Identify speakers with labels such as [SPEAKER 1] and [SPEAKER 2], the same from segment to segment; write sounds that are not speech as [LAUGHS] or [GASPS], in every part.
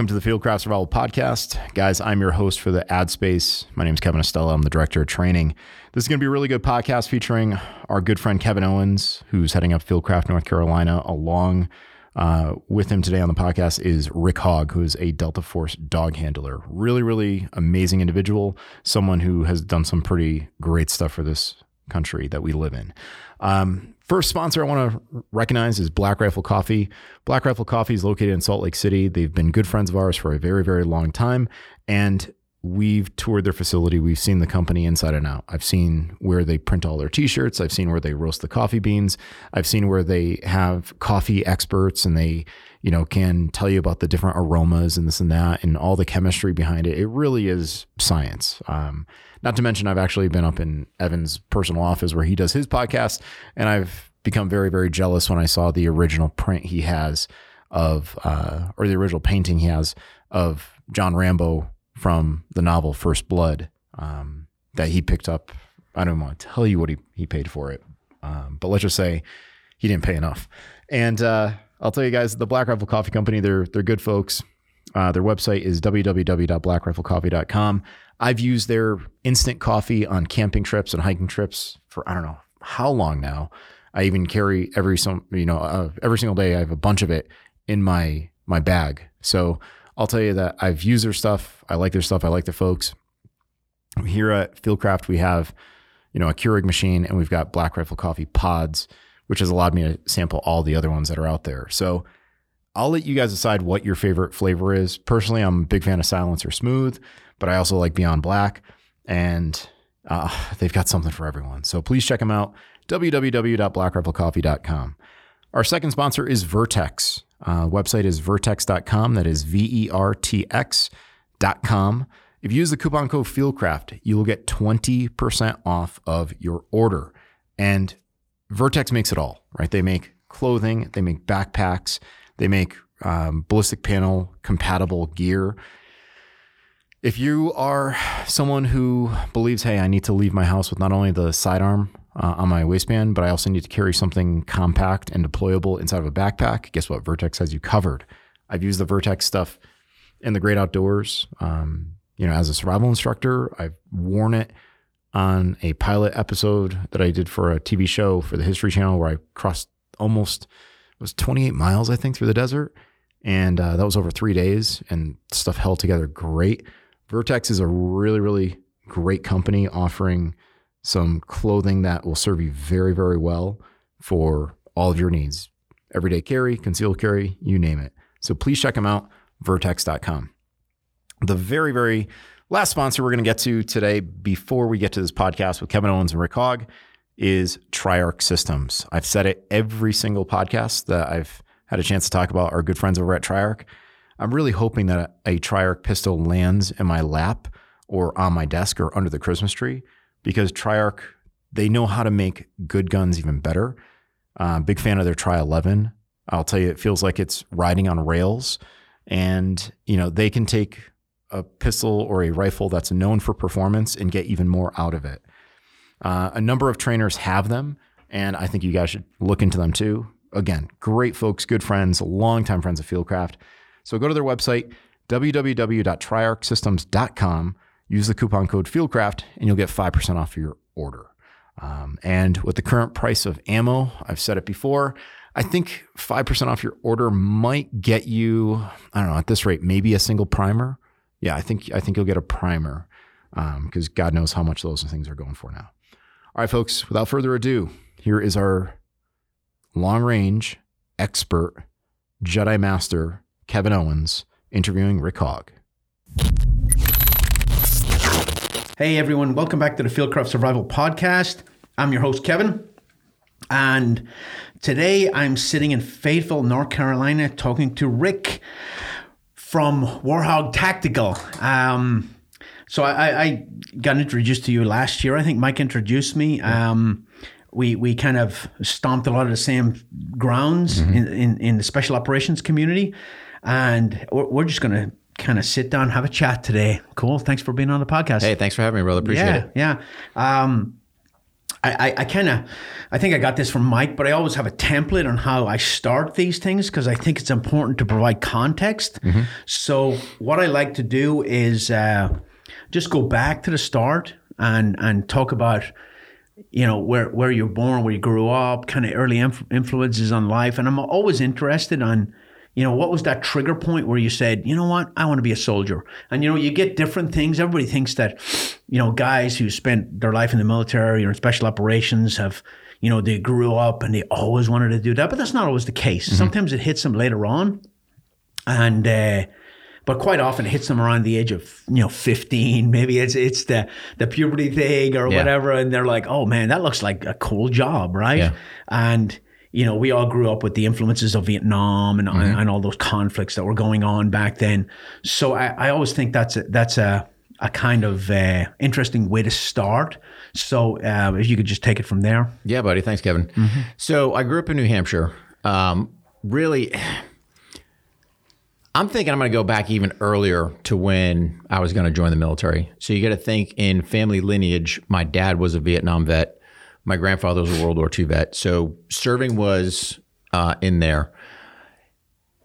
[SPEAKER 1] Welcome to the Fieldcraft Survival Podcast. Guys, I'm your host for the ad space. My name is Kevin Estela. I'm the director of training. This is going to be a really good podcast featuring our good friend Kevin Owens, who's heading up Fieldcraft North Carolina. Along uh, with him today on the podcast is Rick Hogg, who is a Delta Force dog handler. Really, really amazing individual, someone who has done some pretty great stuff for this country that we live in. Um, first sponsor I want to recognize is Black Rifle Coffee. Black Rifle Coffee is located in Salt Lake City. They've been good friends of ours for a very, very long time. And we've toured their facility. We've seen the company inside and out. I've seen where they print all their t-shirts. I've seen where they roast the coffee beans. I've seen where they have coffee experts and they, you know, can tell you about the different aromas and this and that and all the chemistry behind it. It really is science. Um, not to mention, I've actually been up in Evan's personal office where he does his podcast, and I've become very, very jealous when I saw the original print he has of, uh, or the original painting he has of John Rambo from the novel First Blood um, that he picked up. I don't want to tell you what he, he paid for it, um, but let's just say he didn't pay enough. And uh, I'll tell you guys, the Black Rifle Coffee Company, they're they're good folks. Uh, their website is www.blackriflecoffee.com. I've used their instant coffee on camping trips and hiking trips for I don't know how long now. I even carry every some you know uh, every single day. I have a bunch of it in my my bag. So I'll tell you that I've used their stuff. I like their stuff. I like the folks. Here at Fieldcraft, we have you know a Keurig machine and we've got Black Rifle Coffee pods, which has allowed me to sample all the other ones that are out there. So I'll let you guys decide what your favorite flavor is. Personally, I'm a big fan of Silencer Smooth but I also like Beyond Black, and uh, [LAUGHS] they've got something for everyone. So please check them out www.blackriflecoffee.com. Our second sponsor is Vertx. Uh, website is vertx.com. That is V E R T X.com. If you use the coupon code Fieldcraft, you will get 20% off of your order. And Vertx makes it all, right? They make clothing, they make backpacks, they make um, ballistic panel compatible gear. If you are someone who believes, hey, I need to leave my house with not only the sidearm uh, on my waistband, but I also need to carry something compact and deployable inside of a backpack, guess what? Vertx has you covered. I've used the Vertx stuff in the great outdoors. Um, you know, as a survival instructor, I've worn it on a pilot episode that I did for a TV show for the History Channel where I crossed almost it was 28 miles, I think, through the desert. And uh, that was over three days, and stuff held together great. Vertx is a really, really great company offering some clothing that will serve you very, very well for all of your needs. Everyday carry, concealed carry, you name it. So please check them out, vertx.com. The very, very last sponsor we're going to get to today before we get to this podcast with Kevin Owens and Rick Hogg is Triarc Systems. I've said it every single podcast that I've had a chance to talk about our good friends over at Triarc. I'm really hoping that a, a Triarc pistol lands in my lap or on my desk or under the Christmas tree because Triarc, they know how to make good guns even better. Uh, big fan of their Tri 11. I'll tell you, it feels like it's riding on rails. And, you know, they can take a pistol or a rifle that's known for performance and get even more out of it. Uh, a number of trainers have them, and I think you guys should look into them too. Again, great folks, good friends, longtime friends of Fieldcraft. So go to their website, www.triarcsystems.com, use the coupon code FIELDCRAFT, and you'll get 5% off your order. Um, and with the current price of ammo, I've said it before, I think 5% off your order might get you, I don't know, at this rate, maybe a single primer. Yeah, I think I think you'll get a primer because um, God knows how much those things are going for now. All right, folks, without further ado, here is our long range expert Jedi Master Kevin Owens interviewing Rick Hogg.
[SPEAKER 2] Hey everyone, welcome back to the Fieldcraft Survival Podcast. I'm your host, Kevin. And today I'm sitting in Fayetteville, North Carolina, talking to Rick from Warhog Tactical. Um, so I, I, got introduced to you last year. I think Mike introduced me. Um, we we kind of stomped a lot of the same grounds mm-hmm. in, in, in the special operations community. And we're, we're just going to kind of sit down, have a chat today. Cool. Thanks for being on the podcast.
[SPEAKER 3] Hey, thanks for having me, brother. Appreciate
[SPEAKER 2] yeah,
[SPEAKER 3] it.
[SPEAKER 2] Yeah. Um, I, I, I kind of, I think I got this from Mike, but I always have a template on how I start these things because I think it's important to provide context. So what I like to do is uh, just go back to the start and and talk about, you know, where where you're born, where you grew up, kind of early inf- influences on life, and I'm always interested on. You know, what was that trigger point where you said, you know what, I want to be a soldier? And, you know, you get different things. Everybody thinks that, you know, guys who spent their life in the military or in special operations have, you know, they grew up and they always wanted to do that. But that's not always the case. Sometimes it hits them later on. And, uh, but quite often it hits them around the age of you know 15 maybe it's it's the the puberty thing or
[SPEAKER 3] Yeah.
[SPEAKER 2] whatever and they're like oh man that looks like a cool job right
[SPEAKER 3] Yeah.
[SPEAKER 2] and you know we all grew up with the influences of vietnam and, and all those conflicts that were going on back then so i, I always think that's a, that's a a kind of uh, interesting way to start so uh, if you could just take it from there
[SPEAKER 3] Yeah, buddy. Thanks, Kevin. So I grew up in New Hampshire. Um, really, I'm thinking I'm going to go back even earlier to when I was going to join the military. So you got to think in family lineage, my dad was a Vietnam vet. My grandfather was a World War II vet. So serving was uh, in there.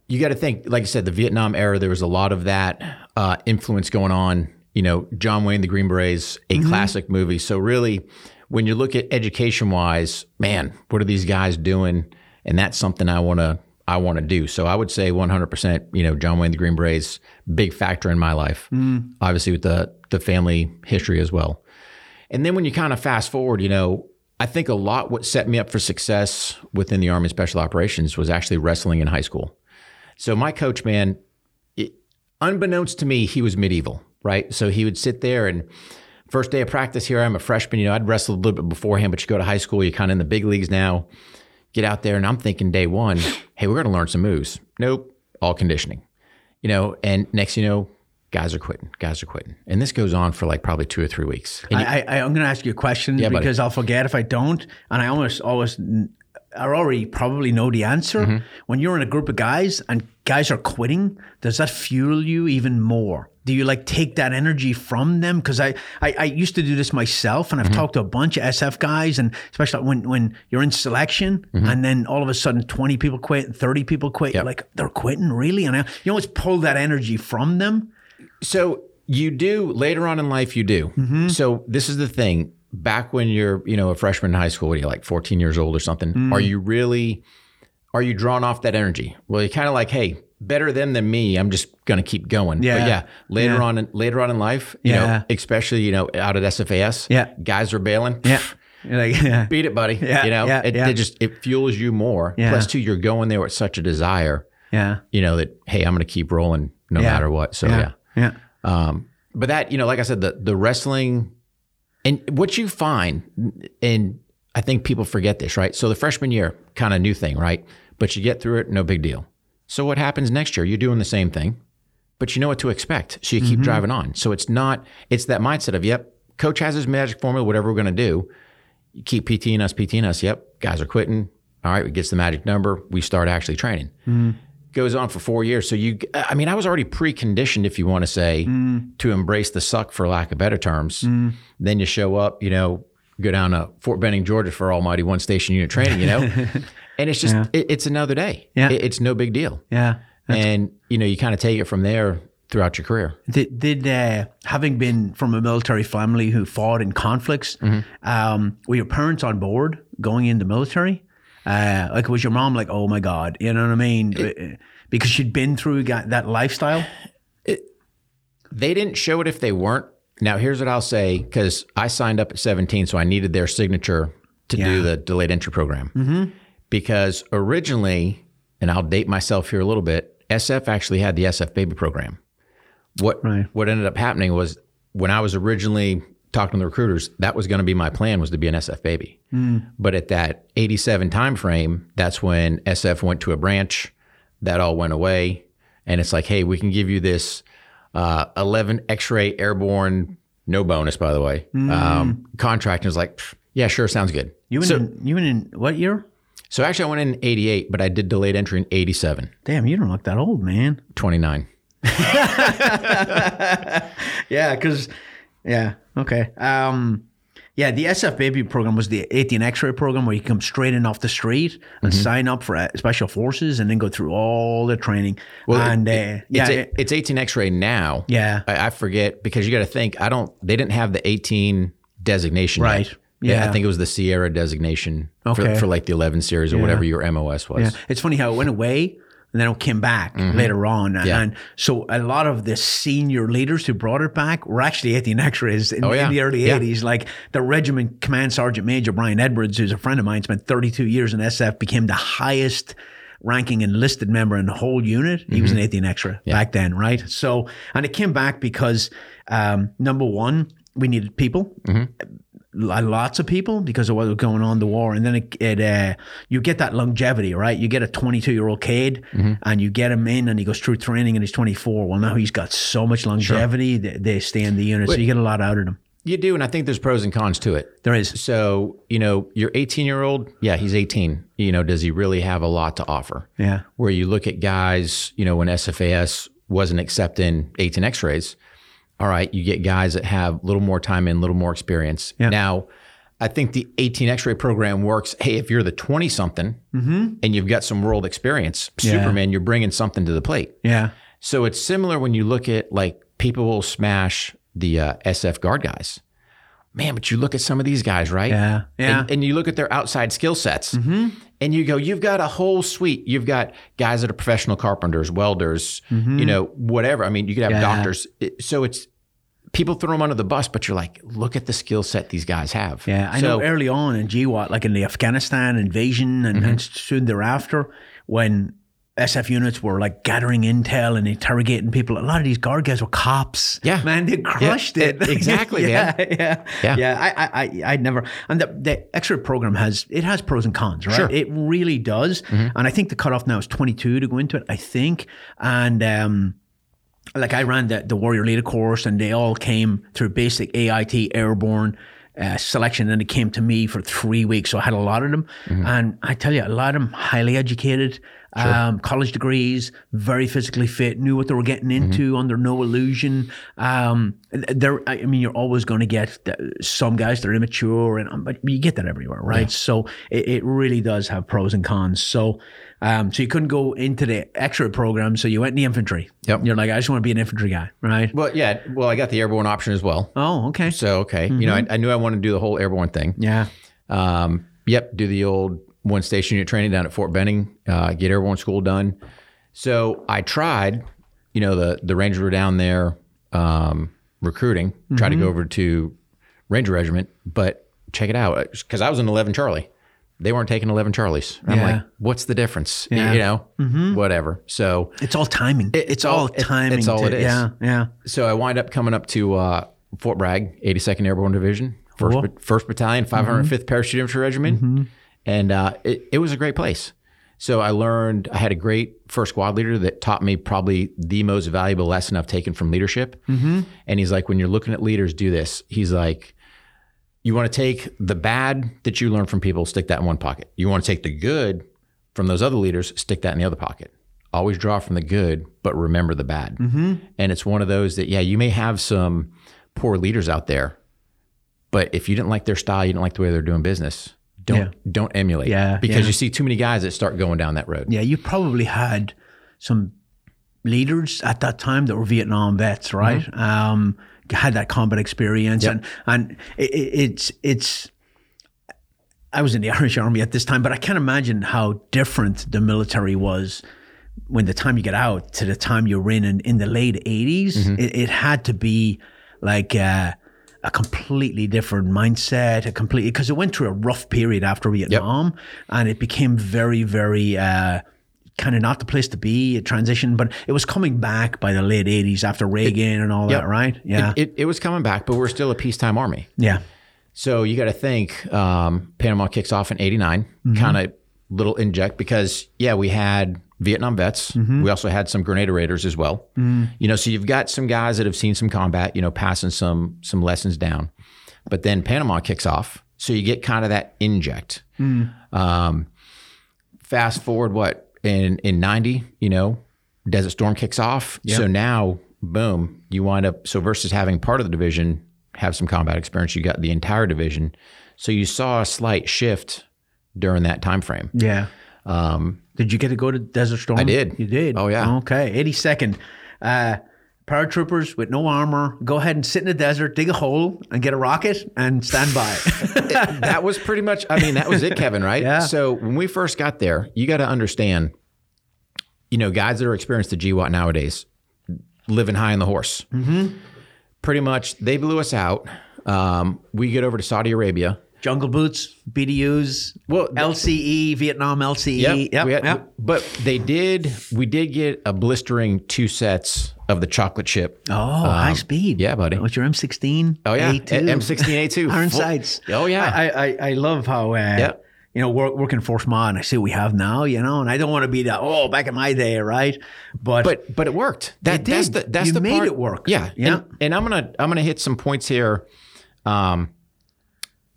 [SPEAKER 3] You got to think, like I said, the Vietnam era, there was a lot of that uh, influence going on. You know, John Wayne, The Green Berets, a classic movie. So really, when you look at education wise, man, what are these guys doing? And that's something I want to I want to do. So I would say 100%, you know, John Wayne the Green Berets, big factor in my life. Obviously with the the family history as well. And then when you kind of fast forward, you know, I think a lot what set me up for success within the Army Special Operations was actually wrestling in high school. So my coach, man, it, unbeknownst to me, he was medieval, right? So he would sit there and first day of practice here, I'm a freshman, you know, I'd wrestled a little bit beforehand, but you go to high school, you're kind of in the big leagues now. Get out there, and I'm thinking day one, hey, we're going to learn some moves. Nope, all conditioning, you know. And next, you know, guys are quitting, guys are quitting, and this goes on for like probably two or three weeks. You-
[SPEAKER 2] I, I, I'm going to ask you a question
[SPEAKER 3] buddy.
[SPEAKER 2] because I'll forget if I don't, and I almost always, I already probably know the answer.
[SPEAKER 3] Mm-hmm.
[SPEAKER 2] When you're in a group of guys and guys are quitting, does that fuel you even more? Do you like take that energy from them? Because I, I, I used to do this myself, and I've
[SPEAKER 3] Mm-hmm.
[SPEAKER 2] talked to a bunch of SF guys, and especially when when you're in selection, and then all of a sudden 20 people quit, 30 people quit. You're
[SPEAKER 3] Mm-hmm.
[SPEAKER 2] Like, they're quitting, really? And I, you always pull that energy from them.
[SPEAKER 3] So you do later on in life, you do. Mm-hmm. So this is the thing. Back when you're, you know, a freshman in high school, what are you like 14 years old or something? Mm. Are you really, are you drawn off that energy? Well, you're kind of like, hey, better them than me. I'm just gonna keep going.
[SPEAKER 2] Yeah.
[SPEAKER 3] But yeah, later
[SPEAKER 2] Yeah.
[SPEAKER 3] on, in, later on in life, you
[SPEAKER 2] Yeah.
[SPEAKER 3] know, especially you know, out at SFAS,
[SPEAKER 2] Yeah.
[SPEAKER 3] guys are bailing.
[SPEAKER 2] Yeah. You're like, [LAUGHS] yeah.
[SPEAKER 3] beat it, buddy.
[SPEAKER 2] Yeah,
[SPEAKER 3] you know,
[SPEAKER 2] yeah,
[SPEAKER 3] it, it just it fuels you more.
[SPEAKER 2] Yeah.
[SPEAKER 3] Plus, two, you're going there with such a desire.
[SPEAKER 2] Yeah.
[SPEAKER 3] You know that hey, I'm gonna keep rolling no matter what. So yeah.
[SPEAKER 2] Yeah.
[SPEAKER 3] Um, but that, you know, like I said, the the wrestling and what you find, and I think people forget this, right? So the freshman year, kind of new thing, right? But you get through it, no big deal. So what happens next year? You're doing the same thing, but you know what to expect. So you keep driving on. So it's not, it's that mindset of, yep, coach has his magic formula, whatever we're gonna do. You keep PTing us, PTing us. Yep, guys are quitting. All right, we gets the magic number. We start actually training goes on for four years. So you, I mean, I was already preconditioned, if you want to say, to embrace the suck, for lack of better terms. Then you show up, you know, go down to Fort Benning, Georgia for Almighty One Station Unit training, you know, [LAUGHS] and it's just, it, it's another day.
[SPEAKER 2] Yeah.
[SPEAKER 3] It- it's no big deal.
[SPEAKER 2] Yeah.
[SPEAKER 3] and you know, you kind of take it from there throughout your career.
[SPEAKER 2] Did, did uh, having been from a military family who fought in conflicts, um, were your parents on board going in the military? Uh, like, was your mom like, oh my God, you know what I mean? Uh, because she'd been through that lifestyle?
[SPEAKER 3] They didn't show it if they weren't. Now, here's what I'll say because I signed up at 17, so I needed their signature to
[SPEAKER 2] Yeah.
[SPEAKER 3] do the delayed entry program. Mm-hmm. Because originally, and I'll date myself here a little bit, SF actually had the SF baby program. What
[SPEAKER 2] Right.
[SPEAKER 3] what ended up happening was when I was originally talking to the recruiters, that was going to be my plan was to be an SF baby. But at that 87 time frame, that's when SF went to a branch. That all went away. And it's like, hey, we can give you this uh, 11 X-ray airborne, no bonus, by the way, um, contract. And it's like, yeah, sure, sounds good.
[SPEAKER 2] You went,
[SPEAKER 3] so,
[SPEAKER 2] in, you went in what year?
[SPEAKER 3] so actually, I went in 88, but I did delayed entry in 87,
[SPEAKER 2] Damn, you don't look that old, man.
[SPEAKER 3] 29. [LAUGHS]
[SPEAKER 2] Yeah, because, yeah, okay. Um, Yeah, the SF Baby program was the 18 X-ray program where you come straight in off the street and
[SPEAKER 3] Mm-hmm.
[SPEAKER 2] sign up for uh, special forces and then go through all the training. Well, and uh, yeah,
[SPEAKER 3] it's,
[SPEAKER 2] it-
[SPEAKER 3] it's 18 X-ray now.
[SPEAKER 2] Yeah.
[SPEAKER 3] I, I forget because you got to think. I don't. They didn't have the 18 designation. yet.
[SPEAKER 2] Right.
[SPEAKER 3] Yeah.
[SPEAKER 2] Yeah.
[SPEAKER 3] I think it was the Sierra designation
[SPEAKER 2] Okay.
[SPEAKER 3] for, for like the 11 series or whatever your MOS was.
[SPEAKER 2] Yeah, it's funny how it went away and then it came back later on.
[SPEAKER 3] Mm-hmm. Yeah.
[SPEAKER 2] And so a lot of the senior leaders who brought it back were actually 18 X-rays in,
[SPEAKER 3] Oh, yeah.
[SPEAKER 2] in the early
[SPEAKER 3] Yeah.
[SPEAKER 2] 80s. Like the regiment command sergeant major Brian Edwards, who's a friend of mine, spent 32 years in SF, became the highest ranking enlisted member in the whole unit. He
[SPEAKER 3] Mm-hmm.
[SPEAKER 2] was an 18 X-ray back then, right? So, and it came back because um, number one, we needed people lo- lots of people because of what was going on in the war, and then it, it uh, you get that longevity, right? You get a 22 year old kid, and you get him in, and he goes through training, and he's 24. Well, now he's got so much longevity that they stay in the unit, so you get a lot out of them.
[SPEAKER 3] You do, and I think there's pros and cons to it.
[SPEAKER 2] There is,
[SPEAKER 3] So you know, your 18 year old, yeah, he's 18. You know, does he really have a lot to offer?
[SPEAKER 2] yeah,
[SPEAKER 3] where you look at guys, you know, when SFAS wasn't accepting 18 X-rays, all right, you get guys that have a little more time and a little more experience.
[SPEAKER 2] Yeah.
[SPEAKER 3] Now, I think the 18 X-ray program works. Hey, if you're the 20 something and you've got some world experience,
[SPEAKER 2] Mm-hmm. Yeah.
[SPEAKER 3] Superman, you're bringing something to the plate.
[SPEAKER 2] yeah,
[SPEAKER 3] So it's similar when you look at like people will smash the uh, SF guard guys. Man, but you look at some of these guys, right?
[SPEAKER 2] Yeah, yeah. Mm-hmm.
[SPEAKER 3] And, and you look at their outside skill sets, and you go, you've got a whole suite. You've got guys that are professional carpenters, welders, you know, whatever. I mean, you could have
[SPEAKER 2] Mm-hmm. Yeah.
[SPEAKER 3] doctors. So it's people throw them under the bus, but you're like, look at the skill set these guys have.
[SPEAKER 2] yeah. I
[SPEAKER 3] so,
[SPEAKER 2] know early on in GWOT, like in the Afghanistan invasion and, and soon thereafter, when SF units were like gathering intel and interrogating people. A lot of these guard guys were cops.
[SPEAKER 3] Yeah.
[SPEAKER 2] man, they crushed it.
[SPEAKER 3] e- exactly, [LAUGHS]
[SPEAKER 2] yeah,
[SPEAKER 3] man.
[SPEAKER 2] Yeah,
[SPEAKER 3] Yeah.
[SPEAKER 2] yeah. I, I, I, I'd never. And the, the X-ray program has it has pros and cons, right?
[SPEAKER 3] Sure. Mm-hmm.
[SPEAKER 2] It really does. And I think the cutoff now is 22 to go into it. I think, and um, like I ran the, the Warrior Leader course, and they all came through basic AIT airborne uh, selection, and it came to me for three weeks. So I had a lot of them,
[SPEAKER 3] Mm-hmm.
[SPEAKER 2] and I tell you, a lot of them highly educated, um, college degrees, very physically fit, knew what they were getting
[SPEAKER 3] Mm-hmm.
[SPEAKER 2] into under no illusion. Um, there, I mean, you're always going to get some guys that are immature, and um, but you get that everywhere, right? So it, it really does have pros and cons. So. Um, so you couldn't go into the X-ray program, so you went in the infantry.
[SPEAKER 3] Yep.
[SPEAKER 2] You're like, I just want to be an infantry guy, right?
[SPEAKER 3] well, yeah. Well, I got the airborne option as well.
[SPEAKER 2] Oh, okay.
[SPEAKER 3] So okay, you know, I, I knew I wanted to do the whole airborne thing.
[SPEAKER 2] Yeah.
[SPEAKER 3] Um, yep, do the old one station unit training down at Fort Benning, uh, get airborne school done. So I tried, you know, the the Rangers were down there um, recruiting, tried to go over to Ranger Regiment, but check it out, because I was an 11 Charlie. They weren't taking 11 Charlies. I'm like, what's the difference?
[SPEAKER 2] Yeah.
[SPEAKER 3] You know, whatever. So
[SPEAKER 2] It's all timing. it's, all,
[SPEAKER 3] it-
[SPEAKER 2] timing.
[SPEAKER 3] it's all
[SPEAKER 2] to-
[SPEAKER 3] it is.
[SPEAKER 2] Yeah. Yeah.
[SPEAKER 3] so I wind up coming up to uh, Fort Bragg, 82nd Airborne Division, first,
[SPEAKER 2] Cool.
[SPEAKER 3] bat- first Battalion, 505th Parachute Infantry Regiment, and uh, it, it was a great place. So I learned. I had a great first squad leader that taught me probably the most valuable lesson I've taken from leadership. And he's like, when you're looking at leaders, do this. He's like, you want to take the bad that you learn from people, stick that in one pocket. You want to take the good from those other leaders, stick that in the other pocket. Always draw from the good, but remember the bad. Mm-hmm. And it's one of those that, yeah, you may have some poor leaders out there, but if you didn't like their style, you didn't like the way they're doing business, don't
[SPEAKER 2] Yeah.
[SPEAKER 3] don't emulate.
[SPEAKER 2] Yeah,
[SPEAKER 3] because
[SPEAKER 2] yeah.
[SPEAKER 3] you see too many guys that start going down that road.
[SPEAKER 2] Yeah. You probably had some leaders at that time that were Vietnam vets, right?
[SPEAKER 3] Mm-hmm.
[SPEAKER 2] Um, had that combat experience, and and it, it, it's it's. I was in the [LAUGHS] Irish Army at this time, but I can't imagine how different the military was when the time you get out to the time you're in in, in the late 80s.
[SPEAKER 3] Mm-hmm.
[SPEAKER 2] It, it had to be like uh, a completely different mindset, a completely because it went through a rough period after Vietnam, and it became very, very. Uh, Kind of not the place to be. It transitioned, but it was coming back by the late '80s after Reagan and all
[SPEAKER 3] Yep.
[SPEAKER 2] that, right? Yeah,
[SPEAKER 3] It, it was coming back, but we're still a peacetime army.
[SPEAKER 2] yeah,
[SPEAKER 3] So you got to think um, Panama kicks off in '89, kind of little inject because yeah, we had Vietnam vets. We also had some Grenada Raiders as well. You know, so you've got some guys that have seen some combat. You know, passing some some lessons down. But then Panama kicks off, so you get kind of that inject. Um, fast forward, what in in '90, you know, Desert Storm kicks off. So now, boom, you wind up. So versus having part of the division have some combat experience. You got the entire division, so you saw a slight shift during that time frame.
[SPEAKER 2] Yeah.
[SPEAKER 3] Um,
[SPEAKER 2] Did you get to go to Desert Storm?
[SPEAKER 3] I did.
[SPEAKER 2] You did.
[SPEAKER 3] Oh, yeah.
[SPEAKER 2] Okay. 82nd. Uh, paratroopers with no armor. Go ahead and sit in the desert, dig a hole, and get a rocket and stand by. [LAUGHS]
[SPEAKER 3] that was pretty much. I mean, that was it, Kevin. Right?
[SPEAKER 2] Yeah.
[SPEAKER 3] So when we first got there, you got to understand. You know, guys that are experienced at GWOT nowadays, living high on the horse. Mm-hmm. Pretty much, they blew us out. Um, we get over to Saudi Arabia.
[SPEAKER 2] Jungle boots, BDUs,
[SPEAKER 3] Well,
[SPEAKER 2] LCE, Vietnam LCE. Yep.
[SPEAKER 3] we had-
[SPEAKER 2] yep.
[SPEAKER 3] But they did. We did get a blistering two sets of the chocolate chip.
[SPEAKER 2] Oh, high speed.
[SPEAKER 3] Um, yeah, buddy.
[SPEAKER 2] What's your M16?
[SPEAKER 3] Oh, yeah.
[SPEAKER 2] A2.
[SPEAKER 3] M16 A2.
[SPEAKER 2] Iron
[SPEAKER 3] Full-
[SPEAKER 2] sights.
[SPEAKER 3] Oh, yeah.
[SPEAKER 2] I, I, I love how, uh,
[SPEAKER 3] Yeah.
[SPEAKER 2] you know, work, working Force Mod and I see what we have now, you know, and I don't want to be that, oh, back in my day, right? But,
[SPEAKER 3] but but it worked. That
[SPEAKER 2] It
[SPEAKER 3] that's the that's
[SPEAKER 2] You
[SPEAKER 3] the
[SPEAKER 2] made
[SPEAKER 3] part-
[SPEAKER 2] it work.
[SPEAKER 3] Yeah,
[SPEAKER 2] Yeah.
[SPEAKER 3] And, and I'm gonna I'm gonna hit some points here. Um,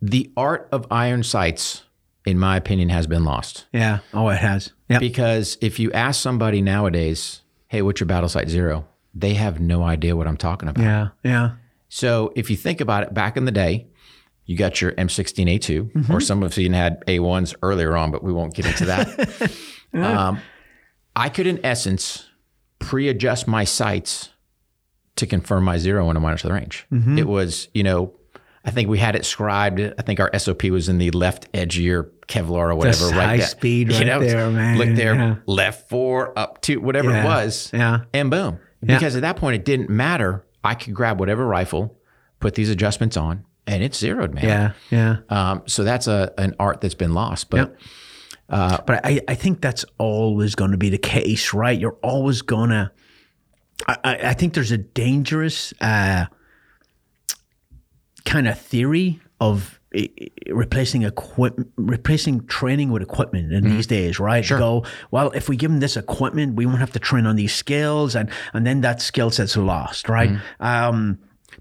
[SPEAKER 3] the art of iron sights, in my opinion, has been lost
[SPEAKER 2] yeah. Oh, it has. Yeah.
[SPEAKER 3] because if you ask somebody nowadays, "Hey, what's your battle sight zero? They have no idea what I'm talking about.
[SPEAKER 2] Yeah. Yeah.
[SPEAKER 3] So if you think about it, back in the day, you got your M16A2,
[SPEAKER 2] Mm-hmm.
[SPEAKER 3] or some of you had A1s earlier on, but we won't get into that. [LAUGHS] um, I could, in essence, pre-adjust my sights to confirm my zero when I'm out of the range.
[SPEAKER 2] Mm-hmm.
[SPEAKER 3] It was, you know, I think we had it scribed. I think our SOP was in the left edgier Kevlar or whatever, right
[SPEAKER 2] high
[SPEAKER 3] there.
[SPEAKER 2] speed right there, man.
[SPEAKER 3] Look there,
[SPEAKER 2] Yeah.
[SPEAKER 3] left four, up two, whatever
[SPEAKER 2] Yeah.
[SPEAKER 3] it was
[SPEAKER 2] Yeah.
[SPEAKER 3] and boom.
[SPEAKER 2] Yeah.
[SPEAKER 3] Because at that point, it didn't matter. I could grab whatever rifle, put these adjustments on, and it's zeroed, man.
[SPEAKER 2] Yeah. Yeah.
[SPEAKER 3] Um, so that's a an art that's been lost. But
[SPEAKER 2] But I, I think that's always going to be the case, right? You're always going to. I, I I think there's a dangerous uh, kind of theory of replacing equipment, replacing training with equipment in these days, right? Sure. Go well. If we give them this equipment, we won't have to train on these skills, and and then that skill set's lost, right? Um,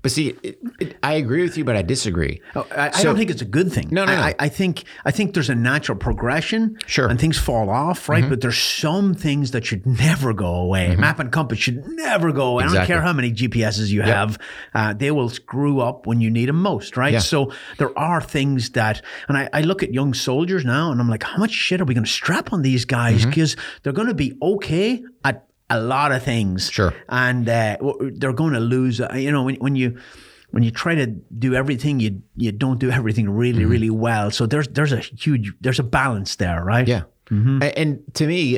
[SPEAKER 3] but see, it, it, I agree with you, but I disagree.
[SPEAKER 2] I, I don't think it's a good thing.
[SPEAKER 3] No, no,
[SPEAKER 2] I,
[SPEAKER 3] no.
[SPEAKER 2] I, think I think there's a natural progression.
[SPEAKER 3] Sure. Mm-hmm.
[SPEAKER 2] And things fall off, right? But there's some things that should never go away. Map and compass should never go away. I don't care how many GPSs you have. Uh, they will screw up when you need them most, right?
[SPEAKER 3] Yeah.
[SPEAKER 2] So there are things that, and I, I look at young soldiers now, and I'm like, how much shit are we going to strap on these guys?
[SPEAKER 3] Mm-hmm.
[SPEAKER 2] Because they're going to be okay at a lot of things.
[SPEAKER 3] Sure.
[SPEAKER 2] And uh, they're going to lose. Uh, you know, when when you when you try to do everything, you you don't do [LAUGHS] everything really
[SPEAKER 3] Mm-hmm.
[SPEAKER 2] really well. So there's there's a huge there's a balance there, right?
[SPEAKER 3] Yeah. A- And, to me,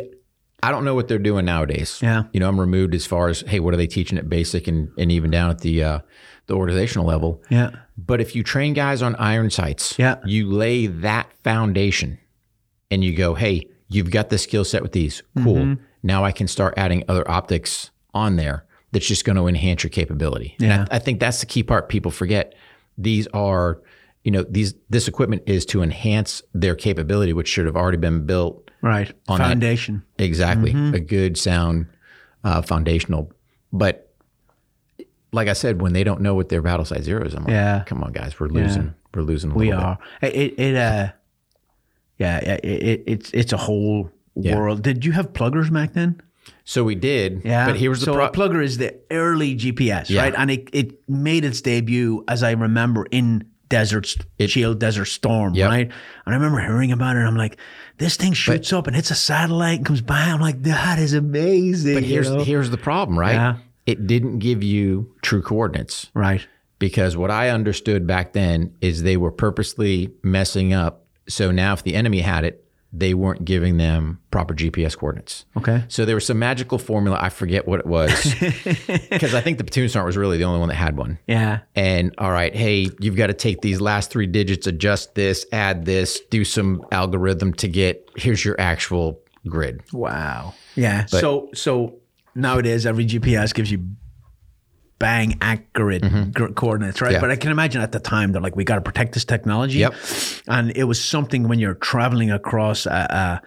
[SPEAKER 3] I don't know what they're doing nowadays.
[SPEAKER 2] Yeah.
[SPEAKER 3] You know, I'm removed as far as hey, what are they teaching at basic and and even down at the uh, the organizational level.
[SPEAKER 2] Yeah.
[SPEAKER 3] But if you train guys on iron sights,
[SPEAKER 2] Yeah.
[SPEAKER 3] you lay that foundation and you go, hey, you've got the skill set with these. Cool.
[SPEAKER 2] Mm-hmm.
[SPEAKER 3] Now I can start adding other optics on there that's just going to enhance your capability. And
[SPEAKER 2] Yeah.
[SPEAKER 3] I, I think that's the key part people forget. These are, you know, these this equipment is to enhance their capability, which should have already been built
[SPEAKER 2] Right.
[SPEAKER 3] that-
[SPEAKER 2] Foundation.
[SPEAKER 3] Exactly.
[SPEAKER 2] Mm-hmm.
[SPEAKER 3] A good, sound, uh, foundational. But like I said, when they don't know what their battle sight zero is, I'm like,
[SPEAKER 2] Yeah.
[SPEAKER 3] come on, guys, we're losing. We're losing. A
[SPEAKER 2] We
[SPEAKER 3] little bit.
[SPEAKER 2] are. It, it, it uh, yeah, it, it, it's it's a whole
[SPEAKER 3] Yeah.
[SPEAKER 2] world. Did you have pluggers back then?
[SPEAKER 3] So we did.
[SPEAKER 2] Yeah.
[SPEAKER 3] But here's the
[SPEAKER 2] so
[SPEAKER 3] pro-
[SPEAKER 2] a plugger is the early GPS,
[SPEAKER 3] Yeah.
[SPEAKER 2] right? And it, it made its debut, as I remember, in Desert Shield, Desert Storm,
[SPEAKER 3] Yep.
[SPEAKER 2] right? And I remember hearing about it. And I'm like, this thing shoots up and hits a satellite and comes by. I'm like, that is amazing.
[SPEAKER 3] But
[SPEAKER 2] you
[SPEAKER 3] here's
[SPEAKER 2] know?
[SPEAKER 3] here's the problem, right?
[SPEAKER 2] Yeah.
[SPEAKER 3] It didn't give you true coordinates
[SPEAKER 2] right.
[SPEAKER 3] because what I understood back then is they were purposely messing up. So now, if the enemy had it, they weren't giving them proper GPS coordinates.
[SPEAKER 2] Okay.
[SPEAKER 3] So there was some magical formula. I forget what it was [LAUGHS] because I think the platoon sergeant was really the only one that had one.
[SPEAKER 2] Yeah.
[SPEAKER 3] And all right, hey, you've got to take these last three digits, adjust this, add this, do some algorithm to get here's your actual grid.
[SPEAKER 2] Wow. Yeah. so so nowadays every GPS gives you bang accurate gr- coordinates, right?
[SPEAKER 3] Mm-hmm. Yeah.
[SPEAKER 2] But I can imagine at the time they're like, we got to protect this technology.
[SPEAKER 3] Yep.
[SPEAKER 2] And it was something when you're traveling across a,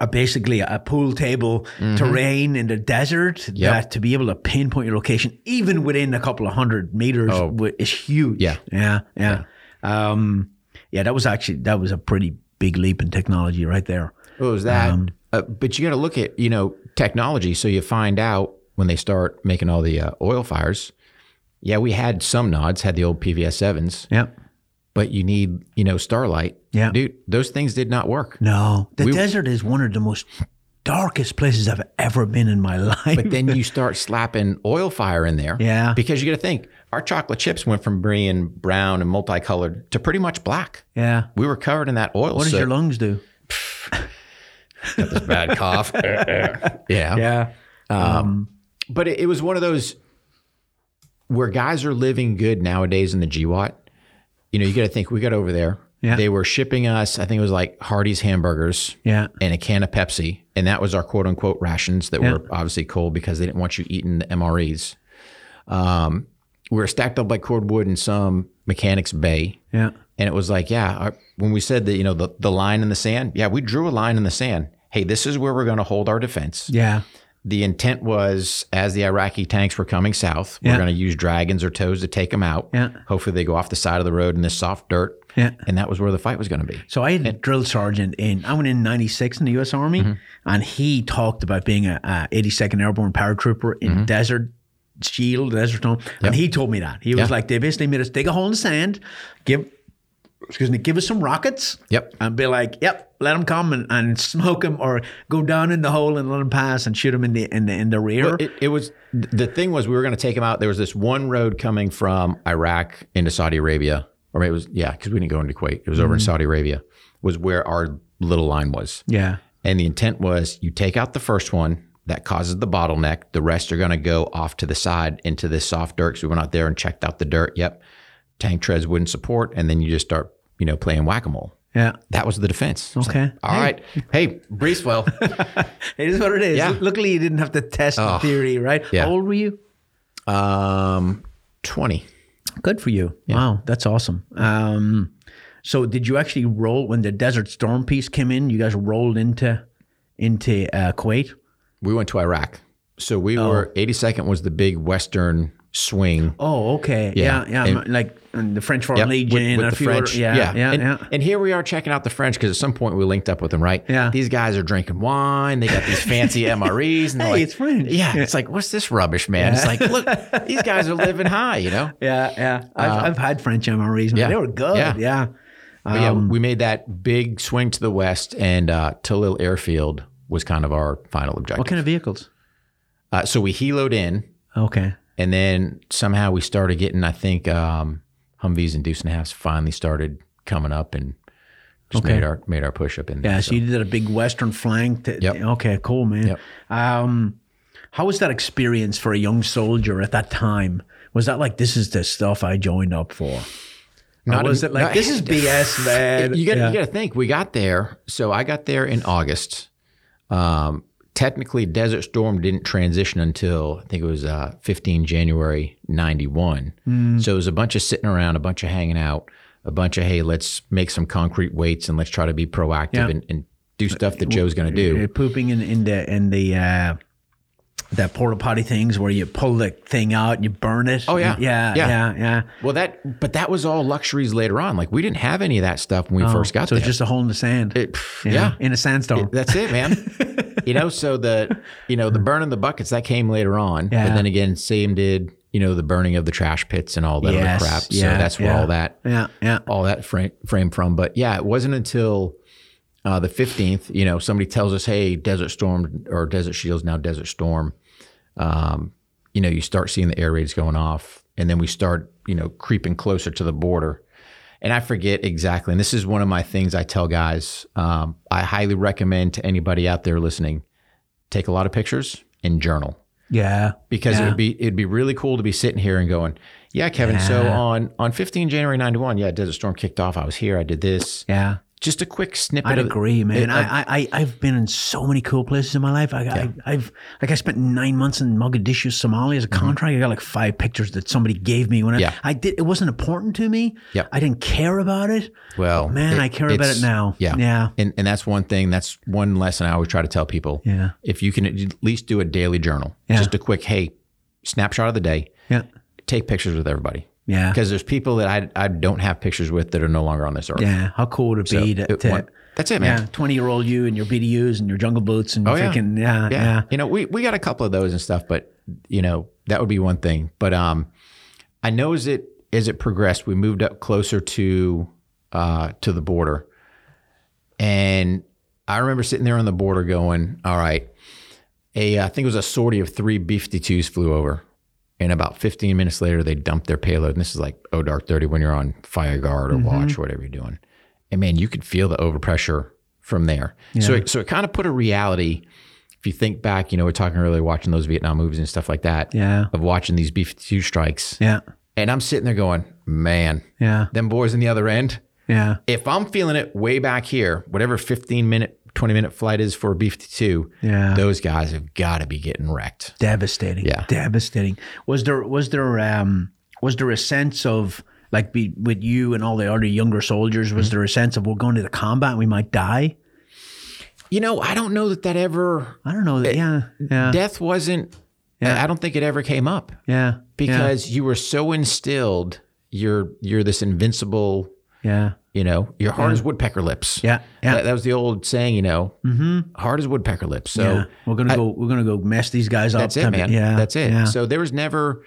[SPEAKER 2] a, a basically a pool table terrain in the desert
[SPEAKER 3] Mm-hmm. Yep.
[SPEAKER 2] that to be able to pinpoint your location even within a couple of hundred meters wi- is huge.
[SPEAKER 3] Oh. Yeah.
[SPEAKER 2] Yeah. Yeah. Um, yeah, that was actually that was a pretty big leap in technology right there.
[SPEAKER 3] What was that?
[SPEAKER 2] Um,
[SPEAKER 3] uh, but you got to look at you know technology. So you find out when they start making all the uh, oil fires, Yeah, we had some nods, had the old PVS sevens,
[SPEAKER 2] Yep.
[SPEAKER 3] but you need, you know, Starlight.
[SPEAKER 2] Yeah.
[SPEAKER 3] Dude, those things did not work.
[SPEAKER 2] No, the
[SPEAKER 3] We-
[SPEAKER 2] desert is one of the most darkest places I've ever been in my [LAUGHS] life.
[SPEAKER 3] But then you start slapping oil fire in there.
[SPEAKER 2] Yeah.
[SPEAKER 3] Because you got to think, our chocolate chips went from being brown and multicolored to pretty much black.
[SPEAKER 2] yeah.
[SPEAKER 3] We were covered in that oil.
[SPEAKER 2] What does your lungs do? [LAUGHS]
[SPEAKER 3] Got this bad cough? [LAUGHS] yeah.
[SPEAKER 2] Yeah.
[SPEAKER 3] Um, but it, it was one of those where guys are living good nowadays in the GWOT. You know, you got to think we got over there.
[SPEAKER 2] Yeah.
[SPEAKER 3] They were shipping us, I think it was like Hardee's hamburgers
[SPEAKER 2] Yeah.
[SPEAKER 3] and a can of Pepsi. And that was our quote unquote rations that
[SPEAKER 2] Yeah.
[SPEAKER 3] were obviously cold because they didn't want you eating the MREs. Um, we were stacked up like cordwood in some mechanics bay.
[SPEAKER 2] Yeah.
[SPEAKER 3] And it was like, yeah, our, when we said that, you know, the, the line in the sand, yeah, we drew a line in the sand. Hey, this is where we're going to hold our defense.
[SPEAKER 2] Yeah.
[SPEAKER 3] The intent was as the Iraqi tanks were coming south,
[SPEAKER 2] Yeah.
[SPEAKER 3] we're going to use dragons or tows to take them out.
[SPEAKER 2] Yeah.
[SPEAKER 3] Hopefully they go off the side of the road in this soft dirt.
[SPEAKER 2] Yeah.
[SPEAKER 3] And that was where the fight was going to be.
[SPEAKER 2] So I had a drill sergeant in, I went in 96 in the US Army,
[SPEAKER 3] Mm-hmm.
[SPEAKER 2] and he talked about being a, a 82nd Airborne paratrooper in
[SPEAKER 3] Mm-hmm.
[SPEAKER 2] Desert Shield, Desert Storm. And he told me that. He was
[SPEAKER 3] Yeah.
[SPEAKER 2] like, they basically made us dig a hole in the sand, give, excuse me, give us some rockets.
[SPEAKER 3] Yep.
[SPEAKER 2] And be like, yep, let them come and, and smoke them or go down in the hole and let them pass and shoot them in the, in the, in the rear.
[SPEAKER 3] It, it was the thing was we were going to take them out. There was this one road coming from Iraq into Saudi Arabia, or maybe it was yeah, because we didn't go into Kuwait. It was over
[SPEAKER 2] Mm-hmm.
[SPEAKER 3] in Saudi Arabia. Was where our little line was,
[SPEAKER 2] yeah.
[SPEAKER 3] and the intent was you take out the first one that causes the bottleneck. The rest are going to go off to the side into this soft dirt. So we went out there and checked out the dirt. Yep, tank treads wouldn't support, and then you just start you know playing whack a mole.
[SPEAKER 2] Yeah.
[SPEAKER 3] That was the defense. It's
[SPEAKER 2] Okay.
[SPEAKER 3] like, all right. Hey, breeze flow. [LAUGHS]
[SPEAKER 2] It is what it is.
[SPEAKER 3] Yeah.
[SPEAKER 2] Luckily, you didn't have to test the theory, right?
[SPEAKER 3] yeah.
[SPEAKER 2] How old were you?
[SPEAKER 3] um, twenty.
[SPEAKER 2] Good for you. Wow, that's awesome. Um, so did you actually roll when the Desert Storm piece came in? You guys rolled into into uh, Kuwait.
[SPEAKER 3] We went to Iraq. So we were 82nd was the big Western swing.
[SPEAKER 2] Oh, okay. Yeah,
[SPEAKER 3] Yeah.
[SPEAKER 2] yeah.
[SPEAKER 3] And-
[SPEAKER 2] like the French Foreign
[SPEAKER 3] Yep,
[SPEAKER 2] Legion
[SPEAKER 3] with,
[SPEAKER 2] and
[SPEAKER 3] with
[SPEAKER 2] a
[SPEAKER 3] the
[SPEAKER 2] few
[SPEAKER 3] French.
[SPEAKER 2] Other, yeah, yeah,
[SPEAKER 3] and,
[SPEAKER 2] yeah.
[SPEAKER 3] and here we are checking out the French because at some point we linked up with them, right?
[SPEAKER 2] Yeah.
[SPEAKER 3] These guys are drinking wine. They got these fancy [LAUGHS] MREs. And
[SPEAKER 2] Hey,
[SPEAKER 3] like,
[SPEAKER 2] it's French.
[SPEAKER 3] Yeah, It's like, what's this rubbish, man? It's like, look, these guys are living high, you know? [LAUGHS]
[SPEAKER 2] Yeah, yeah. I've, I've had French MREs.
[SPEAKER 3] Uh, yeah,
[SPEAKER 2] They were good.
[SPEAKER 3] yeah.
[SPEAKER 2] Yeah. Um,
[SPEAKER 3] yeah, we made that big swing to the west, and uh, Tallil Airfield was kind of our final objective.
[SPEAKER 2] What kind of vehicles?
[SPEAKER 3] Uh, so we heloed in,
[SPEAKER 2] Okay.
[SPEAKER 3] And then somehow we started getting, I think, um, Humvees and Deuce and a finally started coming up and just
[SPEAKER 2] Okay.
[SPEAKER 3] made our made our push up in there.
[SPEAKER 2] Yeah, so you did a big western flank. To,
[SPEAKER 3] Yep.
[SPEAKER 2] Okay, cool, man.
[SPEAKER 3] Yep.
[SPEAKER 2] Um, how was that experience for a young soldier at that time? Was that like this is the stuff I joined up for? Or
[SPEAKER 3] Not
[SPEAKER 2] was
[SPEAKER 3] in-
[SPEAKER 2] it like
[SPEAKER 3] not-
[SPEAKER 2] this is [LAUGHS] BS, man?
[SPEAKER 3] you got
[SPEAKER 2] yeah.
[SPEAKER 3] you got to think. We got there. So I got there in August. Um, technically, Desert Storm didn't transition until I think it was uh, 15 January 91.
[SPEAKER 2] Hmm.
[SPEAKER 3] So it was a bunch of sitting around, a bunch of hanging out, a bunch of hey, let's make some concrete weights and let's try to be proactive
[SPEAKER 2] Yeah.
[SPEAKER 3] and, and do stuff that Joe's going to do.
[SPEAKER 2] Pooping in, in the in the uh, that porta potty things where you pull the thing out and you burn it.
[SPEAKER 3] Oh, yeah.
[SPEAKER 2] yeah,
[SPEAKER 3] Yeah.
[SPEAKER 2] yeah, yeah.
[SPEAKER 3] Well, that but that was all luxuries later on. Like we didn't have any of that stuff when we first got
[SPEAKER 2] Oh, so
[SPEAKER 3] there.
[SPEAKER 2] it's just a hole in the sand.
[SPEAKER 3] It-
[SPEAKER 2] yeah,
[SPEAKER 3] yeah.
[SPEAKER 2] in a sandstorm.
[SPEAKER 3] That's it, man. [LAUGHS] you know, [LAUGHS] so the you know the burning the buckets that came later on,
[SPEAKER 2] Yeah.
[SPEAKER 3] but then again, same did you know the burning of the trash pits and all that
[SPEAKER 2] Yes,
[SPEAKER 3] other crap.
[SPEAKER 2] yeah,
[SPEAKER 3] so that's where
[SPEAKER 2] yeah.
[SPEAKER 3] all that
[SPEAKER 2] yeah, yeah.
[SPEAKER 3] all that frame frame from. But yeah, it wasn't until uh, the fifteenth. You know, somebody tells us, "Hey, Desert Storm or Desert Shields now Desert Storm." Um, you know, you start seeing the air raids going off, and then we start you know creeping closer to the border. And I forget exactly. And this is one of my things I tell guys. Um, I highly recommend to anybody out there listening, take a lot of pictures and journal
[SPEAKER 2] Yeah.
[SPEAKER 3] because
[SPEAKER 2] Yeah.
[SPEAKER 3] it'd be it'd be really cool to be sitting here and going, yeah, Kevin. So on on 15 January 91, yeah, Desert Storm kicked off. I was here. I did this.
[SPEAKER 2] Yeah.
[SPEAKER 3] Just a quick snippet.
[SPEAKER 2] I'd agree, man.
[SPEAKER 3] it-
[SPEAKER 2] I, I, I, I've been in so many cool places in my life. I, I, I've, like, I spent nine months in Mogadishu, Somalia as a contract. I got like five pictures that somebody gave me when I,
[SPEAKER 3] Mm-hmm. Yeah.
[SPEAKER 2] I did. It wasn't important to me.
[SPEAKER 3] Yep.
[SPEAKER 2] I didn't care about it.
[SPEAKER 3] well,
[SPEAKER 2] Man,
[SPEAKER 3] it-
[SPEAKER 2] I care about it now.
[SPEAKER 3] Yeah,
[SPEAKER 2] Yeah.
[SPEAKER 3] And and that's one thing. That's one lesson I always try to tell people.
[SPEAKER 2] Yeah.
[SPEAKER 3] If you can at least do a daily journal,
[SPEAKER 2] Yeah.
[SPEAKER 3] just a quick hey, snapshot of the day.
[SPEAKER 2] Yeah.
[SPEAKER 3] Take pictures with everybody.
[SPEAKER 2] Yeah.
[SPEAKER 3] Because there's people that I I don't have pictures with that are no longer on this earth.
[SPEAKER 2] Yeah. How cool would it be to,
[SPEAKER 3] it-
[SPEAKER 2] to
[SPEAKER 3] one- that's it, man.
[SPEAKER 2] yeah, 20 year old you and your BDUs and your jungle boots and
[SPEAKER 3] Oh, yeah.
[SPEAKER 2] yeah, yeah.
[SPEAKER 3] yeah. You know, we, we got a couple of those and stuff, but you know, that would be one thing. But um I know as it as it progressed, we moved up closer to uh, to the border, and I remember sitting there on the border going, "All right." A I think it was a sortie of three B-52s flew over, and about 15 minutes later, they dump their payload. And this is like oh dark 30 when you're on fire guard or mm-hmm. watch or whatever you're doing, and man, you could feel the overpressure from there. So it, so it kind of put a reality. If you think back, you know, we're talking earlier, watching those Vietnam movies and stuff like that.
[SPEAKER 2] Yeah.
[SPEAKER 3] Of watching these B-52 strikes.
[SPEAKER 2] Yeah.
[SPEAKER 3] And I'm sitting there going, man,
[SPEAKER 2] Yeah.
[SPEAKER 3] them boys in the other end,
[SPEAKER 2] Yeah.
[SPEAKER 3] if I'm feeling it way back here, whatever 15 minute, 20 minute flight is for a B 52,
[SPEAKER 2] Yeah.
[SPEAKER 3] those guys have got to be getting wrecked.
[SPEAKER 2] Devastating.
[SPEAKER 3] Yeah.
[SPEAKER 2] Devastating. Was there was there um was there a sense of like be, with you and all the other younger soldiers, was there a sense of we're going to the combat and we might die?
[SPEAKER 3] You know, I don't know that that ever,
[SPEAKER 2] I don't know that. yeah. Yeah.
[SPEAKER 3] death wasn't,
[SPEAKER 2] Yeah.
[SPEAKER 3] I don't think it ever came up
[SPEAKER 2] yeah.
[SPEAKER 3] because you were so instilled. You're, you're this invincible,
[SPEAKER 2] Yeah.
[SPEAKER 3] you know, you're hard as woodpecker lips.
[SPEAKER 2] Yeah. Yeah.
[SPEAKER 3] That, that was the old saying, you know, mm-hmm. hard as woodpecker lips. So
[SPEAKER 2] yeah. We're gonna go. We're gonna go mess these guys up.
[SPEAKER 3] That's it, man.
[SPEAKER 2] Yeah.
[SPEAKER 3] That's it.
[SPEAKER 2] Yeah.
[SPEAKER 3] So there was never,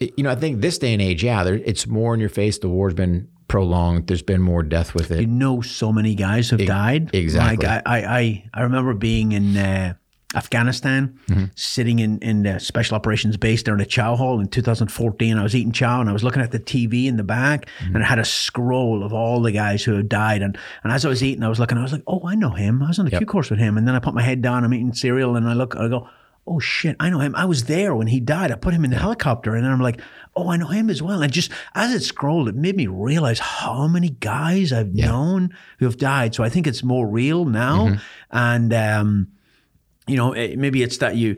[SPEAKER 3] you know, I think this day and age, yeah, there, it's more in your face. The war's been prolonged. There's been more death with it.
[SPEAKER 2] you know so many guys have died.
[SPEAKER 3] exactly.
[SPEAKER 2] Like I, I, I, I remember being in uh, Afghanistan,
[SPEAKER 3] Mm-hmm.
[SPEAKER 2] sitting in, in the special operations base there in the chow hall in 2014. I was eating chow and I was looking at the TV in the back
[SPEAKER 3] Mm-hmm.
[SPEAKER 2] and it had a scroll of all the guys who had died. And, and as I was eating, I was looking, I was like, oh, I know him. I was on a Q course with him. And then I put my head down, I'm eating cereal and I look, I go, oh shit, I know him. I was there when he died. I put him in the helicopter and then I'm like, oh, I know him as well. And just as it scrolled, it made me realize how many guys I've known who have died. So I think it's more real now. And, um, you know, maybe it's that you,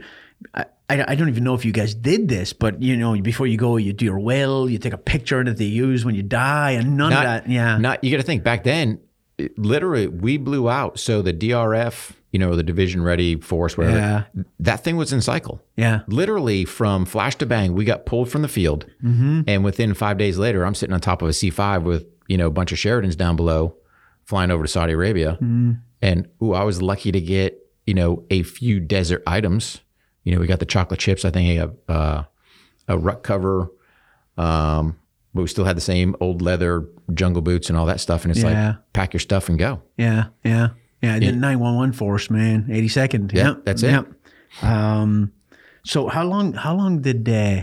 [SPEAKER 2] I, I don't even know if you guys did this, but you know, before you go, you do your will, you take a picture that they use when you die, and none
[SPEAKER 3] not,
[SPEAKER 2] of that. Yeah.
[SPEAKER 3] Not, you got to think back then, it- literally, we blew out. So the DRF, you know, the division ready force, whatever,
[SPEAKER 2] Yeah.
[SPEAKER 3] that thing was in cycle.
[SPEAKER 2] yeah.
[SPEAKER 3] Literally from flash to bang, we got pulled from the field.
[SPEAKER 2] Mm-hmm.
[SPEAKER 3] And within five days later, I'm sitting on top of a C5 with, you know, a bunch of Sheridans down below flying over to Saudi Arabia.
[SPEAKER 2] Mm-hmm.
[SPEAKER 3] And ooh, I was lucky to get, you know, a few desert items. You know, we got the chocolate chips. I think got uh, a ruck cover. Um, but we still had the same old leather jungle boots and all that stuff. And it's
[SPEAKER 2] Yeah.
[SPEAKER 3] like, pack your stuff and go.
[SPEAKER 2] Yeah, yeah, yeah. And then nine one one force, man, eighty second.
[SPEAKER 3] Yeah,
[SPEAKER 2] Yep,
[SPEAKER 3] that's it.
[SPEAKER 2] Yep. Um, so how long? How long did uh,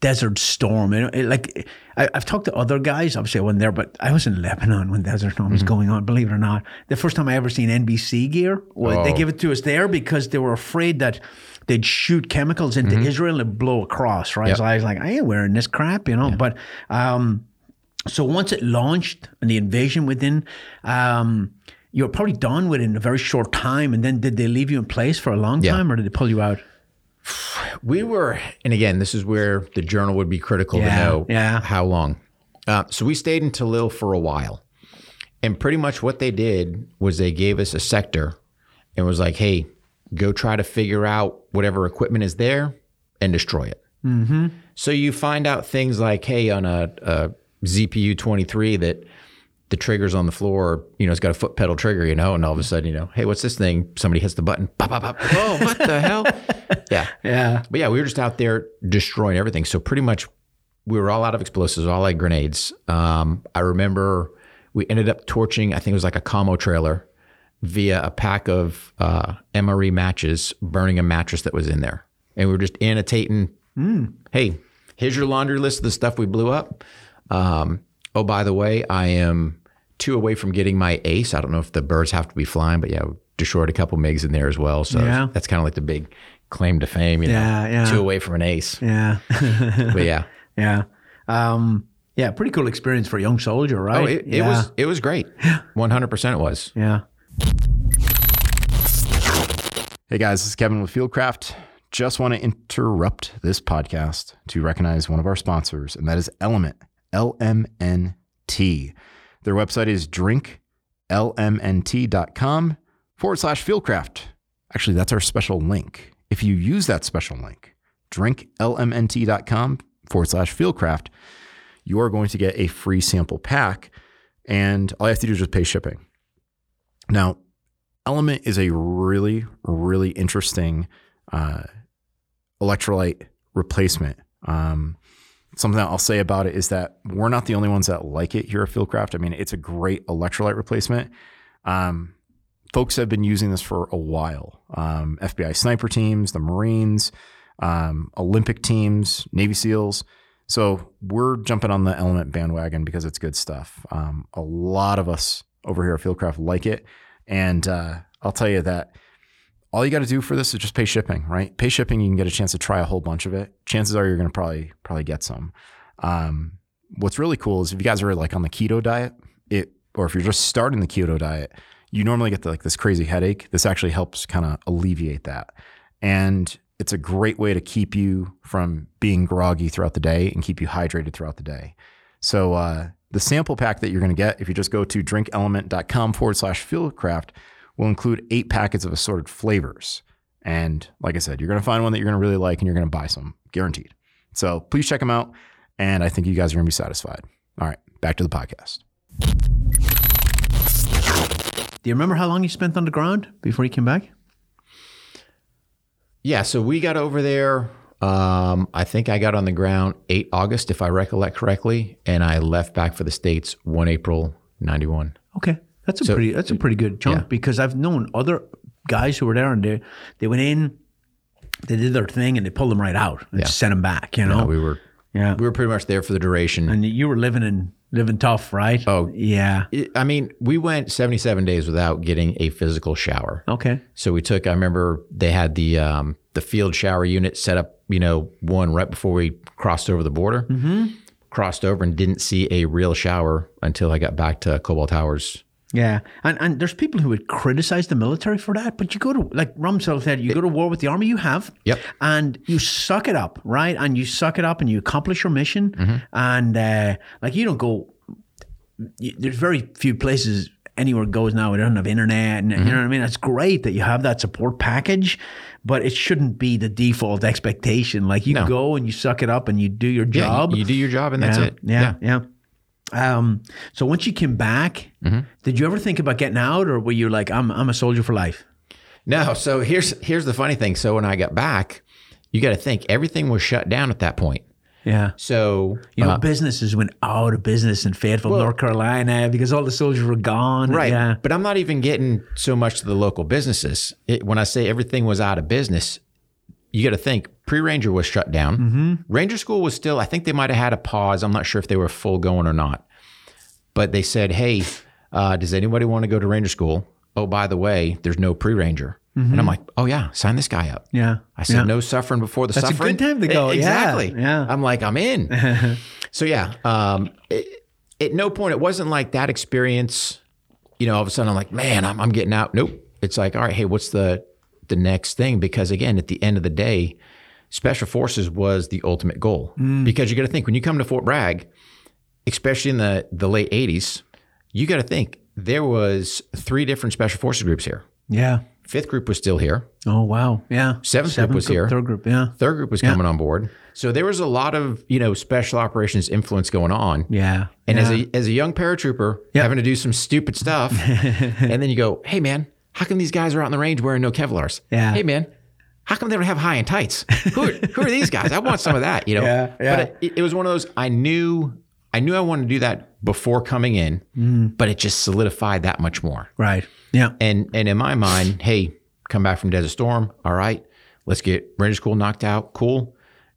[SPEAKER 2] Desert Storm? You know, it, like I, I've talked to other guys. Obviously, I wasn't there, but I was in Lebanon when Desert Storm
[SPEAKER 3] Mm-hmm.
[SPEAKER 2] was going on. Believe it or not, the first time I ever seen NBC gear, they
[SPEAKER 3] Oh.
[SPEAKER 2] gave it to us there because they were afraid that. They'd shoot chemicals into Israel and blow across, right?
[SPEAKER 3] Mm-hmm. Yep.
[SPEAKER 2] So I was like, I ain't wearing this crap, you know. But um, so once it launched and the invasion within, um, you were probably done within a very short time. And then did they leave you in place for a long
[SPEAKER 3] Yeah.
[SPEAKER 2] time or did they pull you out? [SIGHS]
[SPEAKER 3] We were, and again, this is where the journal would be critical
[SPEAKER 2] Yeah,
[SPEAKER 3] to know
[SPEAKER 2] yeah.
[SPEAKER 3] how long. Uh, so we stayed in Tallil for a while. And pretty much what they did was they gave us a sector and was like, hey, go try to figure out whatever equipment is there and destroy it. Mm-hmm. So you find out things like, hey, on a, a ZPU 23 that the trigger's on the floor, you know, it's got a foot pedal trigger, you know, and all of a sudden, you know, hey, what's this thing? Somebody hits the button, pop, pop, pop. Oh, what the hell? [LAUGHS] Yeah.
[SPEAKER 2] Yeah.
[SPEAKER 3] But yeah, we were just out there destroying everything. So pretty much we were all out of explosives, all like grenades. Um, I remember we ended up torching, I think it was like a commo trailer via a pack of uh, MRE matches, burning a mattress that was in there. And we were just annotating, hey, here's your laundry list of the stuff we blew up. Um, oh, by the way, I am two away from getting my ace. I don't know if the birds have to be flying, but yeah, we destroyed a couple MiGs in there as well. So
[SPEAKER 2] Yeah.
[SPEAKER 3] that's kind of like the big claim to fame, you know,
[SPEAKER 2] Yeah, yeah.
[SPEAKER 3] two away from an ace.
[SPEAKER 2] Yeah. [LAUGHS]
[SPEAKER 3] But yeah,
[SPEAKER 2] yeah. Um, yeah. Pretty cool experience for a young soldier, right?
[SPEAKER 3] oh, it, it was it was great. [GASPS] One hundred percent, it was.
[SPEAKER 2] Yeah.
[SPEAKER 1] Hey guys, this is Kevin with Fieldcraft. Just want to interrupt this podcast to recognize one of our sponsors, and that is LMNT, L-M-N-T. Their website is drinklmnt.com forward slash fieldcraft. Actually, that's our special link. If you use that special link, drinklmnt.com forward slash fieldcraft, you are going to get a free sample pack, and all you have to do is just pay shipping. Now, LMNT is a really, really interesting uh, electrolyte replacement. Um, something I'll say about it is that we're not the only ones that like it here at Fieldcraft. I mean, it's a great electrolyte replacement. Um, folks have been using this for a while. Um, FBI sniper teams, the Marines, um, Olympic teams, Navy SEALs. So we're jumping on the LMNT bandwagon because it's good stuff. Um, a lot of us over here at Fieldcraft like it, and uh, I'll tell you that all you got to do for this is just pay shipping, right? Pay shipping, you can get a chance to try a whole bunch of it. Chances are you're going to probably probably get some. Um, what's really cool is if you guys are like on the keto diet, it or if you're just starting the keto diet, you normally get the, like this crazy headache. This actually helps kind of alleviate that, and it's a great way to keep you from being groggy throughout the day and keep you hydrated throughout the day. So uh, the sample pack that you're going to get, if you just go to drinkLMNT.com forward slash fieldcraft, will include eight packets of assorted flavors. And like I said, you're going to find one that you're going to really like and you're going to buy some, guaranteed. So please check them out. And I think you guys are going to be satisfied. All right, back to the podcast.
[SPEAKER 2] Do you remember how long you spent on the ground before you came back?
[SPEAKER 3] Yeah, so we got over there. Um, I think I got on the ground 8 August, if I recollect correctly, and I left back for the States 1 April 91.
[SPEAKER 2] Okay. That's a pretty that's a pretty good chunk
[SPEAKER 3] yeah.
[SPEAKER 2] because I've known other guys who were there and they they went in, they did their thing and they pulled them right out and
[SPEAKER 3] Yeah.
[SPEAKER 2] sent them back, you know.
[SPEAKER 3] No, we were
[SPEAKER 2] yeah.
[SPEAKER 3] we were pretty much there for the duration.
[SPEAKER 2] and you were living in living tough, right?
[SPEAKER 3] Oh.
[SPEAKER 2] yeah.
[SPEAKER 3] It- I mean, we went 77 days without getting a physical shower.
[SPEAKER 2] Okay.
[SPEAKER 3] So we took. I remember they had the um, the field shower unit set up. You know, one right before we crossed over the border. Mm-hmm. Crossed over and didn't see a real shower until I got back to Khobar Towers.
[SPEAKER 2] Yeah, and and there's people who would criticize the military for that, but you go to like Rumsfeld said, you go to war with the army you have,
[SPEAKER 3] Yep.
[SPEAKER 2] and you suck it up, right? And you suck it up, and you accomplish your mission,
[SPEAKER 3] Mm-hmm.
[SPEAKER 2] and uh, like you don't go. You, there's very few places anywhere goes now. We don't have internet, and
[SPEAKER 3] Mm-hmm.
[SPEAKER 2] you know what I mean. It's great that you have that support package, but it shouldn't be the default expectation. Like you
[SPEAKER 3] No.
[SPEAKER 2] go and you suck it up, and you do your
[SPEAKER 3] Yeah,
[SPEAKER 2] job.
[SPEAKER 3] you, you do your job and that's
[SPEAKER 2] yeah,
[SPEAKER 3] it.
[SPEAKER 2] Yeah, yeah. Um, so once you came back,
[SPEAKER 3] Mm-hmm.
[SPEAKER 2] did you ever think about getting out, or were you like, "I'm I'm a soldier for life"?
[SPEAKER 3] No, so here's here's the funny thing. So when I got back, you got to think everything was shut down at that point.
[SPEAKER 2] Yeah.
[SPEAKER 3] So
[SPEAKER 2] You know,
[SPEAKER 3] uh,
[SPEAKER 2] businesses went out of business in Fayetteville, North Carolina, because all the soldiers were gone.
[SPEAKER 3] right,
[SPEAKER 2] Yeah.
[SPEAKER 3] but I'm not even getting so much to the local businesses. It, when I say everything was out of business, you got to think pre Ranger was shut down.
[SPEAKER 2] Mm-hmm.
[SPEAKER 3] Ranger School was still. I think they might have had a pause. I'm not sure if they were full going or not. But they said, "Hey, uh, does anybody want to go to Ranger School? Oh, by the way, there's no pre Ranger." And I'm like, "Oh yeah, sign this guy up."
[SPEAKER 2] Mm-hmm. Yeah.
[SPEAKER 3] I said,
[SPEAKER 2] Yeah.
[SPEAKER 3] no suffering before the
[SPEAKER 2] That's a
[SPEAKER 3] suffering.
[SPEAKER 2] good time to go. Yeah,
[SPEAKER 3] Exactly.
[SPEAKER 2] yeah.
[SPEAKER 3] I'm like, I'm in. [LAUGHS] so yeah, um, it, at no point, it wasn't like that experience, you know, all of a sudden I'm like, man, I'm, I'm getting out. Nope. It's like, all right, hey, what's the, the next thing? Because again, at the end of the day, special forces was the ultimate goal
[SPEAKER 2] Mm.
[SPEAKER 3] because you got to think when you come to Fort Bragg, especially in the, the late eighties, you got to think there was three different special forces groups here.
[SPEAKER 2] Yeah.
[SPEAKER 3] Fifth group was still here.
[SPEAKER 2] Oh wow. Yeah.
[SPEAKER 3] Seventh group was here.
[SPEAKER 2] Third group. Yeah.
[SPEAKER 3] Third group was coming on board. So there was a lot of, you know, special operations influence going on.
[SPEAKER 2] Yeah.
[SPEAKER 3] And
[SPEAKER 2] yeah.
[SPEAKER 3] as a as a young paratrooper
[SPEAKER 2] Yep.
[SPEAKER 3] having to do some stupid stuff, [LAUGHS] and then you go, Hey man, how come these guys are out in the range wearing no Kevlars?
[SPEAKER 2] Yeah.
[SPEAKER 3] Hey man, how come they don't have high and tights? Who are, who are these guys? I want some of that, you know?
[SPEAKER 2] Yeah, yeah.
[SPEAKER 3] But it, it was one of those I knew I knew I wanted to do that before coming in,
[SPEAKER 2] Mm.
[SPEAKER 3] but it just solidified that much more.
[SPEAKER 2] right. Yeah.
[SPEAKER 3] And and in my mind, hey, come back from Desert Storm. All right, let's get Ranger School knocked out. Cool.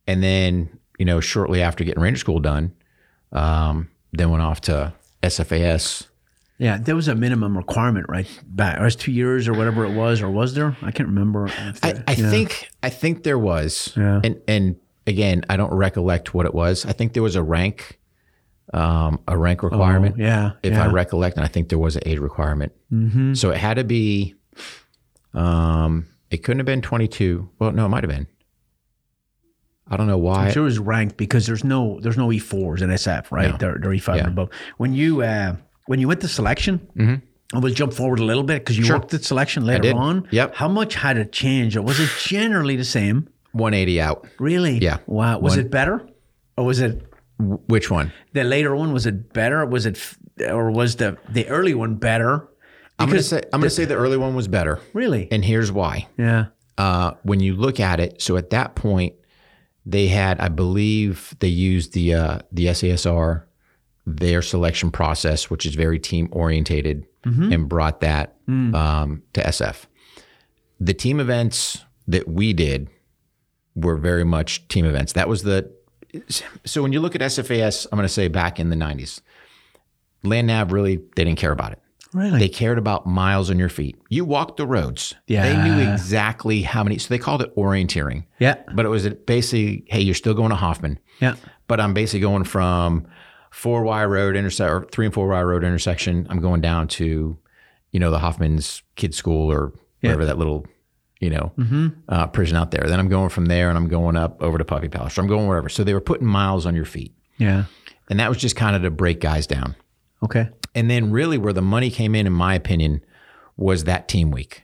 [SPEAKER 3] And then you know, shortly after getting Ranger School done, um, then went off to SFAS.
[SPEAKER 2] Yeah. There was a minimum requirement, right? Back, or it was two years or whatever it was, or was there? I can't remember.
[SPEAKER 3] I, think I think there was,
[SPEAKER 2] Yeah.
[SPEAKER 3] and and again, I don't recollect what it was. I think there was a rank, um, a rank requirement.
[SPEAKER 2] Oh, yeah.
[SPEAKER 3] if
[SPEAKER 2] yeah.
[SPEAKER 3] I recollect, and I think there was an age requirement.
[SPEAKER 2] Mm-hmm.
[SPEAKER 3] So it had to be. Um, it couldn't have been twenty two. Well, no, it might have been. I don't know why.
[SPEAKER 2] I'm sure it was ranked because there's no there's no E4s in SF, right?
[SPEAKER 3] No.
[SPEAKER 2] They're, they're E5
[SPEAKER 3] Yeah.
[SPEAKER 2] and above. When you uh, when you went to selection, and we'll jump forward a little bit because you
[SPEAKER 3] Mm-hmm. Sure.
[SPEAKER 2] worked at selection later on.
[SPEAKER 3] Yep.
[SPEAKER 2] How much had it changed, or was it [SIGHS] generally the same?
[SPEAKER 3] 180 out.
[SPEAKER 2] Really?
[SPEAKER 3] Yeah.
[SPEAKER 2] Wow. Was
[SPEAKER 3] One-
[SPEAKER 2] it better, or was it
[SPEAKER 3] Which one?
[SPEAKER 2] the later one? Was it better? Was it, or was the the early one better?
[SPEAKER 3] I'm gonna say I'm gonna say the early one was better,
[SPEAKER 2] really,
[SPEAKER 3] and here's why.
[SPEAKER 2] yeah,
[SPEAKER 3] Uh, when you look at it, so at that point, They had, I believe, they used the uh, the SASR, their selection process, which is very team orientated, and brought that um, to SF. The team events that we did were very much team events. That was the so when you look at SFAS, I'm going to say back in the 90s, land nav really they didn't care about it.
[SPEAKER 2] Really?
[SPEAKER 3] They cared about miles on your feet. You walked the roads.
[SPEAKER 2] Yeah.
[SPEAKER 3] They knew exactly how many. So they called it orienteering.
[SPEAKER 2] yeah.
[SPEAKER 3] But it was basically, hey, you're still going to Hoffman,
[SPEAKER 2] Yeah.
[SPEAKER 3] but I'm basically going from four Y road intersection or three and four Y road intersection. I'm going down to, you know, the Hoffman's kids school or wherever that little, you know, uh, prison out there. Then I'm going from there and I'm going up over to Puppy Palace. Or I'm going wherever. So they were putting miles on your feet,
[SPEAKER 2] Yeah.
[SPEAKER 3] and that was just kind of to break guys down.
[SPEAKER 2] Okay.
[SPEAKER 3] And then really where the money came in, in my opinion, was that team week.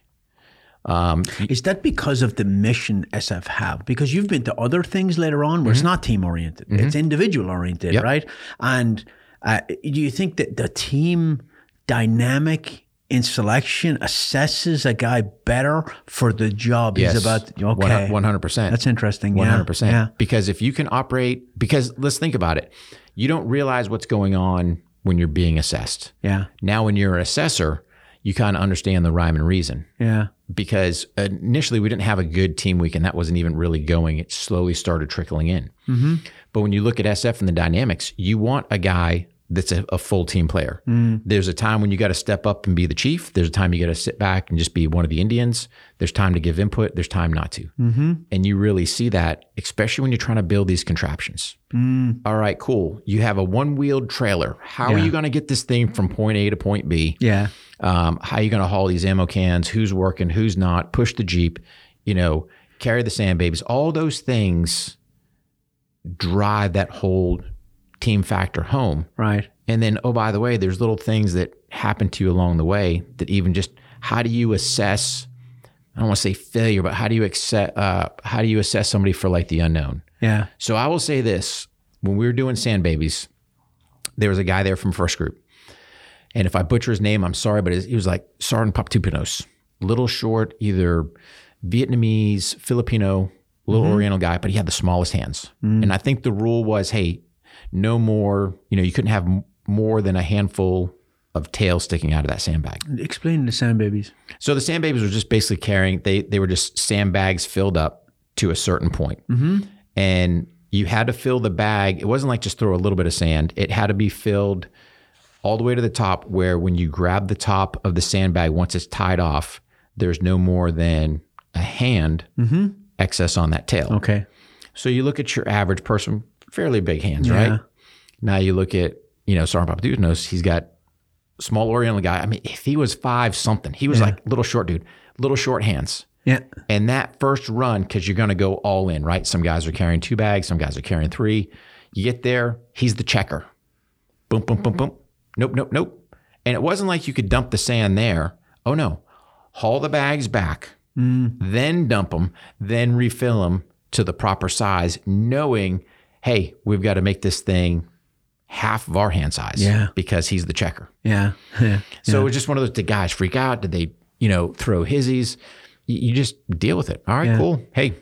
[SPEAKER 2] Um, Is that because of the mission SF have? Because you've been to other things later on where it's mm-hmm. not team oriented, mm-hmm. it's individual oriented,
[SPEAKER 3] Yep.
[SPEAKER 2] right? And uh, do you think that the team dynamic in selection assesses a guy better for the job he's about? Okay,
[SPEAKER 3] One hundred percent.
[SPEAKER 2] that's interesting.
[SPEAKER 3] Hundred percent.
[SPEAKER 2] Yeah.
[SPEAKER 3] Because if you can operate, because let's think about it, you don't realize what's going on when you're being assessed.
[SPEAKER 2] Yeah.
[SPEAKER 3] Now, when you're an assessor, you kind of understand the rhyme and reason.
[SPEAKER 2] Yeah.
[SPEAKER 3] Because initially we didn't have a good team week, and that wasn't even really going. It slowly started trickling in.
[SPEAKER 2] Mm-hmm.
[SPEAKER 3] But when you look at SF and the dynamics, you want a guy that's a, a full team player.
[SPEAKER 2] Mm.
[SPEAKER 3] There's a time when you got to step up and be the chief. There's a time you got to sit back and just be one of the Indians. There's time to give input. There's time not to.
[SPEAKER 2] Mm-hmm.
[SPEAKER 3] And you really see that, especially when you're trying to build these contraptions.
[SPEAKER 2] Mm.
[SPEAKER 3] All right, cool. You have a one wheeled trailer. How are you going to get this thing from point A to point B?
[SPEAKER 2] Yeah.
[SPEAKER 3] Um, how are you going to haul these ammo cans? Who's working? Who's not? Push the Jeep, you know, carry the sand babies. All those things drive that whole team factor home.
[SPEAKER 2] Right.
[SPEAKER 3] And then, oh, by the way, there's little things that happen to you along the way that even just how do you assess? I don't want to say failure, but how do you accept, uh, how do you assess somebody for like the unknown?
[SPEAKER 2] Yeah.
[SPEAKER 3] So I will say this: when we were doing Sand Babies, there was a guy there from First Group, and if I butcher his name, I'm sorry, but he was like Sergeant Paptupinos, little short, either Vietnamese, Filipino, little Oriental guy, but he had the smallest hands. And I think the rule was, hey, no more. You know, you couldn't have m- more than a handful of tail sticking out of that sandbag.
[SPEAKER 2] Explain the sand babies.
[SPEAKER 3] So the sand babies were just basically carrying they they were just sandbags filled up to a certain point. Mm-hmm. and you had to fill the bag. It wasn't like just throw a little bit of sand. It had to be filled all the way to the top, where when you grab the top of the sandbag, once it's tied off, there's no more than a hand mm-hmm. excess on that tail.
[SPEAKER 2] Okay.
[SPEAKER 3] So you look at your average person, fairly big hands,
[SPEAKER 2] Yeah.
[SPEAKER 3] right? Now you look at, you know, Sergeant Papadunos, he's got small Oriental guy. I mean, if he was five something, he was like little short dude, little short hands.
[SPEAKER 2] Yeah.
[SPEAKER 3] And that first run, because you're going to go all in, right? Some guys are carrying two bags, some guys are carrying three. You get there, he's the checker. Boom, boom, boom, boom. Nope, nope, nope. And it wasn't like you could dump the sand there. Oh no, haul the bags back, mm. then dump them, then refill them to the proper size, knowing, hey, we've got to make this thing half of our hand size
[SPEAKER 2] Yeah.
[SPEAKER 3] because he's the checker.
[SPEAKER 2] Yeah. [LAUGHS] Yeah.
[SPEAKER 3] So it was just one of those. Did guys freak out? Did they, you know, throw hizzies? You, you just deal with it. All right, cool. Hey,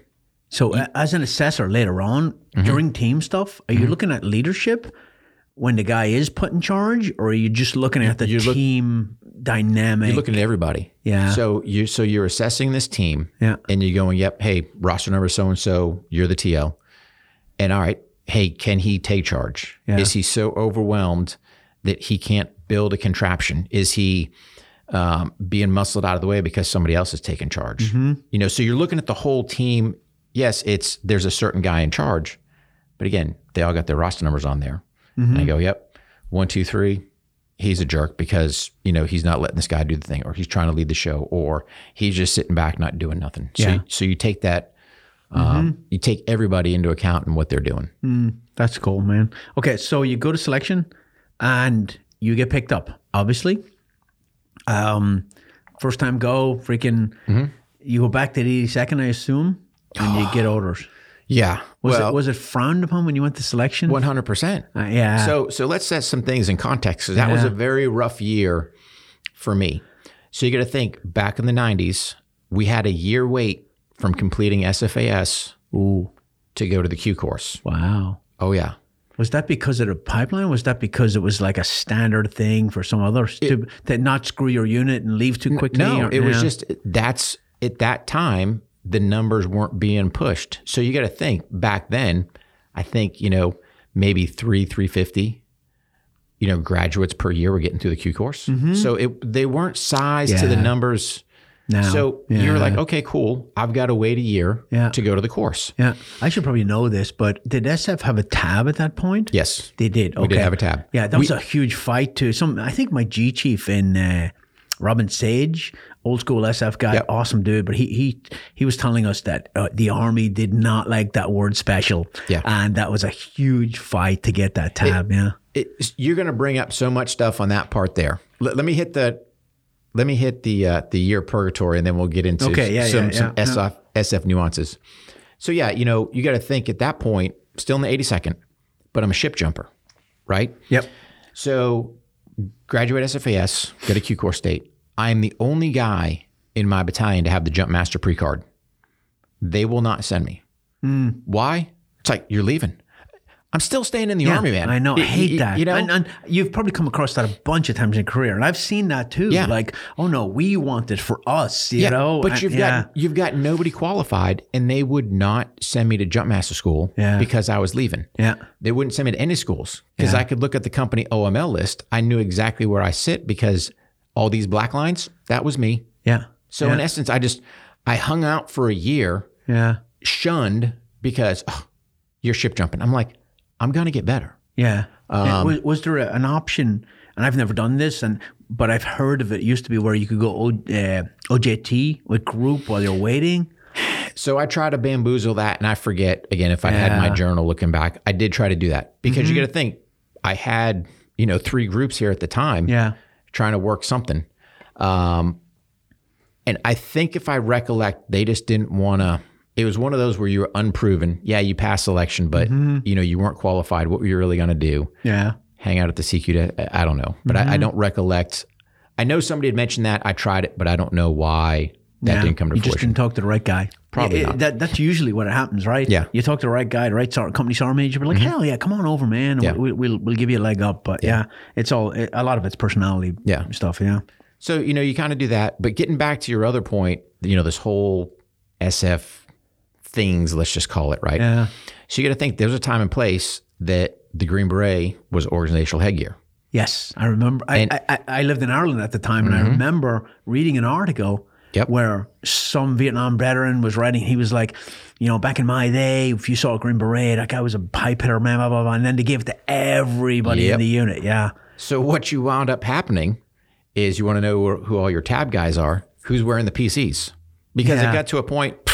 [SPEAKER 2] So, uh, as an assessor later on
[SPEAKER 3] Mm-hmm.
[SPEAKER 2] during team stuff, are you looking at leadership when the guy is put in charge, or are you just looking at the
[SPEAKER 3] You look-
[SPEAKER 2] team dynamic?
[SPEAKER 3] you're looking at everybody.
[SPEAKER 2] Yeah.
[SPEAKER 3] So you so you're assessing this team.
[SPEAKER 2] Yeah.
[SPEAKER 3] And you're going, yep. Hey, roster number so and so. You're the TL. And all right. Hey, can he take charge?
[SPEAKER 2] Yeah.
[SPEAKER 3] Is he so overwhelmed that he can't build a contraption? Is he um, being muscled out of the way because somebody else is taking charge?
[SPEAKER 2] Mm-hmm.
[SPEAKER 3] You know, so you're looking at the whole team. Yes, it's there's a certain guy in charge, but again, they all got their roster numbers on there.
[SPEAKER 2] Mm-hmm.
[SPEAKER 3] And I go, yep, one, two, three. He's a jerk because you know he's not letting this guy do the thing, or he's trying to lead the show, or he's just sitting back not doing nothing. So,
[SPEAKER 2] Yeah.
[SPEAKER 3] so you take that, um, you take everybody into account and what they're doing.
[SPEAKER 2] That's cool, man. Okay, so you go to selection, and you get picked up. Obviously, um, first time go, freaking.
[SPEAKER 3] Mm-hmm.
[SPEAKER 2] You go back to the eighty second, I assume, and you get [SIGHS] orders.
[SPEAKER 3] Yeah,
[SPEAKER 2] Was
[SPEAKER 3] well,
[SPEAKER 2] it was it frowned upon when you went to selection?
[SPEAKER 3] one hundred percent.
[SPEAKER 2] Uh, yeah.
[SPEAKER 3] So so let's set some things in context. that was a very rough year for me. So you got to think back in the '90s, we had a year wait from completing SFAS
[SPEAKER 2] Ooh.
[SPEAKER 3] to go to the Q course.
[SPEAKER 2] Wow.
[SPEAKER 3] Oh yeah.
[SPEAKER 2] Was that because of the pipeline? Was that because it was like a standard thing for some others to, to not screw your unit and leave too quickly?
[SPEAKER 3] No,
[SPEAKER 2] or-
[SPEAKER 3] it was
[SPEAKER 2] yeah.
[SPEAKER 3] just that's at that time the numbers weren't being pushed. So you got to think back then. I think you know maybe three three fifty. You know, graduates per year were getting through the Q course. So it they weren't sized to the
[SPEAKER 2] Mm-hmm.
[SPEAKER 3] Numbers.
[SPEAKER 2] Now,
[SPEAKER 3] So
[SPEAKER 2] yeah.
[SPEAKER 3] you're like, okay, cool. I've got to wait a year
[SPEAKER 2] Yeah.
[SPEAKER 3] to go to the course.
[SPEAKER 2] Yeah, I should probably know this, but did SF have a tab at that point?
[SPEAKER 3] Yes,
[SPEAKER 2] They did. Okay.
[SPEAKER 3] we did have a tab.
[SPEAKER 2] Yeah, that was a huge fight too. Some, I think my G chief in uh, Robin Sage, old school SF guy,
[SPEAKER 3] Yep.
[SPEAKER 2] awesome dude. But he he he was telling us that uh, the army did not like that word special.
[SPEAKER 3] Yeah.
[SPEAKER 2] and that was a huge fight to get that tab. yeah,
[SPEAKER 3] it, you're going to bring up so much stuff on that part there. Let, let me hit the let me hit the uh, the year purgatory, and then we'll get into
[SPEAKER 2] Okay, yeah,
[SPEAKER 3] some
[SPEAKER 2] yeah,
[SPEAKER 3] some
[SPEAKER 2] yeah,
[SPEAKER 3] SF, SF nuances. So yeah, you know, you got to think at that point, still in the 82nd, but I'm a ship jumper, right?
[SPEAKER 2] yep,
[SPEAKER 3] So graduate SFAS, go to Q Corps State. I am the only guy in my battalion to have the jump master pre card. They will not send me.
[SPEAKER 2] Hmm.
[SPEAKER 3] Why? It's like you're leaving. I'm still staying in the
[SPEAKER 2] Yeah,
[SPEAKER 3] army, man.
[SPEAKER 2] I know. I hate that.
[SPEAKER 3] You know,
[SPEAKER 2] and, and you've probably come across that a bunch of times in your career, and I've seen that too.
[SPEAKER 3] Yeah.
[SPEAKER 2] Like, oh no, we want it for us. You
[SPEAKER 3] yeah,
[SPEAKER 2] know,
[SPEAKER 3] but you've uh,
[SPEAKER 2] yeah.
[SPEAKER 3] got you've got nobody qualified, and they would not send me to jump master school
[SPEAKER 2] Yeah.
[SPEAKER 3] because I was leaving.
[SPEAKER 2] yeah,
[SPEAKER 3] They wouldn't send me to any schools because
[SPEAKER 2] Yeah.
[SPEAKER 3] I could look at the company OML list. I knew exactly where I sit because all these black lines, that was me.
[SPEAKER 2] yeah.
[SPEAKER 3] So in essence, I just I hung out for a year,
[SPEAKER 2] Yeah.
[SPEAKER 3] shunned because oh, you're ship jumping. I'm like, I'm gonna get better.
[SPEAKER 2] Yeah.
[SPEAKER 3] Um,
[SPEAKER 2] was, was there an option? And I've never done this, and but I've heard of it. it used to be where you could go o, uh, OJT with group while you're waiting.
[SPEAKER 3] So I try to bamboozle that, and I forget again if I had my
[SPEAKER 2] Mm-hmm.
[SPEAKER 3] journal looking back. I did try to do that because you got to think I had you know three groups here at the time.
[SPEAKER 2] Yeah.
[SPEAKER 3] trying to work something. Um, and I think if I recollect, they just didn't want to. It was one of those where you were unproven. Yeah, you passed selection, but
[SPEAKER 2] Mm-hmm.
[SPEAKER 3] you know you weren't qualified. What were you really going to do?
[SPEAKER 2] Yeah.
[SPEAKER 3] Hang out at the CQ? To, I don't know, but
[SPEAKER 2] Mm-hmm.
[SPEAKER 3] I, I don't recollect. I know somebody had mentioned that. I tried it, but I don't know why that
[SPEAKER 2] yeah.
[SPEAKER 3] didn't come to
[SPEAKER 2] you You
[SPEAKER 3] just
[SPEAKER 2] didn't talk to the right guy.
[SPEAKER 3] Probably
[SPEAKER 2] Yeah, it-
[SPEAKER 3] not.
[SPEAKER 2] That, that's usually what happens, right?
[SPEAKER 3] Yeah.
[SPEAKER 2] You talk to the right guy, the right sort company sergeant major, be like, hell yeah, come on over, man.
[SPEAKER 3] Mm-hmm. Yeah.
[SPEAKER 2] We, we'll, we'll give you a leg up. But yeah, it's all, it, a lot of it's personality
[SPEAKER 3] Yeah.
[SPEAKER 2] stuff. Yeah.
[SPEAKER 3] So, you know, you kind of do that. But getting back to your other point, you know, this whole SF things, let's just call it, right?
[SPEAKER 2] Yeah.
[SPEAKER 3] So you got to think there's a time and place that the Green Beret was organizational headgear.
[SPEAKER 2] Yes, I remember. I, I, I- I lived in Ireland at the time, and I remember reading an article
[SPEAKER 3] Mm-hmm. Yep.
[SPEAKER 2] where some Vietnam veteran was writing. He was like, you know, back in my day, if you saw a Green Beret, that guy was a pipe hitter, man, blah, blah, blah. And then they gave it to everybody
[SPEAKER 3] Yep.
[SPEAKER 2] in the unit. Yeah.
[SPEAKER 3] So what you wound up happening is you want to know who all your tab guys are, who's wearing the PCs, because
[SPEAKER 2] Yeah.
[SPEAKER 3] it got to a point.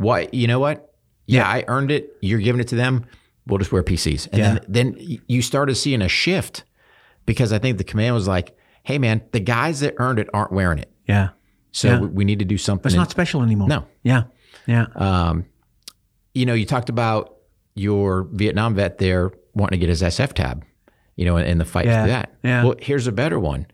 [SPEAKER 3] What you know what? Yeah, I earned it. You're giving it to them. We'll just wear PCs, and
[SPEAKER 2] Yeah.
[SPEAKER 3] then then you started seeing a shift because I think the command was like, "Hey, man, the guys that earned it aren't wearing it,
[SPEAKER 2] Yeah.
[SPEAKER 3] so
[SPEAKER 2] Yeah.
[SPEAKER 3] we, need to do something."
[SPEAKER 2] It's not special anymore.
[SPEAKER 3] No.
[SPEAKER 2] Yeah. Yeah.
[SPEAKER 3] Um, you know, you talked about your Vietnam vet there wanting to get his SF tab, you know, in, in the fight
[SPEAKER 2] Yeah,
[SPEAKER 3] for that.
[SPEAKER 2] yeah.
[SPEAKER 3] Well, here's a better one.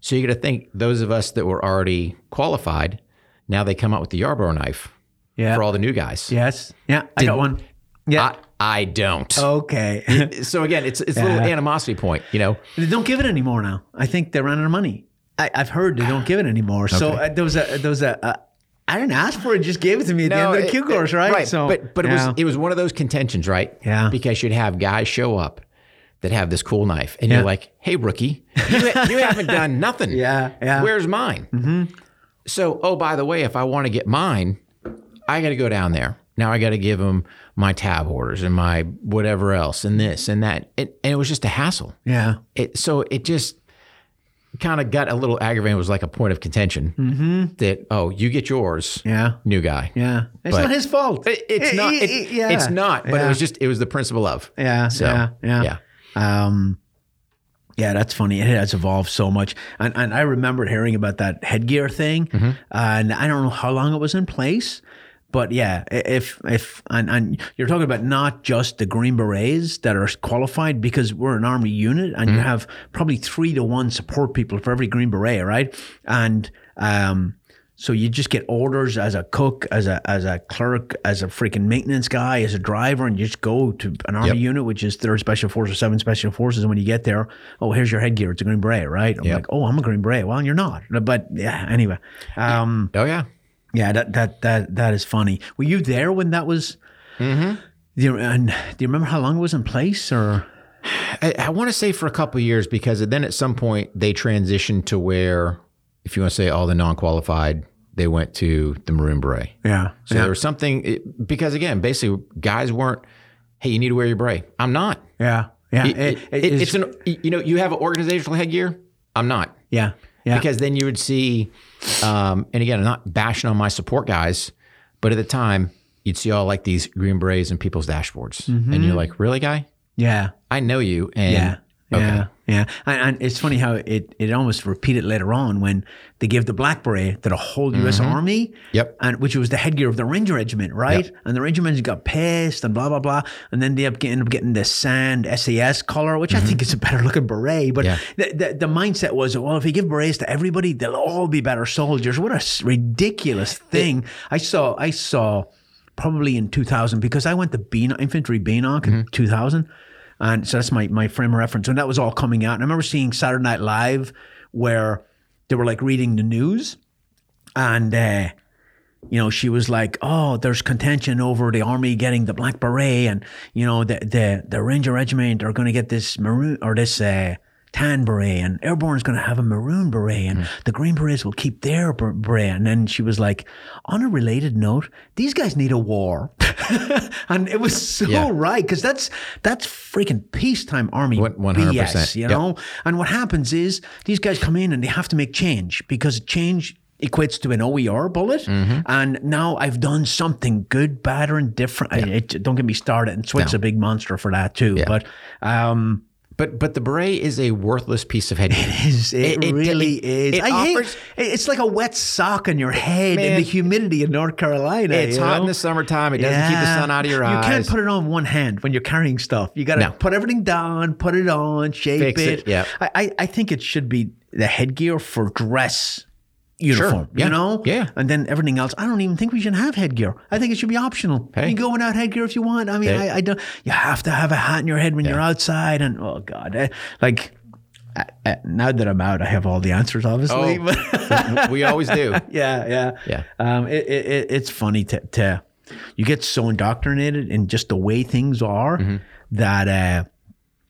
[SPEAKER 3] So you got to think those of us that were already qualified, now they come out with the Yarborough knife
[SPEAKER 2] yeah.
[SPEAKER 3] for all the new guys.
[SPEAKER 2] yes. Yeah. I got one. Yeah.
[SPEAKER 3] I, I don't.
[SPEAKER 2] okay. [LAUGHS]
[SPEAKER 3] So again, it's it's a little animosity point, you know.
[SPEAKER 2] They don't give it anymore now. I think they ran out of money. I, I've heard they don't give it anymore. So uh, there was a there was a. Uh, I didn't ask for it; just gave it to me at the end of the Q course, right?
[SPEAKER 3] Right.
[SPEAKER 2] So,
[SPEAKER 3] but but it was it was one of those contentions, right?
[SPEAKER 2] Yeah.
[SPEAKER 3] Because you'd have guys show up that have this cool knife, and
[SPEAKER 2] Yeah.
[SPEAKER 3] you're like, "Hey, rookie, you, you haven't done [LAUGHS] nothing.
[SPEAKER 2] Yeah, yeah.
[SPEAKER 3] Where's mine?" Mm-hmm. So, oh, by the way, if I want to get mine, I got to go down there. Now I got to give them my tab orders and my whatever else and this and that, it, and it was just a hassle.
[SPEAKER 2] yeah,
[SPEAKER 3] It, so it just kind of got a little aggravating. It was like a point of contention
[SPEAKER 2] Mm-hmm.
[SPEAKER 3] that oh, you get yours,
[SPEAKER 2] yeah,
[SPEAKER 3] new guy.
[SPEAKER 2] yeah. It's
[SPEAKER 3] But-
[SPEAKER 2] not his fault.
[SPEAKER 3] It- it's
[SPEAKER 2] It-
[SPEAKER 3] not.
[SPEAKER 2] yeah.
[SPEAKER 3] It's not. But
[SPEAKER 2] yeah.
[SPEAKER 3] it was just. It was the principle of.
[SPEAKER 2] Yeah,
[SPEAKER 3] So,
[SPEAKER 2] yeah, yeah.
[SPEAKER 3] yeah.
[SPEAKER 2] Um, yeah, that's funny. It has evolved so much, and and I remember hearing about that headgear thing,
[SPEAKER 3] Mm-hmm.
[SPEAKER 2] and I don't know how long it was in place, but yeah, if if and, and you're talking about not just the Green Berets that are qualified because we're an army unit, and
[SPEAKER 3] Mm-hmm.
[SPEAKER 2] you have probably three to one support people for every Green Beret, right? And um, So you just get orders as a cook, as a as a clerk, as a freaking maintenance guy, as a driver, and you just go to an army
[SPEAKER 3] Yep.
[SPEAKER 2] unit, which is third special forces, seven special forces. And when you get there, oh, here's your headgear. It's a green beret, right? I'm
[SPEAKER 3] Yep.
[SPEAKER 2] like, oh, I'm a green beret. Well, you're not. But yeah, anyway. Um,
[SPEAKER 3] Oh yeah.
[SPEAKER 2] Yeah, that that that that is funny. Were you there when that was? Mm-hmm. Do you, and do you remember how long it was in place, or
[SPEAKER 3] I, I want to say for a couple of years because then at some point they transitioned to where, if you want to say all the non-qualified, they went to the Maroon Beret.
[SPEAKER 2] yeah,
[SPEAKER 3] So there was something it, because again, basically, guys weren't. Hey, you need to wear your beret. I'm not.
[SPEAKER 2] yeah, yeah,
[SPEAKER 3] It-
[SPEAKER 2] It-
[SPEAKER 3] it-
[SPEAKER 2] it is-
[SPEAKER 3] it's an you know you have an organizational headgear. I'm not
[SPEAKER 2] yeah, yeah,
[SPEAKER 3] because then you would see, um, and again, I'm not bashing on my support guys, but at the time you'd see all like these green berets and people's dashboards, and you're like, really, guy?
[SPEAKER 2] yeah,
[SPEAKER 3] I know you, and
[SPEAKER 2] yeah,
[SPEAKER 3] okay.
[SPEAKER 2] yeah, yeah. And, and it's funny how it it almost repeated later on when they gave the black beret to the whole U.S. Mm-hmm. Army.
[SPEAKER 3] Yep.
[SPEAKER 2] and which was the headgear of the Ranger Regiment, right? And the Ranger Regiment got pissed and blah blah blah, and then they end up getting, getting the sand SAS color, which I mm-hmm. think is a better looking beret. But
[SPEAKER 3] Yeah.
[SPEAKER 2] the, the the mindset was, well, if you give berets to everybody, they'll all be better soldiers. What a ridiculous thing! I saw I saw probably in 2000 because I went to BNOC, infantry BNOC in mm-hmm. 2000. And so that's my, my frame of reference. When that was all coming out, and I remember seeing Saturday Night Live where they were like reading the news and, uh, you know, she was like, "Oh, there's contention over the army getting the black beret, and you know, the the the Ranger Regiment are going to get this maroon or this uh, tan beret, and Airborne's going to have a maroon beret, and the Green Berets will keep their ber- beret." And then she was like, "On a related note, these guys need a war," [LAUGHS] and it was so
[SPEAKER 3] Yeah.
[SPEAKER 2] right because that's that's freaking peacetime army
[SPEAKER 3] 100%.
[SPEAKER 2] BS, you
[SPEAKER 3] Yep.
[SPEAKER 2] know. And what happens is these guys come in and they have to make change because change equates to an OER bullet.
[SPEAKER 3] Mm-hmm.
[SPEAKER 2] And now I've done something good, bad, or indifferent. I- It, don't get me started. And Swit's
[SPEAKER 3] No.
[SPEAKER 2] a big monster for that too.
[SPEAKER 3] Yeah.
[SPEAKER 2] But um,
[SPEAKER 3] But but the beret is a worthless piece of headgear. [LAUGHS]
[SPEAKER 2] It is. it,
[SPEAKER 3] It-
[SPEAKER 2] really
[SPEAKER 3] it-
[SPEAKER 2] is.
[SPEAKER 3] it
[SPEAKER 2] I
[SPEAKER 3] offers-
[SPEAKER 2] hate. It's like a wet sock on your head in the humidity in North Carolina.
[SPEAKER 3] It's hot in the summertime. It doesn't keep the sun out of your
[SPEAKER 2] you
[SPEAKER 3] eyes.
[SPEAKER 2] You can't put it on one hand when you're carrying stuff. You got to
[SPEAKER 3] No.
[SPEAKER 2] put everything down, put it on, shape
[SPEAKER 3] Fix
[SPEAKER 2] it.
[SPEAKER 3] it, yep.
[SPEAKER 2] I, I, I think it should be the headgear for dress uniform.
[SPEAKER 3] yeah,
[SPEAKER 2] You know?
[SPEAKER 3] yeah.
[SPEAKER 2] And then everything else. I don't even think we should have headgear. I think it should be optional.
[SPEAKER 3] Hey.
[SPEAKER 2] You can go without headgear if you want. I mean,
[SPEAKER 3] Hey.
[SPEAKER 2] I, I don't. You have to have a hat in your head when you're outside. And oh god, eh, like. I, I, now that I'm out, I have all the answers, obviously.
[SPEAKER 3] Oh. [LAUGHS] We always do. [LAUGHS]
[SPEAKER 2] yeah, yeah,
[SPEAKER 3] Yeah.
[SPEAKER 2] Um, it, it, it- it's funny to, to you get so indoctrinated in just the way things are
[SPEAKER 3] Mm-hmm.
[SPEAKER 2] that, uh,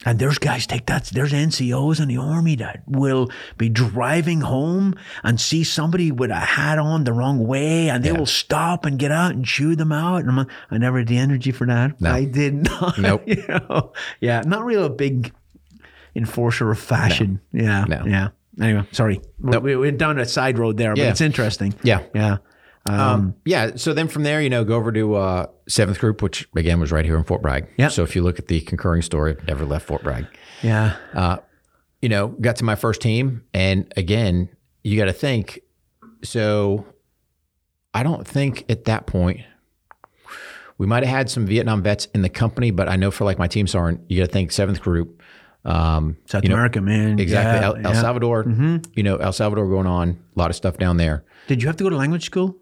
[SPEAKER 2] and there's guys take that. There's NCOs in the army that will be driving home and see somebody with a hat on the wrong way, and they will stop and get out and chew them out. And I'm I never had the energy for that.
[SPEAKER 3] No.
[SPEAKER 2] I did [LAUGHS] not.
[SPEAKER 3] Nope. [LAUGHS]
[SPEAKER 2] you know? Yeah, not really a big enforcer of fashion. Yeah,
[SPEAKER 3] No.
[SPEAKER 2] yeah. Anyway, sorry,
[SPEAKER 3] Nope.
[SPEAKER 2] we we went down a side road there, but
[SPEAKER 3] Yeah.
[SPEAKER 2] it's interesting.
[SPEAKER 3] Yeah.
[SPEAKER 2] Yeah. Um,
[SPEAKER 3] Yeah. So then from there, you know, go over to uh, seventh group, which again was right here in Fort Bragg.
[SPEAKER 2] Yeah.
[SPEAKER 3] So if you look at the concurring story, never left Fort Bragg.
[SPEAKER 2] yeah.
[SPEAKER 3] Uh, you know, got to my first team, and again, you got to think. So, I don't think at that point we might have had some Vietnam vets in the company, but I know for like my team sergeant, you got to think seventh group. Um,
[SPEAKER 2] South
[SPEAKER 3] you know,
[SPEAKER 2] America, man.
[SPEAKER 3] exactly.
[SPEAKER 2] Yeah,
[SPEAKER 3] El, El
[SPEAKER 2] yeah. Mm-hmm.
[SPEAKER 3] Salvador, you know, El Salvador going on, a lot of stuff down there.
[SPEAKER 2] Did you have to go to language school?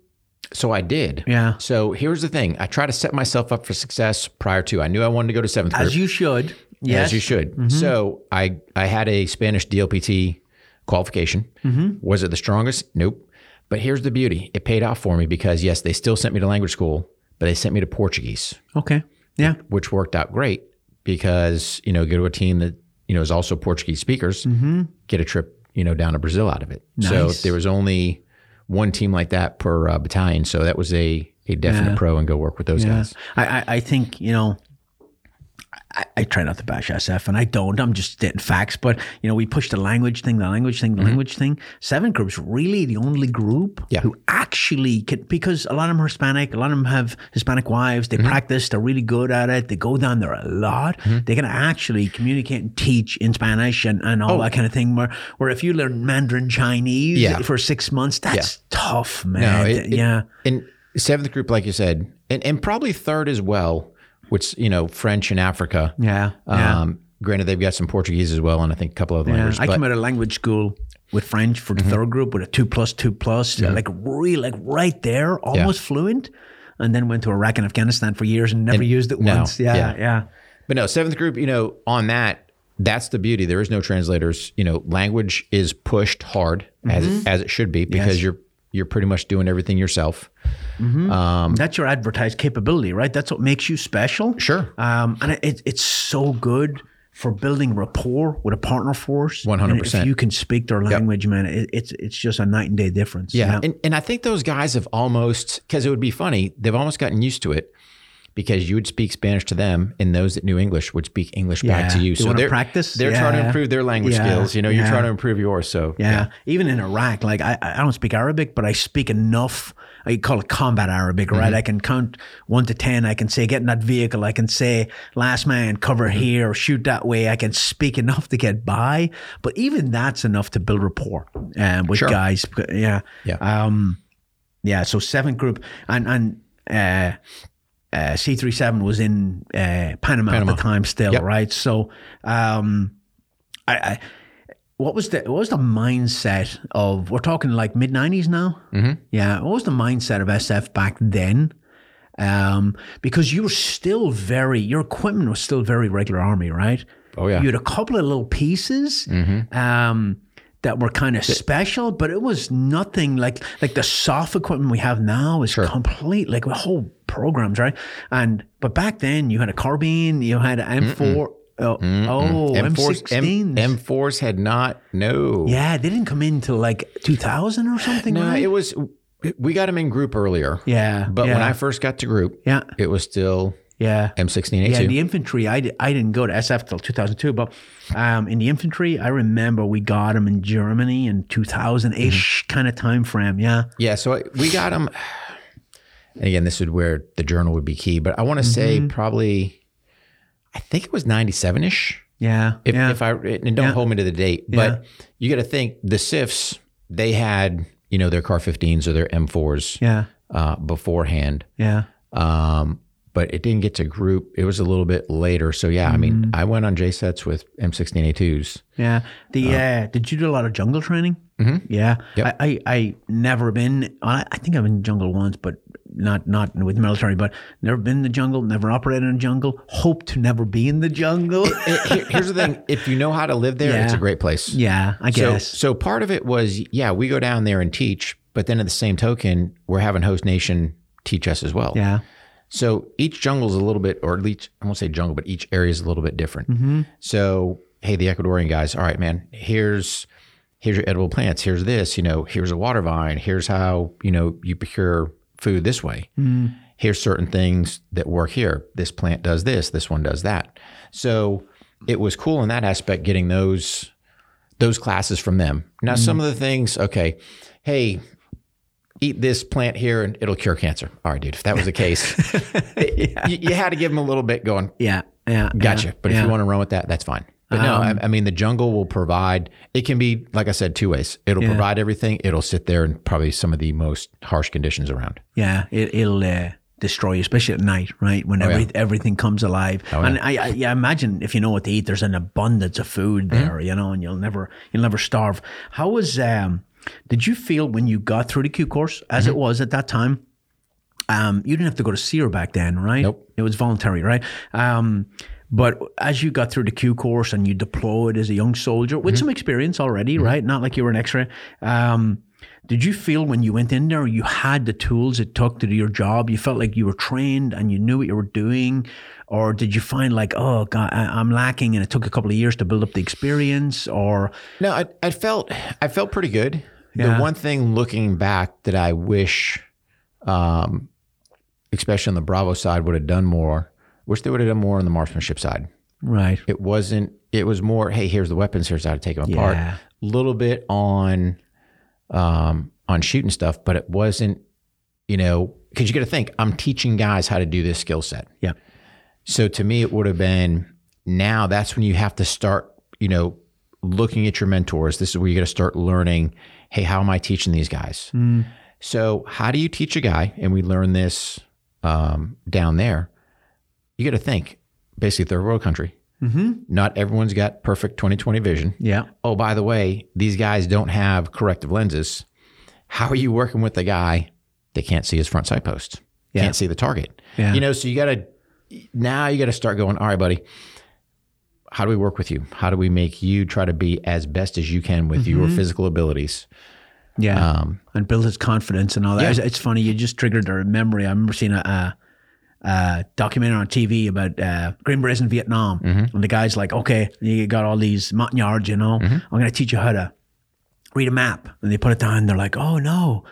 [SPEAKER 3] So I did.
[SPEAKER 2] Yeah.
[SPEAKER 3] So here's the thing: I try to set myself up for success prior to. I knew I wanted to go to seventh group.
[SPEAKER 2] As you should. Yes.
[SPEAKER 3] as you should.
[SPEAKER 2] Mm-hmm.
[SPEAKER 3] So I I had a Spanish DLPT qualification.
[SPEAKER 2] Mm-hmm.
[SPEAKER 3] Was it the strongest? Nope. But here's the beauty: it paid off for me because yes, they still sent me to language school, but they sent me to Portuguese,
[SPEAKER 2] Okay. Yeah.
[SPEAKER 3] which worked out great because you know go to a team that you know is also Portuguese speakers, get a trip you know down to Brazil out of it. So
[SPEAKER 2] Mm-hmm.
[SPEAKER 3] There was only one team like that per uh, battalion, so that was a a definite pro and go work with those guys.
[SPEAKER 2] I, I, I think, you know, I, I try not to bash SF and I don't. I'm just stating facts. But, you know, we push the language thing, the language thing, the language thing. Seven group's really the only group
[SPEAKER 3] Mm-hmm. Yeah.
[SPEAKER 2] who actually can, because a lot of them are Hispanic, a lot of them have Hispanic wives,
[SPEAKER 3] Mm-hmm.
[SPEAKER 2] they practice, they're really good at it, they go down there a lot. They can actually communicate and teach in Spanish and, and all that kind of thing. Where, where if you learn Mandarin Chinese
[SPEAKER 3] Oh. Yeah.
[SPEAKER 2] for six months, that's tough, man.
[SPEAKER 3] No, it- it-
[SPEAKER 2] yeah.
[SPEAKER 3] And seventh group, like you said, and, and probably third as well, which, you know, French in Africa.
[SPEAKER 2] yeah. Yeah.
[SPEAKER 3] Um, granted, they've got some Portuguese as well, and I think a couple of
[SPEAKER 2] Yeah,
[SPEAKER 3] languages.
[SPEAKER 2] I came out of language school with French for
[SPEAKER 3] Mm-hmm.
[SPEAKER 2] the third group with a two plus two plus, like really like right there, almost fluent. And then went to Iraq and Afghanistan for years and never used it
[SPEAKER 3] no,
[SPEAKER 2] once. Yeah,
[SPEAKER 3] yeah.
[SPEAKER 2] yeah.
[SPEAKER 3] But no, seventh group, you know, on that, that's the beauty. There is no translators. You know, language is pushed hard as
[SPEAKER 2] Mm-hmm.
[SPEAKER 3] as it should be because you're you're pretty much doing everything yourself.
[SPEAKER 2] That's your advertised capability, right? That's what makes you special.
[SPEAKER 3] Sure.
[SPEAKER 2] Um, and it, it's so good for building rapport with a partner force.
[SPEAKER 3] 100%.
[SPEAKER 2] And If you can speak their language, man, it, it's it's just a night and day difference.
[SPEAKER 3] Yeah. And, and I think those guys have almost, because it would be funny, they've almost gotten used to it because you would speak Spanish to them and those that knew English would speak English back to you.
[SPEAKER 2] They wanna
[SPEAKER 3] they're,
[SPEAKER 2] practice?
[SPEAKER 3] They're trying to improve their language
[SPEAKER 2] Yeah.
[SPEAKER 3] skills. You know, you're
[SPEAKER 2] Yeah.
[SPEAKER 3] trying to improve yours. So,
[SPEAKER 2] Yeah. Even in Iraq, like I, I don't speak Arabic, but I speak enough. I call it combat Arabic, right?
[SPEAKER 3] Mm-hmm.
[SPEAKER 2] I can count one to 10. I can say, get in that vehicle. I can say, last man, cover
[SPEAKER 3] Mm-hmm.
[SPEAKER 2] here, shoot that way. I can speak enough to get by. But even that's enough to build rapport um, with
[SPEAKER 3] Sure.
[SPEAKER 2] guys. Yeah.
[SPEAKER 3] Yeah.
[SPEAKER 2] Um, yeah. So seventh group. And, and, uh, uh, C37 was in uh, Panama,
[SPEAKER 3] Panama.
[SPEAKER 2] at the time still,
[SPEAKER 3] Yep.
[SPEAKER 2] right? So, um, I, I what was the what was the mindset of we're talking like mid nineties now? Mm-hmm. Yeah, what was the mindset of SF back then? Um, because you were still very your equipment was still very regular army, right?
[SPEAKER 3] Oh, yeah. Mm-hmm.
[SPEAKER 2] you had a couple of little pieces. Um, that were kind of special, but it was nothing like like the soft equipment we have now is complete like a whole programs, right? And but back then you had a carbine, you had an M4. Oh, oh
[SPEAKER 3] M4s,
[SPEAKER 2] M16.
[SPEAKER 3] M, M4s had not, no.
[SPEAKER 2] Yeah, they didn't come in till like 2000 or something.
[SPEAKER 3] No,
[SPEAKER 2] right?
[SPEAKER 3] it was, we got them in group earlier.
[SPEAKER 2] Yeah,
[SPEAKER 3] But when. I first got to group,
[SPEAKER 2] Yeah.
[SPEAKER 3] it was still
[SPEAKER 2] yeah.
[SPEAKER 3] M16A2.
[SPEAKER 2] Yeah, the infantry, I, I didn't go to SF till 2002, but um, in the infantry, I remember we got them in Germany in 2000 ish
[SPEAKER 3] Mm-hmm.
[SPEAKER 2] kind of time frame. Yeah.
[SPEAKER 3] Yeah, so I- we got them. And again, this is where the journal would be key, but I want to say
[SPEAKER 2] Mm-hmm.
[SPEAKER 3] probably, I think it was 97 ish.
[SPEAKER 2] Yeah.
[SPEAKER 3] If,
[SPEAKER 2] yeah.
[SPEAKER 3] if I, and don't hold me to the date, but you got to think the CIFs, they had, you know, their car 15s or their M4s
[SPEAKER 2] yeah.
[SPEAKER 3] uh, beforehand.
[SPEAKER 2] Yeah.
[SPEAKER 3] Um, but it didn't get to group. It was a little bit later. So yeah, I mean,
[SPEAKER 2] Mm-hmm.
[SPEAKER 3] I went on JCETs with M16A2s.
[SPEAKER 2] Yeah. The uh, did you do a lot of jungle training? Mm-hmm. Yeah.
[SPEAKER 3] Yep.
[SPEAKER 2] I, I I never been. I, I think I've been jungle once, but not not with military. But never been in the jungle. Never operated in the jungle. Hope to never be in the jungle. [LAUGHS]
[SPEAKER 3] Here- Here's the thing: if you know how to live there, it's a great place.
[SPEAKER 2] yeah, I
[SPEAKER 3] So,
[SPEAKER 2] guess.
[SPEAKER 3] so part of it was, yeah, we go down there and teach, but then at the same token, we're having host nation teach us as well.
[SPEAKER 2] yeah.
[SPEAKER 3] So each jungle is a little bit, or at least I won't say jungle, but each area is a little bit different.
[SPEAKER 2] Mm-hmm.
[SPEAKER 3] So hey, the Ecuadorian guys, all right, man, here's here's your edible plants. Here's this, you know, here's a water vine. Here's how you know you procure food this way.
[SPEAKER 2] Mm.
[SPEAKER 3] Here's certain things that work here. This plant does this. This one does that. So it was cool in that aspect, getting those those classes from them. Now, some of the things, okay, hey, eat this plant here and it'll cure cancer. All right, dude. If that was the case, [LAUGHS] you, you had to give them a little bit going.
[SPEAKER 2] Yeah. Yeah.
[SPEAKER 3] Gotcha.
[SPEAKER 2] yeah,
[SPEAKER 3] But if
[SPEAKER 2] yeah.
[SPEAKER 3] you want to run with that, that's fine. But no,
[SPEAKER 2] Um,
[SPEAKER 3] I, I mean, the jungle will provide, it can be, like I said, two ways. It'll provide everything. It'll sit there in probably some of the most harsh conditions around.
[SPEAKER 2] Yeah, it, it'll uh, destroy you, especially at night, right? When every, everything comes alive. and I, I, yeah, imagine if you know what to eat, there's an abundance of food there, you know, and you'll never, you'll never starve. How was, um, did you feel when you got through the Q course, as it was at that time? Um, you didn't have to go to SERE back then, right?
[SPEAKER 3] Nope.
[SPEAKER 2] It was voluntary, right? Um, but as you got through the Q course and you deployed as a young soldier with some experience already, right? Not like you were an X-ray. Um, did you feel when you went in there you had the tools it took to do your job? You felt like you were trained and you knew what you were doing, or did you find like, oh God, I, I'm lacking, and it took a couple of years to build up the experience? Or
[SPEAKER 3] No, I, I felt, I felt pretty good.
[SPEAKER 2] Yeah.
[SPEAKER 3] The one thing looking back that I wish, um, especially on the Bravo side, would have done more, wish they would have done more on the marksmanship side.
[SPEAKER 2] right,
[SPEAKER 3] It wasn't. It was more. Hey, here's the weapons. Here's how to take them apart. A little bit on, um, on shooting stuff, but it wasn't. You know, because you got to think. I'm teaching guys how to do this skill set.
[SPEAKER 2] yeah,
[SPEAKER 3] So to me, it would have been. Now that's when you have to start. You know, looking at your mentors. This is where you got to start learning. Hey, how am I teaching these guys? So how do you teach a guy? And we learn this um, down there. You got to think. Basically, third world country Not everyone's got perfect 20/20 vision.
[SPEAKER 2] Yeah.
[SPEAKER 3] Oh, by the way, these guys don't have corrective lenses. How are you working with the guy that can't see his front sight post?
[SPEAKER 2] Yeah.
[SPEAKER 3] Can't see the target.
[SPEAKER 2] Yeah.
[SPEAKER 3] You know, so you got to now you got to start going. All right, buddy. How do we work with you? How do we make you try to be as best as you can with your physical abilities?
[SPEAKER 2] Yeah.
[SPEAKER 3] Um,
[SPEAKER 2] and build his confidence and all that.
[SPEAKER 3] Yeah.
[SPEAKER 2] It's, it's funny. You just triggered a memory. I remember seeing a, a documentary on TV about uh, Green Berets in Vietnam.
[SPEAKER 3] Mm-hmm.
[SPEAKER 2] And the guy's like, okay, you got all these montagnards, you know,
[SPEAKER 3] Mm-hmm.
[SPEAKER 2] I'm going to teach you how to read a map. And they put it down and they're like, oh, no.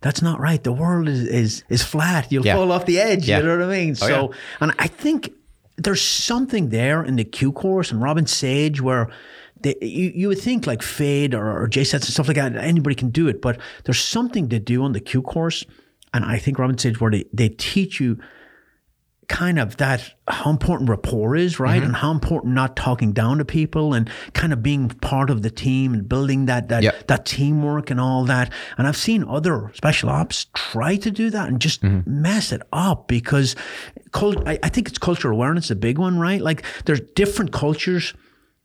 [SPEAKER 2] That's not right. The world is is is flat. You'll
[SPEAKER 3] Yeah.
[SPEAKER 2] fall off the edge.
[SPEAKER 3] Yeah.
[SPEAKER 2] You know what I mean?
[SPEAKER 3] Oh,
[SPEAKER 2] so, and I think there's something there in the Q course and Robin Sage where they, you, you would think like Fade or, or sets and stuff like that, anybody can do it, but there's something to do on the Q course. And I think Robin Sage where they, they teach you kind of that how important rapport is, right?
[SPEAKER 3] Mm-hmm.
[SPEAKER 2] And how important not talking down to people and kind of being part of the team and building that that
[SPEAKER 3] Yep.
[SPEAKER 2] that teamwork and all that. And I've seen other special ops try to do that and just
[SPEAKER 3] Mm-hmm.
[SPEAKER 2] mess it up because cult, I, I think it's cultural awareness a big one, right? Like there's different cultures.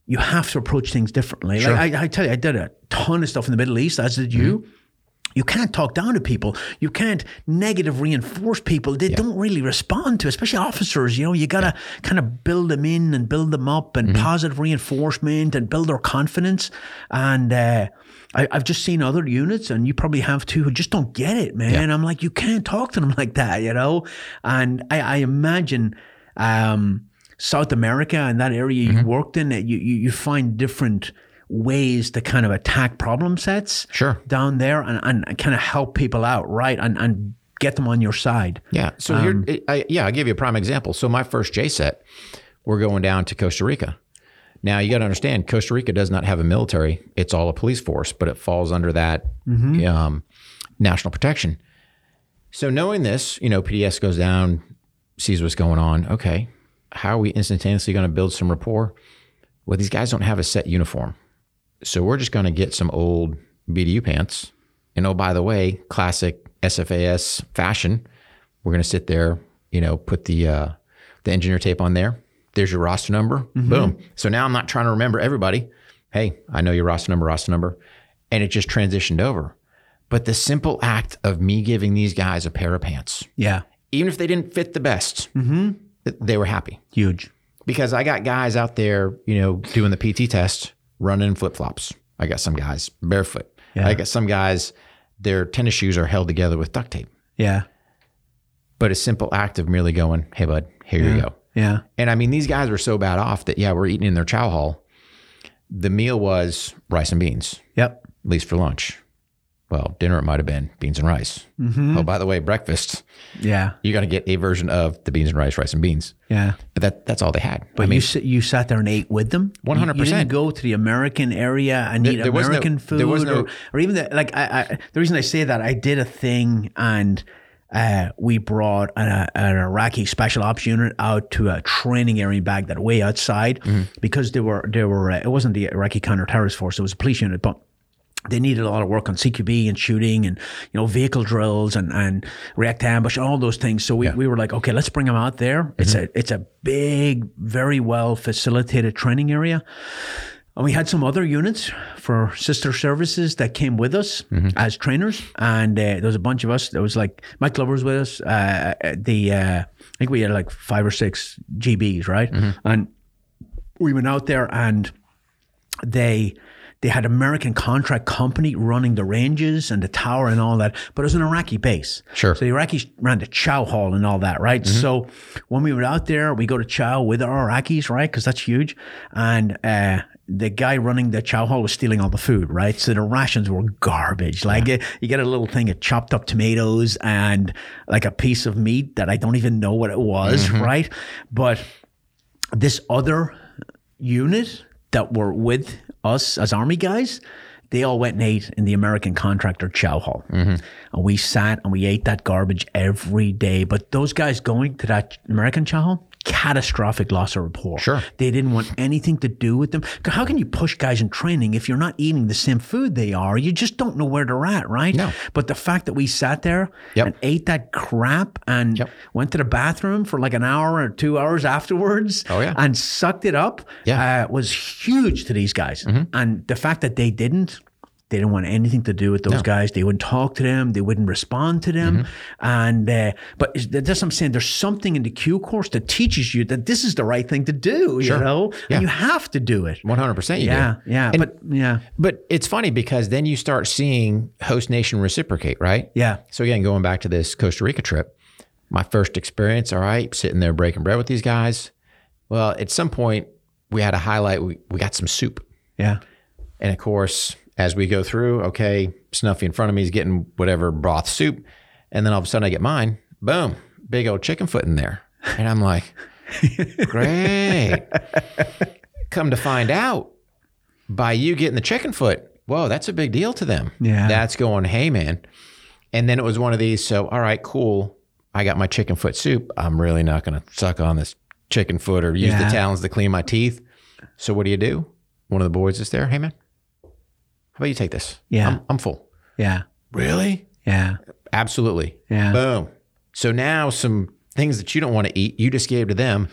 [SPEAKER 2] You have to approach things differently. Like I, I tell you, I did a ton of stuff in the Middle East, as did you. You can't talk down to people. You can't negative reinforce people. They don't really respond to, especially officers. You know, you gotta kind of build them in and build them up and positive reinforcement and build their confidence. And uh, I, I've just seen other units, and you probably have too, who just don't get it, man. I'm like, you can't talk to them [LAUGHS] like that, you know. And I, I imagine. Um, South America and that area you worked in, you, you you find different ways to kind of attack problem sets
[SPEAKER 3] Sure.
[SPEAKER 2] down there and, and kind of help people out, right? And and get them on your side.
[SPEAKER 3] Yeah. So
[SPEAKER 2] Um,
[SPEAKER 3] here, I, yeah, I'll give you a prime example. So my first JCET, we're going down to Costa Rica. Now you got to understand, Costa Rica does not have a military; it's all a police force, but it falls under that
[SPEAKER 2] Mm-hmm.
[SPEAKER 3] um, national protection. So knowing this, you know, PDS goes down, sees what's going on. Okay, how are we instantaneously going to build some rapport? Well, these guys don't have a set uniform, so we're just going to get some old BDU pants. And oh, by the way, classic SFAS fashion, we're going to sit there, you know, put the uh, the engineer tape on there. There's your roster number. Boom. So now I'm not trying to remember everybody. Hey, I know your roster number, roster number, and it just transitioned over. But the simple act of me giving these guys a pair of pants,
[SPEAKER 2] Yeah,
[SPEAKER 3] even if they didn't fit the best, they were happy
[SPEAKER 2] huge.
[SPEAKER 3] because I got guys out there, you know, doing the PT test, running flip flops. I got some guys barefoot.
[SPEAKER 2] Yeah.
[SPEAKER 3] I got some guys, their tennis shoes are held together with duct tape.
[SPEAKER 2] Yeah,
[SPEAKER 3] But a simple act of merely going, hey, bud, here you go.
[SPEAKER 2] yeah,
[SPEAKER 3] And I mean, these guys were so bad off that, yeah, we're eating in their chow hall. The meal was rice and beans,
[SPEAKER 2] yep.
[SPEAKER 3] at least for lunch. Well, dinner it might have been beans and rice.
[SPEAKER 2] Mm-hmm.
[SPEAKER 3] Oh, by the way, breakfast,
[SPEAKER 2] Yeah,
[SPEAKER 3] you got to get a version of the beans and rice, rice and beans.
[SPEAKER 2] yeah.
[SPEAKER 3] But that that's all they had.
[SPEAKER 2] But
[SPEAKER 3] I mean,
[SPEAKER 2] you s- you sat there and ate with them. You- You
[SPEAKER 3] 100%.
[SPEAKER 2] didn't go to the American area and eat
[SPEAKER 3] there was no-
[SPEAKER 2] American food,
[SPEAKER 3] there was no-
[SPEAKER 2] or, or even the, like I, I. The reason I say that I did a thing and uh, we brought an, an Iraqi special ops unit out to a training area back that way outside
[SPEAKER 3] Mm-hmm.
[SPEAKER 2] because they were they were uh, it wasn't the Iraqi counter-terrorist force it was a police unit but they needed a lot of work on CQB and shooting and you know vehicle drills and, and react to ambush and all those things. So we, we were like, okay, let's bring them out there. It's a it's a big, very well facilitated training area. And we had some other units for sister services that came with us as trainers, and uh, there was a bunch of us. There was like Mike Glover was with us. Uh, the uh, I think we had like five or six GBs, right? And we went out there and they they had American contract company running the ranges and the tower and all that, but it was an Iraqi base.
[SPEAKER 3] Sure.
[SPEAKER 2] So the Iraqis ran the Chow Hall and all that, right? So when we were out there, we go to Chow with our Iraqis, right? Because that's huge. And uh, the guy running the Chow Hall was stealing all the food, right? So the rations were garbage. Like uh, you get a little thing of chopped up tomatoes and like a piece of meat that I don't even know what it was, right? But this other unit that were with us as army guys, they all went and ate in the American contractor chow hall. Mm-hmm. And we sat and we ate that garbage every day. But those guys going to that American chow hall, catastrophic loss of rapport.
[SPEAKER 3] Sure.
[SPEAKER 2] They didn't want anything to do with them. How can you push guys in training if you're not eating the same food they are? You just don't know where they're at, right?
[SPEAKER 3] No.
[SPEAKER 2] But the fact that we sat there
[SPEAKER 3] Yep.
[SPEAKER 2] and ate that crap and
[SPEAKER 3] Yep.
[SPEAKER 2] went to the bathroom for like an hour or two hours afterwards
[SPEAKER 3] Oh, yeah.
[SPEAKER 2] and sucked it up
[SPEAKER 3] Yeah. Mm-hmm.
[SPEAKER 2] uh, was huge to these guys. And the fact that they didn't, they didn't want anything to do with those guys. They wouldn't talk to them. They wouldn't respond to them.
[SPEAKER 3] Mm-hmm.
[SPEAKER 2] And uh, but that's what I'm saying. There's something in the Q course that teaches you that this is the right thing to do. You know,
[SPEAKER 3] Yeah.
[SPEAKER 2] and you have to do it.
[SPEAKER 3] 100%
[SPEAKER 2] Yeah,
[SPEAKER 3] do.
[SPEAKER 2] yeah.
[SPEAKER 3] And-
[SPEAKER 2] but yeah,
[SPEAKER 3] But it's funny because then you start seeing host nation reciprocate, right?
[SPEAKER 2] yeah,
[SPEAKER 3] So again, going back to this Costa Rica trip, my first experience, all right, sitting there breaking bread with these guys. Well, at some point we had a highlight. We, we got some soup.
[SPEAKER 2] yeah,
[SPEAKER 3] And of course, as we go through, okay, Snuffy in front of me is getting whatever broth soup. And then all of a sudden I get mine. Boom, big old chicken foot in there. And I'm like, [LAUGHS] great. Come to find out, by you getting the chicken foot, whoa, that's a big deal to them.
[SPEAKER 2] Yeah.
[SPEAKER 3] That's going, hey, man. And then it was one of these. So, all right, cool. I got my chicken foot soup. I'm really not going to suck on this chicken foot or use
[SPEAKER 2] Yeah.
[SPEAKER 3] the talons to clean my teeth. So, what do you do? One of the boys is there. Hey, man, how about you take this?
[SPEAKER 2] Yeah.
[SPEAKER 3] I'm, I'm full.
[SPEAKER 2] yeah,
[SPEAKER 3] Really?
[SPEAKER 2] yeah,
[SPEAKER 3] Absolutely.
[SPEAKER 2] Yeah.
[SPEAKER 3] Boom. So now some things that you don't want to eat, you just gave to them.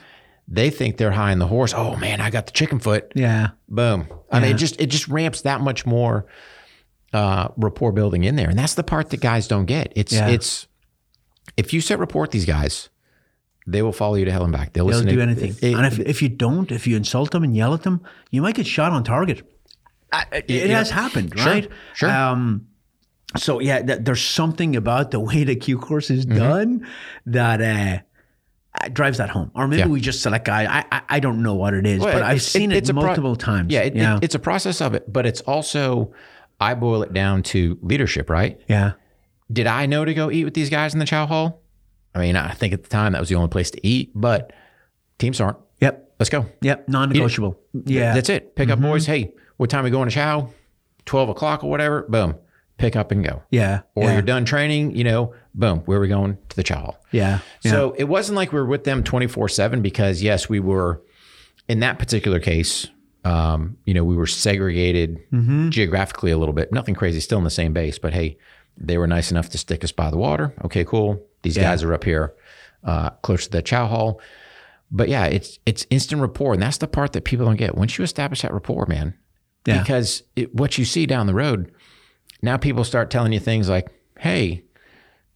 [SPEAKER 3] They think they're high in the horse. Oh man, I got the chicken foot.
[SPEAKER 2] yeah,
[SPEAKER 3] Boom. I mean, it just it just ramps that much more uh, rapport building in there, and that's the part that guys don't get. It's
[SPEAKER 2] Yeah.
[SPEAKER 3] it's if you set rapport with these guys, they will follow you to hell and back. They'll,
[SPEAKER 2] they'll
[SPEAKER 3] listen
[SPEAKER 2] do
[SPEAKER 3] to
[SPEAKER 2] anything.
[SPEAKER 3] It-
[SPEAKER 2] and if, if you don't, if you insult them and yell at them, you might get shot on target. It
[SPEAKER 3] yeah.
[SPEAKER 2] has happened, right?
[SPEAKER 3] sure.
[SPEAKER 2] Um, so yeah, th- there's something about the way the Q course is
[SPEAKER 3] Mm-hmm.
[SPEAKER 2] done that uh, drives that home. Or maybe
[SPEAKER 3] Yeah.
[SPEAKER 2] we just select guy. I, I I don't know what it is,
[SPEAKER 3] Well,
[SPEAKER 2] but I've
[SPEAKER 3] it's-
[SPEAKER 2] seen it,
[SPEAKER 3] it's a pro-
[SPEAKER 2] multiple times.
[SPEAKER 3] yeah, it,
[SPEAKER 2] yeah,
[SPEAKER 3] It, it's a process of it, but it's also I boil it down to leadership, right?
[SPEAKER 2] yeah,
[SPEAKER 3] Did I know to go eat with these guys in the chow hall? I mean, I think at the time that was the only place to eat, but teams aren't.
[SPEAKER 2] yep,
[SPEAKER 3] Let's go.
[SPEAKER 2] yep, non-negotiable. Yeah,
[SPEAKER 3] That's it. Pick up boys. Hey, what time we going to chow? 12 o'clock or whatever. Boom. Pick up and go.
[SPEAKER 2] yeah,
[SPEAKER 3] Or
[SPEAKER 2] yeah,
[SPEAKER 3] you're done training, you know, boom, where are we going? To the chow hall.
[SPEAKER 2] yeah, yeah.
[SPEAKER 3] So it wasn't like we were with them 24 7 because, yes, we were in that particular case, um, you know, we were segregated
[SPEAKER 2] Mm-hmm.
[SPEAKER 3] geographically a little bit. Nothing crazy, still in the same base, but hey, they were nice enough to stick us by the water. Okay, cool. These
[SPEAKER 2] Yeah.
[SPEAKER 3] guys are up here uh, close to the chow hall. But yeah, it's it's instant rapport, and that's the part that people don't get. Once you establish that rapport, man,
[SPEAKER 2] Yeah.
[SPEAKER 3] because it, what you see down the road, now people start telling you things like, "Hey,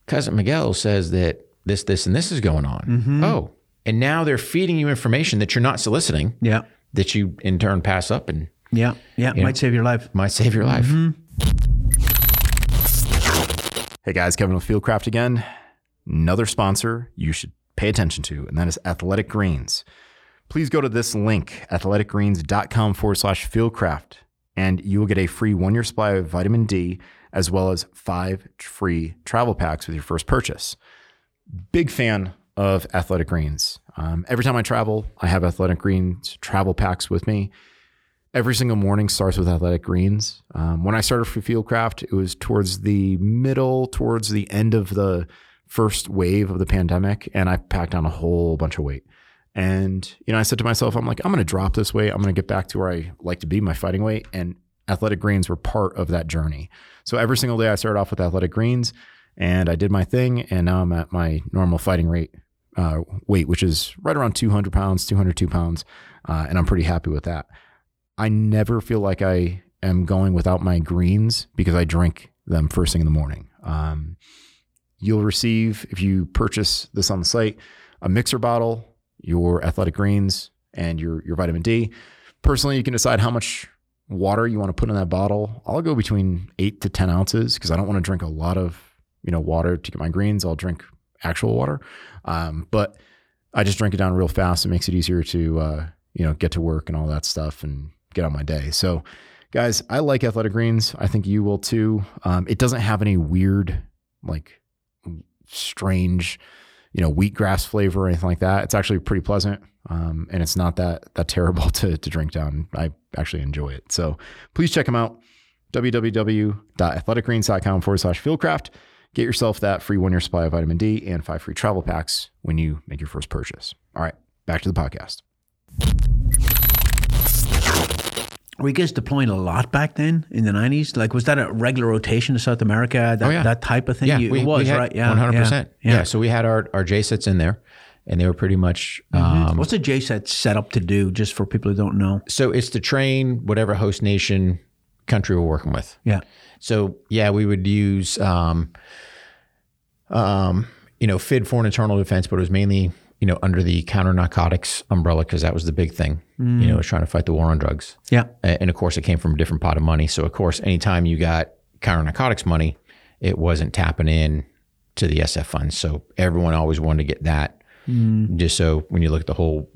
[SPEAKER 3] cousin Miguel says that this, this, and this is going on."
[SPEAKER 2] Mm-hmm.
[SPEAKER 3] Oh, and now they're feeding you information that you're not soliciting,
[SPEAKER 2] yeah,
[SPEAKER 3] that you in turn pass up and
[SPEAKER 2] yeah, yeah. Might save your life.
[SPEAKER 3] might save your life.
[SPEAKER 1] Hey guys, Kevin with Fieldcraft again. Another sponsor you should pay attention to, and that is Athletic Greens. Please go to this link, athleticgreens.com forward slash fieldcraft, and you will get a free one year supply of vitamin D as well as five free travel packs with your first purchase. Big fan of Athletic Greens. Um, every time I travel, I have Athletic Greens travel packs with me every single morning starts with athletic greens. Um, when I started for Fieldcraft, it was towards the middle, towards the end of the first wave of the pandemic, and I packed on a whole bunch of weight. And you know, I said to myself, I'm like, I'm going to drop this weight. I'm going to get back to where I like to be, my fighting weight. And athletic greens were part of that journey. So every single day, I started off with athletic greens, and I did my thing, and now I'm at my normal fighting rate. Uh, weight, which is right around 200 pounds, 202 pounds, uh, and I'm pretty happy with that. I never feel like I am going without my greens because I drink them first thing in the morning. Um, you'll receive, if you purchase this on the site, a mixer bottle, your athletic greens, and your, your vitamin D. Personally, you can decide how much water you want to put in that bottle. I'll go between eight to 10 ounces because I don't want to drink a lot of, you know, water to get my greens. I'll drink actual water. Um, but I just drink it down real fast. It makes it easier to, uh, you know, get to work and all that stuff and get on my day. So, guys, I like Athletic Greens. I think you will too. Um, it doesn't have any weird, like, strange, you know, wheatgrass flavor or anything like that. It's actually pretty pleasant, um, and it's not that that terrible [LAUGHS] to to drink down. I actually enjoy it. So, please check them out. www.athleticgreens.com forward slash fieldcraft. Get yourself that free one year supply of vitamin D and five free travel packs when you make your first purchase. All right, back to the podcast.
[SPEAKER 2] Were you guys deploying a lot back then in the nineties? Like, was that a regular rotation to South America? That,
[SPEAKER 3] Oh, yeah.
[SPEAKER 2] that type of thing. You- it was right. Yeah,
[SPEAKER 3] one hundred percent.
[SPEAKER 2] Yeah.
[SPEAKER 3] Yeah. So we had our our JCETs in there, and they were pretty much. Um,
[SPEAKER 2] What's a JCET set up to do? Just for people who don't know.
[SPEAKER 3] so it's to train whatever host nation country we're working with.
[SPEAKER 2] Yeah.
[SPEAKER 3] So yeah, we would use, um, um, you know, FID for an internal defense, but it was mainly you know under the counter narcotics umbrella because that was the big thing. You know, mm. was trying to fight the war on drugs.
[SPEAKER 2] Yeah.
[SPEAKER 3] And of course, it came from a different pot of money. So, of course, anytime you got counter narcotics money, it wasn't tapping in to the SF funds. So, everyone always wanted to get that. Mm. Just so when you look at the whole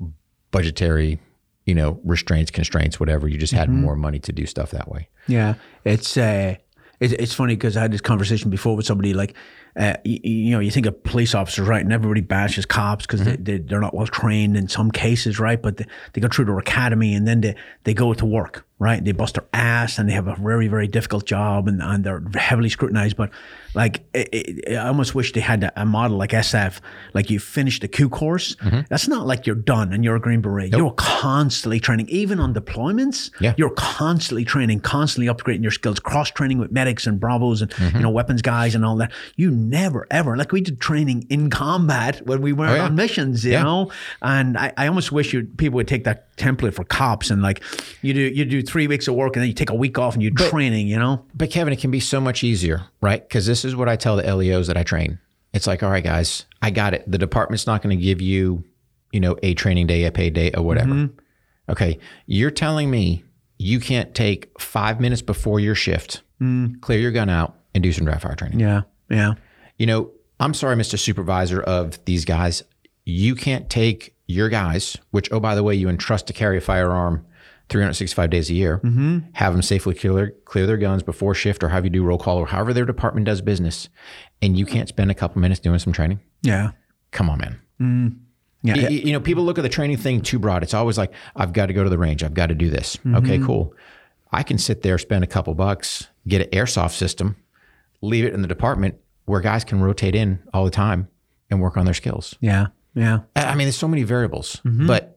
[SPEAKER 3] budgetary, you know, restraints, constraints, whatever, you just had mm-hmm. more money to do stuff that way.
[SPEAKER 2] Yeah, it's uh, it's, it's funny because I had this conversation before with somebody like, uh, you, you know, you think of police officers, right? And everybody bashes cops because they, they, they're not well trained in some cases, right? But they, they go through their academy and then they, they go to work, right? They bust their ass and they have a very, very difficult job and, and they're heavily scrutinized. But like, it, it, I almost wish they had a, a model like SF, like you finish the Q course. Mm-hmm. That's not like you're done and you're a Green Beret. You're constantly training, even on deployments.
[SPEAKER 3] Yeah.
[SPEAKER 2] You're constantly training, constantly upgrading your skills, cross training with medics and bravos and you mm-hmm. know weapons guys and all that. You never ever like we did training in combat when we were
[SPEAKER 3] Oh, yeah.
[SPEAKER 2] on missions, you
[SPEAKER 3] Yeah.
[SPEAKER 2] know. And I, I almost wish you people would take that template for cops and like you do you do three weeks of work and then you take a week off and you're training, you know.
[SPEAKER 3] But Kevin, it can be so much easier, right? Because this is what I tell the LEOs that I train. It's like, all right, guys, I got it. The department's not going to give you, you know, a training day, a pay day, or whatever. Mm-hmm. Okay, you're telling me you can't take five minutes before your shift, mm. clear your gun out, and do some dry fire training.
[SPEAKER 2] Yeah, yeah,
[SPEAKER 3] You know, I'm sorry, Mr. Supervisor of these guys. You can't take your guys, which, oh, by the way, you entrust to carry a firearm 365 days a year, mm-hmm. have them safely clear, clear their guns before shift or have you do roll call or however their department does business. And you can't spend a couple minutes doing some training.
[SPEAKER 2] yeah,
[SPEAKER 3] Come on, man. Mm.
[SPEAKER 2] yeah.
[SPEAKER 3] Y- y- You know, people look at the training thing too broad. It's always like, I've got to go to the range. I've got to do this. Mm-hmm. Okay, cool. I can sit there, spend a couple bucks, get an airsoft system, leave it in the department where guys can rotate in all the time and work on their skills.
[SPEAKER 2] yeah, yeah.
[SPEAKER 3] I I mean, there's so many variables, mm-hmm. but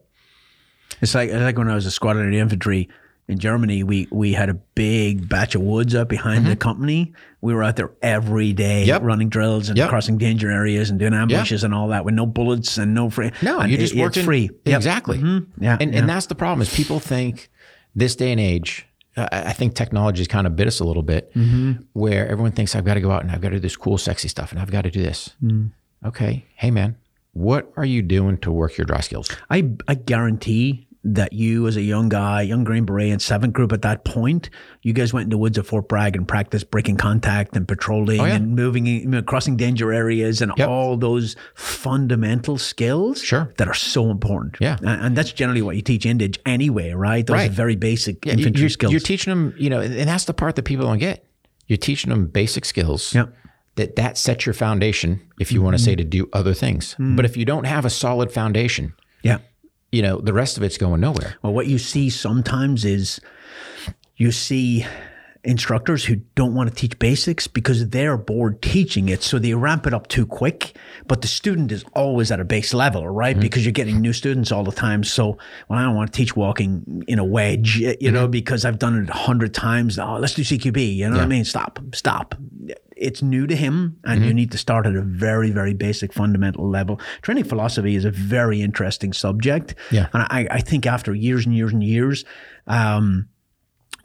[SPEAKER 2] It's like it's like when I was a squadron of the infantry in Germany. We we had a big batch of woods up behind the company. We were out there every day
[SPEAKER 3] Mm-hmm. Yep.
[SPEAKER 2] running drills and
[SPEAKER 3] Yep.
[SPEAKER 2] crossing danger areas and doing ambushes and all that with no bullets and no free.
[SPEAKER 3] no,
[SPEAKER 2] and
[SPEAKER 3] you just
[SPEAKER 2] it-
[SPEAKER 3] work
[SPEAKER 2] it's free. Yep.
[SPEAKER 3] Exactly.
[SPEAKER 2] Yeah,
[SPEAKER 3] And,
[SPEAKER 2] yeah.
[SPEAKER 3] and that's the problem is people think this day and age, I I think has kind of bit us a little bit
[SPEAKER 2] Mm-hmm.
[SPEAKER 3] where everyone thinks I've got to go out and I've got to do this cool, sexy stuff and I've got to do this.
[SPEAKER 2] Mm.
[SPEAKER 3] Okay. Hey, man, what are you doing to work your dry skills?
[SPEAKER 2] I I guarantee that you, as a young guy, young Green Beret in seventh group at that point, you guys went in the woods of Fort Bragg and practiced breaking contact and patrolling
[SPEAKER 3] Oh, yeah.
[SPEAKER 2] and moving, in- you know, crossing danger areas and
[SPEAKER 3] Yep.
[SPEAKER 2] all those fundamental skills
[SPEAKER 3] Sure.
[SPEAKER 2] that are so important.
[SPEAKER 3] Yeah.
[SPEAKER 2] And, and that's generally what you teach Indige anyway, right? Those
[SPEAKER 3] Right.
[SPEAKER 2] very basic
[SPEAKER 3] You-
[SPEAKER 2] infantry
[SPEAKER 3] you're,
[SPEAKER 2] skills.
[SPEAKER 3] You're teaching them, you know, and that's the part that people don't get. You're teaching them basic skills.
[SPEAKER 2] Yep.
[SPEAKER 3] That that sets your foundation, if you want to say, mm-hmm. to do other things. Mm-hmm. But if you don't have a solid foundation,
[SPEAKER 2] yeah.
[SPEAKER 3] You know, the rest of it's going nowhere.
[SPEAKER 2] Well, what you see sometimes is you see instructors who don't want to teach basics because they're bored teaching it. So they ramp it up too quick, but the student is always at a base level, right? Mm-hmm. Because you're getting new students all the time. So, well, I don't want to teach walking in a wedge, you mm-hmm. know, because I've done it a hundred times. Oh, let's do CQB. You know what I mean? Stop, stop. It's new to him, and you need to start at a very, very basic, fundamental level. Training philosophy is a very interesting subject.
[SPEAKER 3] Yeah.
[SPEAKER 2] And I, I think after years and years and years, um,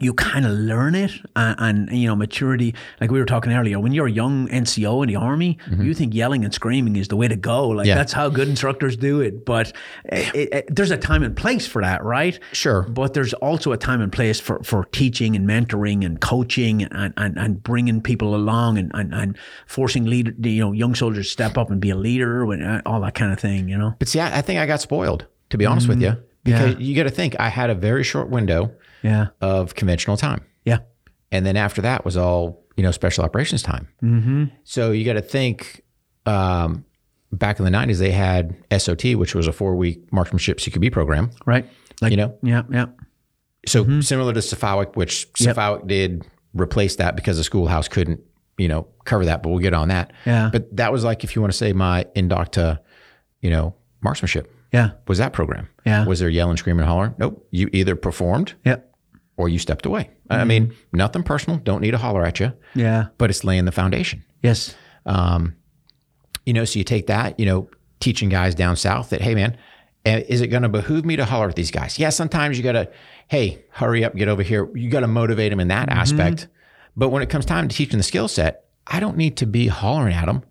[SPEAKER 2] you kind of learn it and, and, you know maturity like we were talking earlier when you're a young nco in the army you think yelling and screaming is the way to go like
[SPEAKER 3] Mm-hmm. Yeah.
[SPEAKER 2] that's how good instructors do it but it, it, there's a time and place for that right
[SPEAKER 3] Sure.
[SPEAKER 2] but there's also a time and place for, for teaching and mentoring and coaching and, and, and bringing people along and, and, and forcing leader you know young soldiers to step up and be a leader and uh, all that kind of thing you know
[SPEAKER 3] But see, I, I think I got spoiled, to be honest with you, because you got to think I had a very short window
[SPEAKER 2] yeah
[SPEAKER 3] of conventional time.
[SPEAKER 2] yeah
[SPEAKER 3] And then after that was all, you know, special operations time. Mm-hmm. So you got to think um, back in the 90s, they had SOT, which was a four week marksmanship CQB program.
[SPEAKER 2] right like
[SPEAKER 3] You know?
[SPEAKER 2] yeah yeah
[SPEAKER 3] So similar to SFAUC, which
[SPEAKER 2] Yep.
[SPEAKER 3] Did replace that because the schoolhouse couldn't, you know, cover that, but we'll get on that.
[SPEAKER 2] Yeah.
[SPEAKER 3] But that was like, if you want to say my induct to, you know, marksmanship.
[SPEAKER 2] Yeah.
[SPEAKER 3] was that program?
[SPEAKER 2] Yeah.
[SPEAKER 3] Was there yelling, screaming, holler? Nope. You either performed
[SPEAKER 2] Yeah.
[SPEAKER 3] Or you stepped away. I mean, nothing personal. Don't need to holler at you,
[SPEAKER 2] Yeah.
[SPEAKER 3] but it's laying the foundation.
[SPEAKER 2] Yes.
[SPEAKER 3] Um, You know, so you take that, you know, teaching guys down south that, hey, man, eh, is it going to behoove me to holler at these guys? Yeah, sometimes you got to, hey, hurry up, get over here. You got to motivate them in that aspect. But when it comes time to teaching the skill set, I don't need to be hollering at them.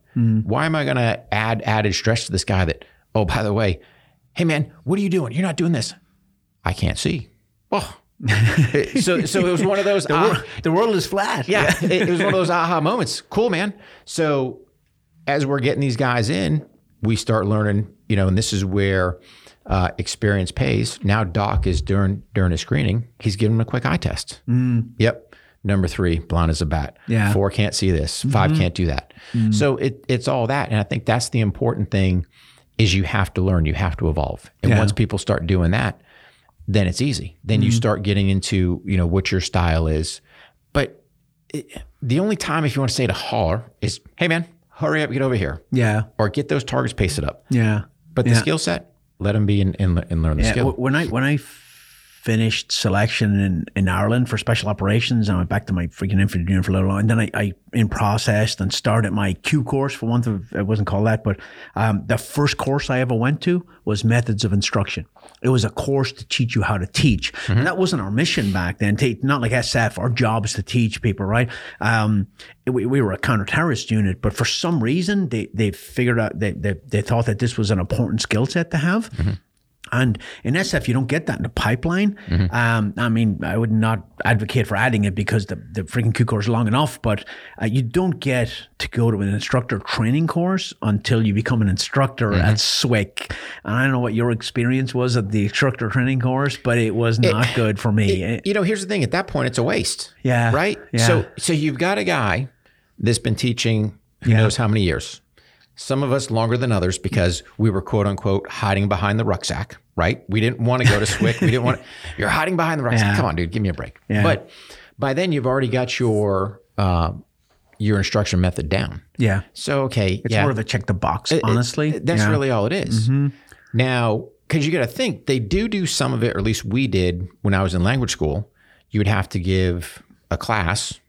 [SPEAKER 3] Why am I going to add added stress to this guy that, oh, by the way, hey, man, what are you doing? You're not doing this. I can't see. Oh. [LAUGHS] so, so it was one of those. [LAUGHS] ah,
[SPEAKER 2] The world is flat.
[SPEAKER 3] yeah, [LAUGHS] it, it was one of those aha moments. Cool, man. So as we're getting these guys in, we start learning, you know, and this is where uh, experience pays. Now Doc is during during his screening, he's giving them a quick eye test. Yep. Number three, blind as a bat.
[SPEAKER 2] Yeah.
[SPEAKER 3] Four can't see this. 5 can't do that. So it, it's all that, and I think that's the important thing is you have to learn, you have to evolve, and
[SPEAKER 2] Yeah.
[SPEAKER 3] once people start doing that, then it's easy. Then you mm-hmm. start getting into you know what your style is, but it, the only time if you want to say to holler is, "Hey man, hurry up, get over here,"
[SPEAKER 2] Yeah.
[SPEAKER 3] or get those targets pasted up.
[SPEAKER 2] Yeah.
[SPEAKER 3] But the
[SPEAKER 2] Yeah.
[SPEAKER 3] skill set, let them be and, and, and learn the
[SPEAKER 2] Yeah,
[SPEAKER 3] skill.
[SPEAKER 2] when I when I finished selection in, in Ireland for special operations, I went back to my freaking infantry unit for a little while, and then I, I in processed and started my Q course for one of it wasn't called that, but um, the first course I ever went to was methods of instruction. It was a course to teach you how to teach, and that wasn't our mission back then. Not like SF, our job is to teach people, right? Um, we, we were a counter-terrorist unit, but for some reason they they figured out they they, they thought that this was an important skill set to have. And in SF, you don't get that in the pipeline. Um, I mean, I would not advocate for adding it because the, the freaking Q course is long enough, but uh, you don't get to go to an instructor training course until you become an instructor at SWIC. And I don't know what your experience was at the instructor training course, but it was not good for me. It-
[SPEAKER 3] you know, here's the thing: at that point, it's a waste.
[SPEAKER 2] Yeah.
[SPEAKER 3] Right.
[SPEAKER 2] Yeah.
[SPEAKER 3] So, so you've got a guy that's been teaching who knows how many years. Some of us longer than others because we were quote unquote hiding behind the rucksack. Right. We didn't want to go to SWIC. we didn't want. To, [LAUGHS] you're hiding behind the rucksack.
[SPEAKER 2] Yeah.
[SPEAKER 3] Come on, dude, give me a break.
[SPEAKER 2] Yeah.
[SPEAKER 3] But by then, you've already got your uh, your instruction method down.
[SPEAKER 2] yeah.
[SPEAKER 3] So okay,
[SPEAKER 2] It's
[SPEAKER 3] yeah.
[SPEAKER 2] more of a check the box,
[SPEAKER 3] It- it-
[SPEAKER 2] honestly.
[SPEAKER 3] that's
[SPEAKER 2] Yeah. Mm-hmm.
[SPEAKER 3] really all it is. Now, because you got to think, they do do some of it, or at least we did when I was in language school. You would have to give a class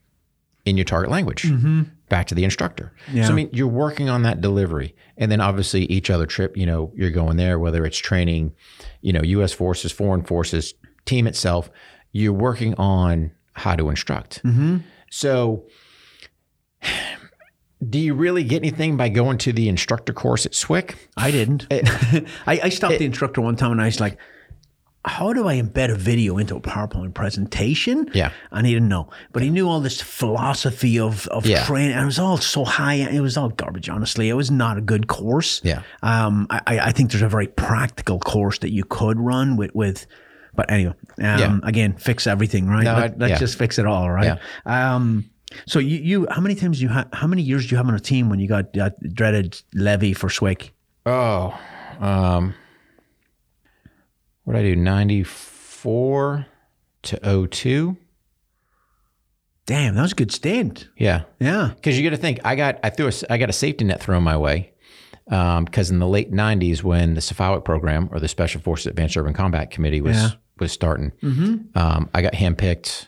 [SPEAKER 3] in your target language back to the instructor.
[SPEAKER 2] Yeah.
[SPEAKER 3] So, I mean, you're working on that delivery. And then obviously, each other trip, you know, you're going there, whether it's training, you know, US forces, foreign forces, team itself, you're working on how to instruct. Mm-hmm. So, do you really get anything by going to the instructor course at SWIC?
[SPEAKER 2] I didn't. [LAUGHS] I, I stopped the instructor one time and I was like, how do I embed a video into a PowerPoint presentation?
[SPEAKER 3] Yeah.
[SPEAKER 2] And he didn't know. But he knew all this philosophy of, of
[SPEAKER 3] Yeah.
[SPEAKER 2] training. And it was all so high. It was all garbage, honestly. It was not a good course.
[SPEAKER 3] Yeah.
[SPEAKER 2] Um, I, I I think there's a very practical course that you could run with, with but anyway, um,
[SPEAKER 3] Yeah.
[SPEAKER 2] again, fix everything, right?
[SPEAKER 3] No,
[SPEAKER 2] Let,
[SPEAKER 3] I-
[SPEAKER 2] let's
[SPEAKER 3] yeah.
[SPEAKER 2] just fix it all, right? Um, so you, you, how many times do you ha- how many years do you have on a team when you got that dreaded levy for SWIC?
[SPEAKER 3] Oh, um, what did I do? 94 to 02.
[SPEAKER 2] Damn, that was a good stint.
[SPEAKER 3] Yeah.
[SPEAKER 2] Yeah.
[SPEAKER 3] Because you got to think, I got I threw a, I got a safety net thrown my way. Because in the late '90s, when the SFAUC program or the Special Forces Advanced Urban Combat Committee was
[SPEAKER 2] Yeah.
[SPEAKER 3] was starting, um, I got handpicked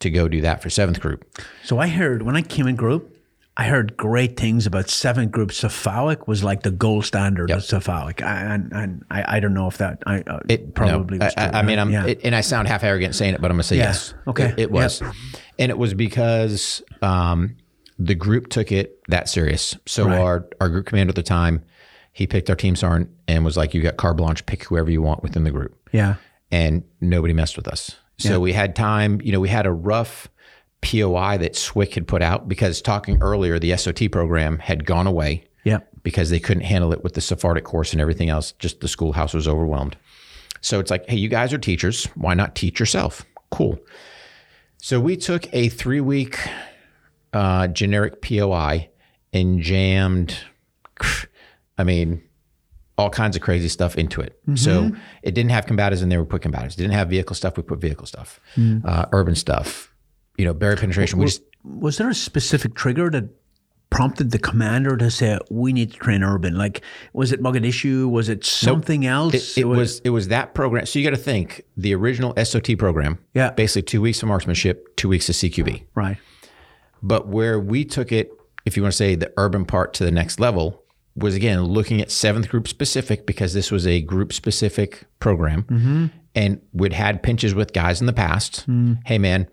[SPEAKER 3] to go do that for Seventh Group.
[SPEAKER 2] So I heard when I came in group, I heard great things about seven group. SFAUC was like the gold standard of SFAUC. I, and and I, I don't know if that I uh,
[SPEAKER 3] It
[SPEAKER 2] probably
[SPEAKER 3] no,
[SPEAKER 2] was
[SPEAKER 3] I,
[SPEAKER 2] true,
[SPEAKER 3] I mean,
[SPEAKER 2] right?
[SPEAKER 3] I'm,
[SPEAKER 2] yeah.
[SPEAKER 3] it, and I sound half arrogant saying it, but I'm gonna say
[SPEAKER 2] Yeah.
[SPEAKER 3] yes.
[SPEAKER 2] Okay.
[SPEAKER 3] it, it was, and it was because um, the group took it that serious. So
[SPEAKER 2] Right.
[SPEAKER 3] our our group commander at the time, he picked our team sergeant and was like, "You got carte blanche. Pick whoever you want within the group."
[SPEAKER 2] yeah.
[SPEAKER 3] and nobody messed with us. So we had time, you know, we had a rough POI that SWIC had put out because talking earlier, the SOT program had gone away
[SPEAKER 2] Yeah.
[SPEAKER 3] because they couldn't handle it with the SFAUC course and everything else. Just the schoolhouse was overwhelmed. So it's like, hey, you guys are teachers. Why not teach yourself? Cool. So we took a three week uh, generic POI and jammed, I mean, all kinds of crazy stuff into it. So it didn't have combatives in there. We put combatives. It didn't have vehicle stuff. We put vehicle stuff. Uh, urban stuff. You know, barrier penetration. We just
[SPEAKER 2] Was there a specific trigger that prompted the commander to say we need to train urban? Like, was it Mogadishu? Was it something else?
[SPEAKER 3] It, it was it was that program. So you got to think the original SOT program.
[SPEAKER 2] Yeah.
[SPEAKER 3] Basically, two weeks of marksmanship, two weeks of CQB.
[SPEAKER 2] right.
[SPEAKER 3] But where we took it, if you want to say the urban part to the next level, was again looking at seventh group specific because this was a group specific program, mm-hmm. and we'd had pinches with guys in the past. Mm. Hey man,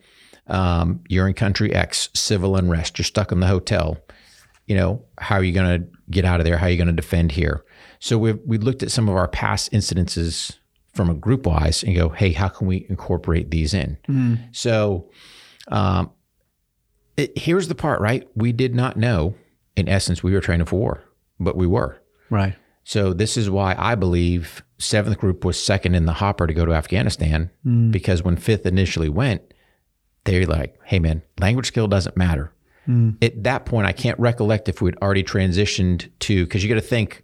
[SPEAKER 3] um, you're in country X, civil unrest. You're stuck in the hotel. You know how are you going to get out of there? How are you going to defend here? So we we looked at some of our past incidences from a group wise and go, hey, how can we incorporate these in? So um, it, here's the part, right? We did not know, in essence, we were training for war, but we were.
[SPEAKER 2] Right.
[SPEAKER 3] So this is why I believe seventh group was second in the hopper to go to Afghanistan because when fifth initially went, they're like, "Hey man, language skill doesn't matter." Hmm. At that point, I can't recollect if we'd already transitioned to because you got to think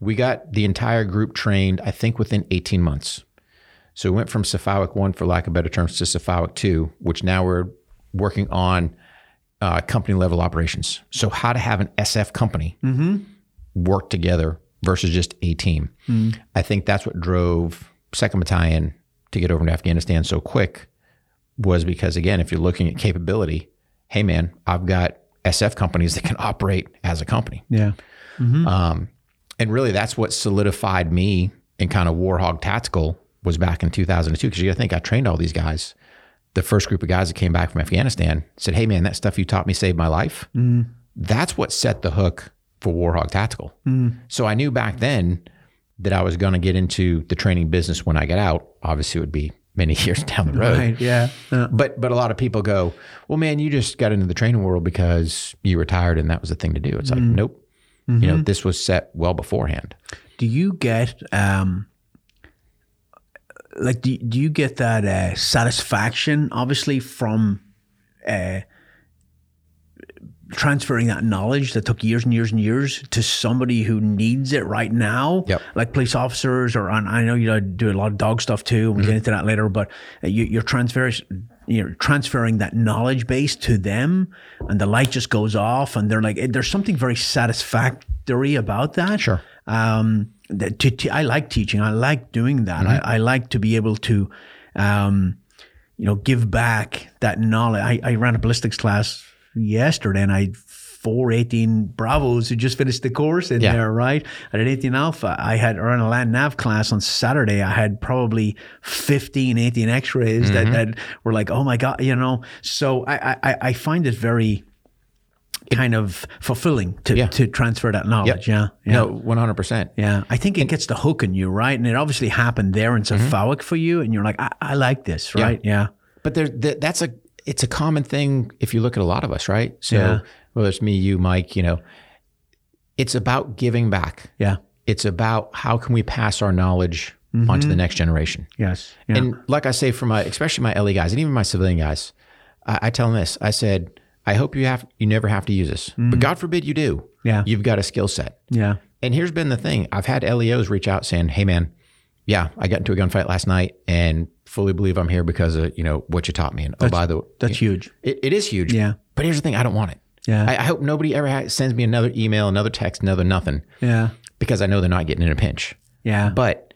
[SPEAKER 3] we got the entire group trained. I think within 18 months. So we went from SFAUC one, for lack of better terms, to SFAUC two, which now we're working on uh, company level operations. So how to have an SF company mm-hmm. work together versus just a team. Hmm. I think that's what drove Second Battalion to get over to Afghanistan so quick was because again, if you're looking at capability, hey man, I've got SF companies that can operate as a company.
[SPEAKER 2] Yeah. Mm-hmm.
[SPEAKER 3] Um, and really, that's what solidified me in kind of Warhog Tactical was back in 2002. Because you got to think, I trained all these guys. The first group of guys that came back from Afghanistan said, "Hey, man, that stuff you taught me saved my life." Mm. That's what set the hook for Warhog Tactical. Mm. So I knew back then that I was going to get into the training business when I get out. Obviously, it would be many [LAUGHS] years down the road.
[SPEAKER 2] Right. Yeah. Uh,
[SPEAKER 3] But but a lot of people go, well, man, you just got into the training world because you retired and that was the thing to do. It's like, nope. You know, this was set well beforehand.
[SPEAKER 2] do you get um like do, do you get that uh, satisfaction obviously from uh transferring that knowledge that took years and years and years to somebody who needs it right now
[SPEAKER 3] Yep.
[SPEAKER 2] like police officers or I know you do a lot of dog stuff too we'll get into that later but uh, you, you're transferring you're transferring that knowledge base to them and the light just goes off and they're like there's something very satisfactory about that
[SPEAKER 3] Sure.
[SPEAKER 2] um, that to, to- I like teaching. I like doing that. I, I like to be able to, um, you know, give back that knowledge. I, I ran a ballistics class yesterday, and I had four 18 Bravos who just finished the course in
[SPEAKER 3] Yeah.
[SPEAKER 2] there. Right, I had 18 Alpha. I had ran a land nav class on Saturday. I had probably 15, 18 X-rays that, that were like, oh my god, you know. So I I, I find it very kind of fulfilling to,
[SPEAKER 3] Yeah.
[SPEAKER 2] to transfer that knowledge. Yeah. Yeah.
[SPEAKER 3] No, one hundred percent.
[SPEAKER 2] Yeah, I think it gets the hook in you, right? And it obviously happened there in
[SPEAKER 3] Mm-hmm.
[SPEAKER 2] For you, and you're like, I, I like this, right? Yeah.
[SPEAKER 3] But there, th- that's a it's a common thing if you look at a lot of us, right? So
[SPEAKER 2] Yeah.
[SPEAKER 3] whether it's me, you, Mike, you know, it's about giving back.
[SPEAKER 2] Yeah.
[SPEAKER 3] It's about how can we pass our knowledge mm-hmm. onto the next generation.
[SPEAKER 2] Yes. Yeah.
[SPEAKER 3] And like I say, for my especially my LE guys and even my civilian guys, I, I tell them this. I said, I hope you have you never have to use this, but mm-hmm. God forbid you do.
[SPEAKER 2] Yeah.
[SPEAKER 3] you've got a skill set.
[SPEAKER 2] yeah.
[SPEAKER 3] And here's been the thing: I've had LEOs reach out saying, "Hey, man, yeah, I got into a gunfight last night, and fully believe I'm here because of you know what you taught me." And oh, by the way,
[SPEAKER 2] That's huge.
[SPEAKER 3] it, it is huge.
[SPEAKER 2] Yeah.
[SPEAKER 3] But here's the thing: I don't want it.
[SPEAKER 2] Yeah.
[SPEAKER 3] I, I hope nobody ever ha- sends me another email, another text, another nothing,
[SPEAKER 2] Yeah.
[SPEAKER 3] because I know they're not getting in a pinch.
[SPEAKER 2] Yeah.
[SPEAKER 3] But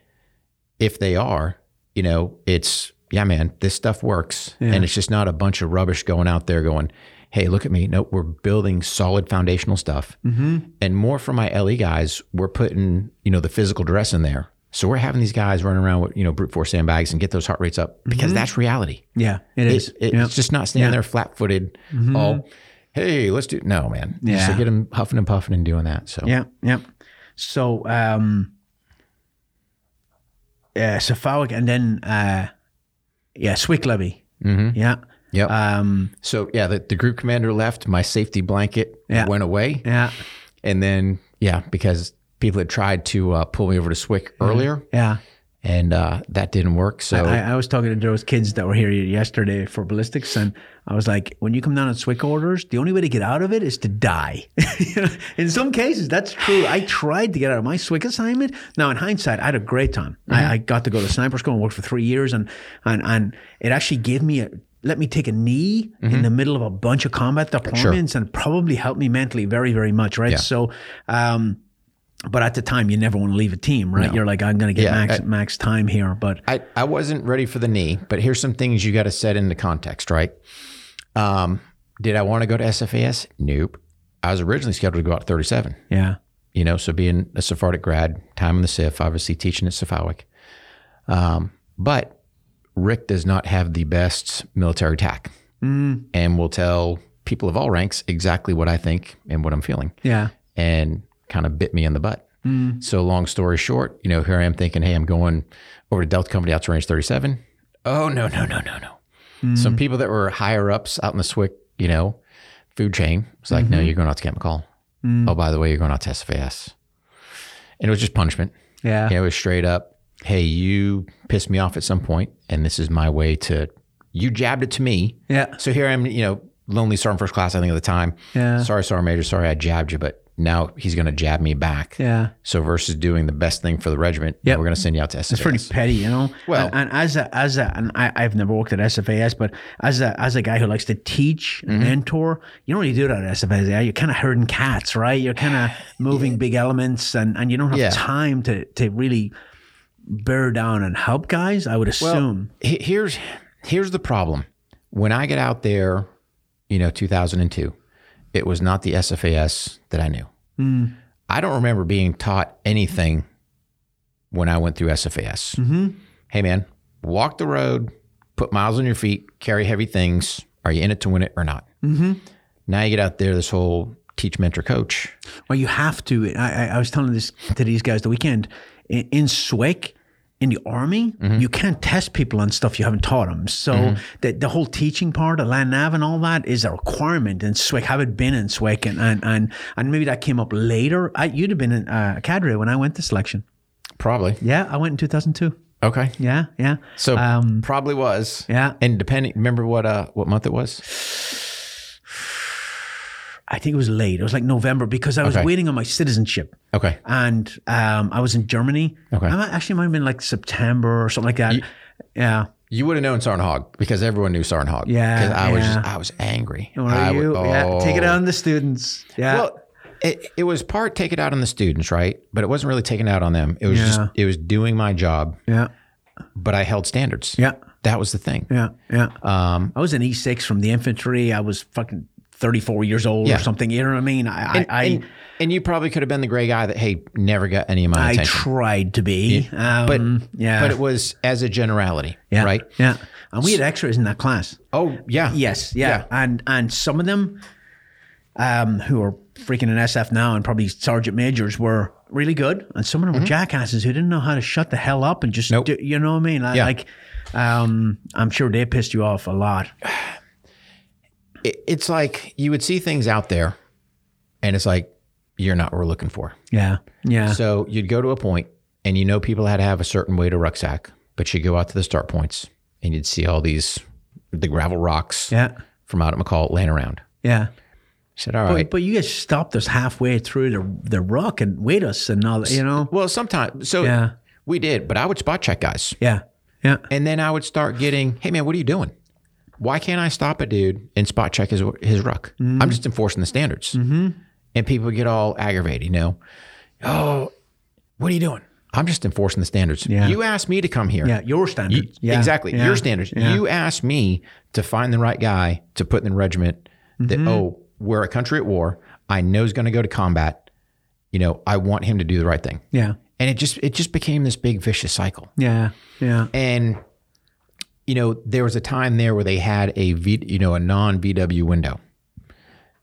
[SPEAKER 3] if they are, you know, it's yeah, man, this stuff works, and it's just not a bunch of rubbish going out there going, "Hey, look at me." No, we're building solid foundational stuff, mm-hmm. and more for my LE guys, we're putting you know the physical dress in there. So we're having these guys running around with you know brute force sandbags and get those heart rates up because that's reality.
[SPEAKER 2] yeah. It
[SPEAKER 3] It-
[SPEAKER 2] is.
[SPEAKER 3] it-.
[SPEAKER 2] Mm-hmm.
[SPEAKER 3] It's just not standing there flat footed, all, hey, let's do, no, man.
[SPEAKER 2] Yeah.
[SPEAKER 3] So get them huffing and puffing and doing that. So,
[SPEAKER 2] Yeah. Yeah. So, um, yeah, SFAUC, and then, uh, yeah, Swick Levy. Mm-hmm. Yeah.
[SPEAKER 3] yep.
[SPEAKER 2] Um,
[SPEAKER 3] so, yeah, the, the group commander left, my safety blanket
[SPEAKER 2] Yeah.
[SPEAKER 3] went away.
[SPEAKER 2] yeah.
[SPEAKER 3] And then, yeah, because people had tried to uh, pull me over to Swick earlier
[SPEAKER 2] Yeah.
[SPEAKER 3] and uh, that didn't work. So,
[SPEAKER 2] I, I was talking to those kids that were here yesterday for ballistics, and I was like, when you come down on SWIC orders, the only way to get out of it is to die. [LAUGHS] In some cases, that's true. I tried to get out of my SWIC assignment. Now, in hindsight, I had a great time. I, I got to go to sniper school and work for three years, and and and it actually gave me a let me take a knee
[SPEAKER 3] Mm-hmm.
[SPEAKER 2] in the middle of a bunch of combat deployments and probably helped me mentally very, very much, right?
[SPEAKER 3] Yeah.
[SPEAKER 2] So, um, but at the time, you never want to leave a team, right? You're like, I'm going to get
[SPEAKER 3] Yeah,
[SPEAKER 2] max
[SPEAKER 3] I-
[SPEAKER 2] max time here, but
[SPEAKER 3] I, I wasn't ready for the knee, but here's some things you got to set into context, right? Um, did I want to go to SFAS? Nope. I was originally scheduled to go out to 37.
[SPEAKER 2] yeah,
[SPEAKER 3] you know, so being a SFAUC grad, time in the SIF, obviously teaching at SFAUC. Um, but Rick does not have the best military tack and will tell people of all ranks exactly what I think and what I'm feeling
[SPEAKER 2] yeah,
[SPEAKER 3] and kind of bit me in the butt. Mm. So long story short, you know, here I am thinking, hey, I'm going over to Delta Company out to range 37. Oh, no, no, no, no, no. Mm. Some people that were higher ups out in the SWIC, you know, food chain was like, no, mm-hmm. you're going out to Camp McCall. Mm. Oh, by the way, you're going out to SFAS. And it was just punishment.
[SPEAKER 2] yeah,
[SPEAKER 3] It was straight up, hey, you pissed me off at some point, and this is my way to, you jabbed it to me.
[SPEAKER 2] yeah,
[SPEAKER 3] So here I am, you know, lonely sergeant first class, I think at the time.
[SPEAKER 2] Yeah.
[SPEAKER 3] Sorry, sergeant major, sorry I jabbed you, but now he's going to jab me back.
[SPEAKER 2] yeah.
[SPEAKER 3] So versus doing the best thing for the regiment,
[SPEAKER 2] yeah,
[SPEAKER 3] we're going to send you out to SFAS.
[SPEAKER 2] It's pretty petty, you know.
[SPEAKER 3] Well-
[SPEAKER 2] and, and as a as a and I, I've never worked at SFAS, but as a as a guy who likes to teach and
[SPEAKER 3] Mm-hmm.
[SPEAKER 2] mentor, you don't really do that at SFAS. Yeah? You're kind of herding cats, right? You're kind of [SIGHS] moving big elements, and and you don't have
[SPEAKER 3] Yeah.
[SPEAKER 2] time to to really bear down and help guys. I would assume.
[SPEAKER 3] He- here's here's the problem. When I get out there, you know, 2002, it was not the SFAS that I knew.
[SPEAKER 2] Hmm.
[SPEAKER 3] I don't remember being taught anything when I went through SFAS.
[SPEAKER 2] Mm-hmm.
[SPEAKER 3] Hey, man, walk the road, put miles on your feet, carry heavy things. Are you in it to win it or not? Mm-hmm. Now you get out there, this whole teach, mentor, coach.
[SPEAKER 2] Well, you have to. I, I, I was telling this to these guys the weekend in, in SWIC. In the army,
[SPEAKER 3] Mm-hmm.
[SPEAKER 2] you can't test people on stuff you haven't taught them. So the, the whole teaching part of land nav and all that is a requirement in SWIC. Have it been in SWIC, and and and, and maybe that came up later. I, you'd have been in uh, cadre when I went to selection.
[SPEAKER 3] Probably.
[SPEAKER 2] Yeah, I went in two thousand two.
[SPEAKER 3] Okay.
[SPEAKER 2] Yeah, yeah.
[SPEAKER 3] So
[SPEAKER 2] Um,
[SPEAKER 3] probably was.
[SPEAKER 2] yeah.
[SPEAKER 3] And depending, remember what uh what month it was?
[SPEAKER 2] I think it was late. It was like November because I was
[SPEAKER 3] Okay.
[SPEAKER 2] waiting on my citizenship.
[SPEAKER 3] Okay.
[SPEAKER 2] and um, I was in Germany.
[SPEAKER 3] Okay.
[SPEAKER 2] I might, actually might have been like September or something like that. yeah.
[SPEAKER 3] You would have known Sergeant Hogg because everyone knew Sergeant Hogg.
[SPEAKER 2] Yeah,
[SPEAKER 3] Because I was
[SPEAKER 2] yeah.
[SPEAKER 3] just, I was angry.
[SPEAKER 2] Were
[SPEAKER 3] I would-
[SPEAKER 2] you? yeah. Take it
[SPEAKER 3] oh.
[SPEAKER 2] out on the students. Yeah.
[SPEAKER 3] Well, it, it was part take it out on the students, right? But it wasn't really taking it out on them. It was
[SPEAKER 2] Yeah.
[SPEAKER 3] just it was doing my job,
[SPEAKER 2] yeah.
[SPEAKER 3] but I held standards.
[SPEAKER 2] Yeah.
[SPEAKER 3] That was the thing.
[SPEAKER 2] Yeah. Yeah.
[SPEAKER 3] Um,
[SPEAKER 2] I was an E6 from the infantry. I was fucking 34 years old
[SPEAKER 3] Yeah.
[SPEAKER 2] or something. You know what I mean? I,
[SPEAKER 3] and,
[SPEAKER 2] I,
[SPEAKER 3] and, and you probably could have been the gray guy that hey never got any of my
[SPEAKER 2] I,
[SPEAKER 3] attention.
[SPEAKER 2] tried to be. Um,
[SPEAKER 3] but
[SPEAKER 2] yeah.
[SPEAKER 3] but it was as a generality,
[SPEAKER 2] yeah.
[SPEAKER 3] right?
[SPEAKER 2] Yeah. And we had extras in that class.
[SPEAKER 3] Oh yeah,
[SPEAKER 2] Yes, yeah.
[SPEAKER 3] Yeah.
[SPEAKER 2] And and some of them um, who are freaking in SF now and probably sergeant majors were really good. And some of them were jackasses who didn't know how to shut the hell up and just,
[SPEAKER 3] Mm-hmm. Nope.
[SPEAKER 2] do, you know what I mean? Like,
[SPEAKER 3] Yeah.
[SPEAKER 2] like, um, I'm sure they pissed you off a lot. [SIGHS] [SIGHS]
[SPEAKER 3] It- it's like you would see things out there, and it's like you're not what we're looking for.
[SPEAKER 2] Yeah. Yeah.
[SPEAKER 3] So you'd go to a point and you know people had to have a certain weight of rucksack, but you go out to the start points and you'd see all these the gravel rocks
[SPEAKER 2] yeah.
[SPEAKER 3] from out at McCall laying around.
[SPEAKER 2] Yeah.
[SPEAKER 3] I said, all
[SPEAKER 2] But,
[SPEAKER 3] right.
[SPEAKER 2] but you guys stopped us halfway through the, the rock and wait us and all that, you know?
[SPEAKER 3] well, sometimes so
[SPEAKER 2] Yeah.
[SPEAKER 3] we did, but I would spot check guys.
[SPEAKER 2] Yeah. Yeah.
[SPEAKER 3] And then I would start getting, hey man, what are you doing? Why can't I stop a dude and spot check his his ruck?
[SPEAKER 2] Mm-hmm.
[SPEAKER 3] I'm just enforcing the standards. And people get all aggravated, you know. Oh, what are you doing? I'm just enforcing the standards.
[SPEAKER 2] Yeah.
[SPEAKER 3] You asked me to come here.
[SPEAKER 2] Yeah. Your
[SPEAKER 3] You-
[SPEAKER 2] standards. yeah.
[SPEAKER 3] Exactly.
[SPEAKER 2] Yeah.
[SPEAKER 3] Your standards. You asked me to find the right guy to put in the regiment that,
[SPEAKER 2] Mm-hmm.
[SPEAKER 3] oh, we're a country at war. I know he's going to go to combat. You know, I want him to do the right thing.
[SPEAKER 2] Yeah.
[SPEAKER 3] And it just it just became this big vicious cycle.
[SPEAKER 2] Yeah. Yeah.
[SPEAKER 3] And you know, there was a time there where they had a V, you know, a non VW window.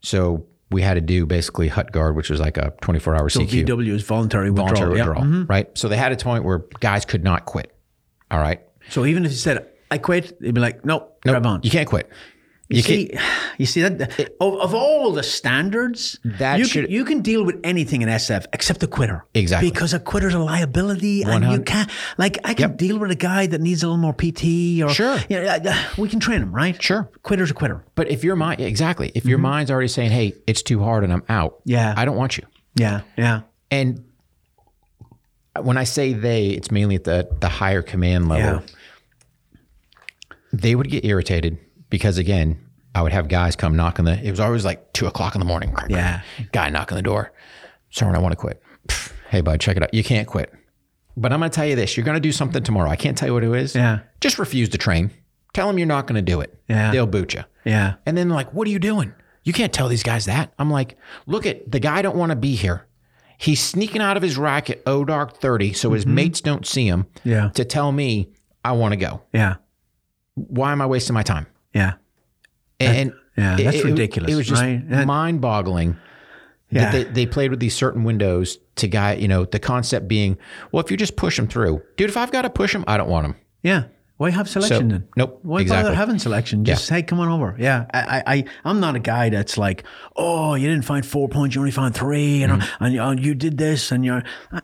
[SPEAKER 3] So we had to do basically hut guard, which was like a 24 hour
[SPEAKER 2] So
[SPEAKER 3] CQ
[SPEAKER 2] VW is voluntary withdrawal.
[SPEAKER 3] voluntary
[SPEAKER 2] yeah. Mm-hmm.
[SPEAKER 3] right? So they had a point where guys could not quit. All right.
[SPEAKER 2] So even if you said, I quit, they'd be like, nope,
[SPEAKER 3] No,
[SPEAKER 2] grab on.
[SPEAKER 3] you can't quit.
[SPEAKER 2] You,
[SPEAKER 3] You
[SPEAKER 2] see, you see that of, of all the standards,
[SPEAKER 3] That
[SPEAKER 2] you
[SPEAKER 3] should-
[SPEAKER 2] can, you can deal with anything in SF except a quitter.
[SPEAKER 3] Exactly.
[SPEAKER 2] because a quitter's a liability, and you can't. Like I can
[SPEAKER 3] Yep.
[SPEAKER 2] deal with a guy that needs a little more PT, or
[SPEAKER 3] Sure.
[SPEAKER 2] you know, uh, we can train him, right?
[SPEAKER 3] Sure.
[SPEAKER 2] quitter's a quitter.
[SPEAKER 3] But if your mind, exactly, if your mind's already saying, "Hey, it's too hard and I'm out,"
[SPEAKER 2] Mm-hmm. Yeah.
[SPEAKER 3] I don't want you.
[SPEAKER 2] Yeah, yeah,
[SPEAKER 3] And when I say they, it's mainly at the the higher command level.
[SPEAKER 2] Yeah.
[SPEAKER 3] They would get irritated because again, I would have guys come knock on the. It was always like two o'clock in the morning.
[SPEAKER 2] Yeah.
[SPEAKER 3] guy knock on the door. Sorry, I want to quit. Pff, Hey, bud, check it out. You can't quit. But I'm going to tell you this: you're going to do something tomorrow. I can't tell you what it is.
[SPEAKER 2] Yeah.
[SPEAKER 3] Just refuse to train. Tell them you're not going to do it.
[SPEAKER 2] Yeah.
[SPEAKER 3] They'll boot you.
[SPEAKER 2] Yeah.
[SPEAKER 3] And then like, what are you doing? You can't tell these guys that. I'm like, look at the guy don't want to be here. He's sneaking out of his rack at O dark 30 so his mates don't see him
[SPEAKER 2] Mm-hmm. Yeah.
[SPEAKER 3] to tell me I want to go.
[SPEAKER 2] Yeah.
[SPEAKER 3] Why am I wasting my time?
[SPEAKER 2] Yeah.
[SPEAKER 3] And
[SPEAKER 2] yeah, that's
[SPEAKER 3] it-
[SPEAKER 2] ridiculous,
[SPEAKER 3] It was just
[SPEAKER 2] right?
[SPEAKER 3] Mind boggling.
[SPEAKER 2] Yeah.
[SPEAKER 3] That they, they played with these certain windows to guy, you know, the concept being, well, if you just push them through, dude, if I've got to push them, I don't want them.
[SPEAKER 2] Yeah. Why have selection
[SPEAKER 3] So,
[SPEAKER 2] then?
[SPEAKER 3] nope,
[SPEAKER 2] Why
[SPEAKER 3] exactly.
[SPEAKER 2] bother having selection? Just hey, come on over. Yeah. I, I, I'm not a guy that's like, oh, you didn't find four points, you only found three, and,
[SPEAKER 3] Mm-hmm.
[SPEAKER 2] and uh, you did this, and you're. I-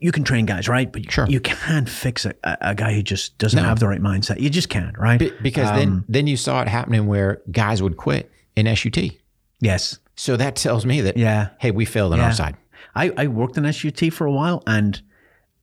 [SPEAKER 2] you can train guys, right? But
[SPEAKER 3] Sure.
[SPEAKER 2] you can't fix a, a guy who just doesn't have the right mindset. You just can't, right?
[SPEAKER 3] Be- Because
[SPEAKER 2] Um,
[SPEAKER 3] then, then you saw it happening where guys would quit in SUT.
[SPEAKER 2] yes,
[SPEAKER 3] So that tells me that,
[SPEAKER 2] Yeah.
[SPEAKER 3] hey, we failed on
[SPEAKER 2] Yeah.
[SPEAKER 3] our side.
[SPEAKER 2] I, I worked in SUT for a while and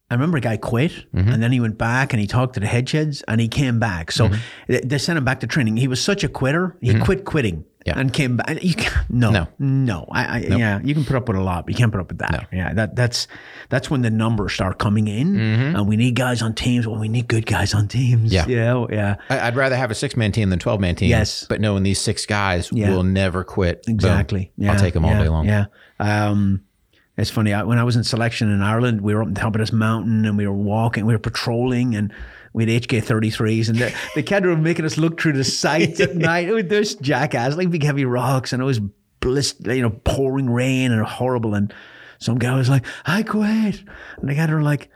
[SPEAKER 2] I remember a guy quit
[SPEAKER 3] Mm-hmm.
[SPEAKER 2] and then he went back and he talked to the head sheds and he came back. So
[SPEAKER 3] Mm-hmm.
[SPEAKER 2] they, they sent him back to training. He was such a quitter. He quit quitting
[SPEAKER 3] Yeah.
[SPEAKER 2] and came back. You can't, no,
[SPEAKER 3] No.
[SPEAKER 2] no, I, I yeah, you can put up with a lot, but you can't put up with that. Yeah. That, that's, that's when the numbers start coming in and we need guys on teams. Well, we need good guys on teams.
[SPEAKER 3] Mm-hmm. Yeah.
[SPEAKER 2] Yeah. Yeah.
[SPEAKER 3] I- I'd rather have a six man team than 12 man team.
[SPEAKER 2] Yes.
[SPEAKER 3] But knowing these six guys
[SPEAKER 2] Yeah.
[SPEAKER 3] will never quit. Boom.
[SPEAKER 2] Exactly. Yeah,
[SPEAKER 3] I'll take them all
[SPEAKER 2] yeah,
[SPEAKER 3] day long.
[SPEAKER 2] Yeah. Um, it's funny. I, when I was in selection in Ireland, we were up on top of this mountain and we were walking, we were patrolling, and we had HK 33s. And the, the kid were making us look through the sights at [LAUGHS] night. Oh, was this jackass, like big heavy rocks, and it was bliss, you know, pouring rain and horrible. And some guy was like, I quit. And the guy were like,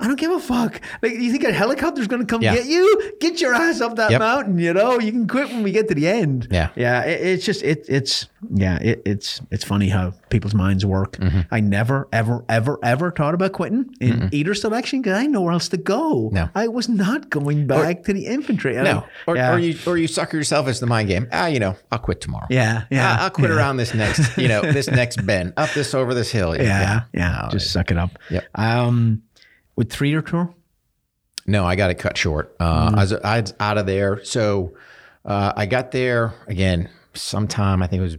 [SPEAKER 2] I don't give a fuck. Like, you think a helicopter's going to come
[SPEAKER 3] Yeah.
[SPEAKER 2] get you? Get your ass up that
[SPEAKER 3] Yep.
[SPEAKER 2] mountain. You know, you can quit when we get to the end.
[SPEAKER 3] Yeah.
[SPEAKER 2] Yeah, it, it's just it, it's yeah, it, it's it's funny how people's minds work.
[SPEAKER 3] Mm-hmm.
[SPEAKER 2] I never ever ever ever thought about quitting in either selection because I had nowhere else to go.
[SPEAKER 3] No.
[SPEAKER 2] I was not going back to the infantry. And
[SPEAKER 3] No.
[SPEAKER 2] I-
[SPEAKER 3] Or,
[SPEAKER 2] yeah.
[SPEAKER 3] or you or you sucker yourself into the mind game. Ah, you know, I'll quit tomorrow.
[SPEAKER 2] yeah, yeah,
[SPEAKER 3] I- I'll quit
[SPEAKER 2] yeah.
[SPEAKER 3] around this next, you know, this [LAUGHS] next bend, up this over this hill.
[SPEAKER 2] Yeah, yeah, just suck it up.
[SPEAKER 3] Yep.
[SPEAKER 2] Um, with three year tour.
[SPEAKER 3] No, I got it cut short. Uh, I, was, I was out of there. So uh, I got there again sometime, I think it was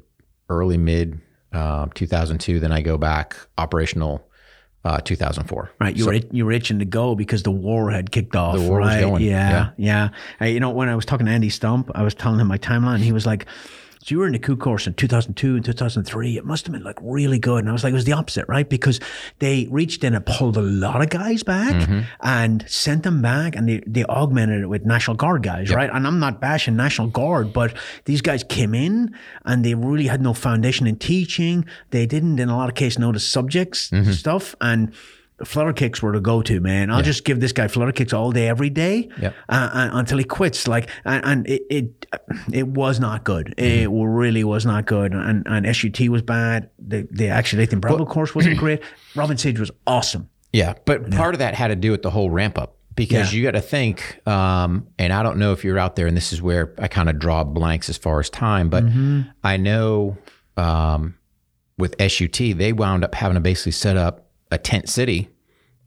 [SPEAKER 3] early mid uh, 2002. Then I go back operational uh, 2004.
[SPEAKER 2] Right, you were you were itching to go because the war had kicked off.
[SPEAKER 3] The war was going,
[SPEAKER 2] Yeah, yeah. Hey, you know, when I was talking to Andy Stumpf, I was telling him my timeline. He was like, "So you were in the Q course in 2002 and 2003. It must have been like really good." And I was like, "It was the opposite, right? Because they reached in and pulled a lot of guys back
[SPEAKER 3] Mm-hmm.
[SPEAKER 2] and sent them back, and they they augmented it with National Guard guys, right? And I'm not bashing National Guard, but these guys came in and they really had no foundation in teaching. They didn't, in a lot of cases, know the subjects
[SPEAKER 3] Mm-hmm.
[SPEAKER 2] stuff and flutter kicks were to go-to man. I'll just give this guy flutter kicks all day every day
[SPEAKER 3] Yep.
[SPEAKER 2] uh, uh, until he quits. Like and, and it, it it was not good.
[SPEAKER 3] Mm-hmm.
[SPEAKER 2] it really was not good. And and sut was bad. The the actually 18 Bravo course wasn't [CLEARS THROAT] great. Robin sage was awesome.
[SPEAKER 3] Yeah, but part of that had to do with the whole ramp up because
[SPEAKER 2] Yeah.
[SPEAKER 3] you got to think, um, and I don't know if you're out there, and this is where I kind of draw blanks as far as time, but
[SPEAKER 2] Mm-hmm.
[SPEAKER 3] I know um, with SUT, they wound up having to basically set up a tent city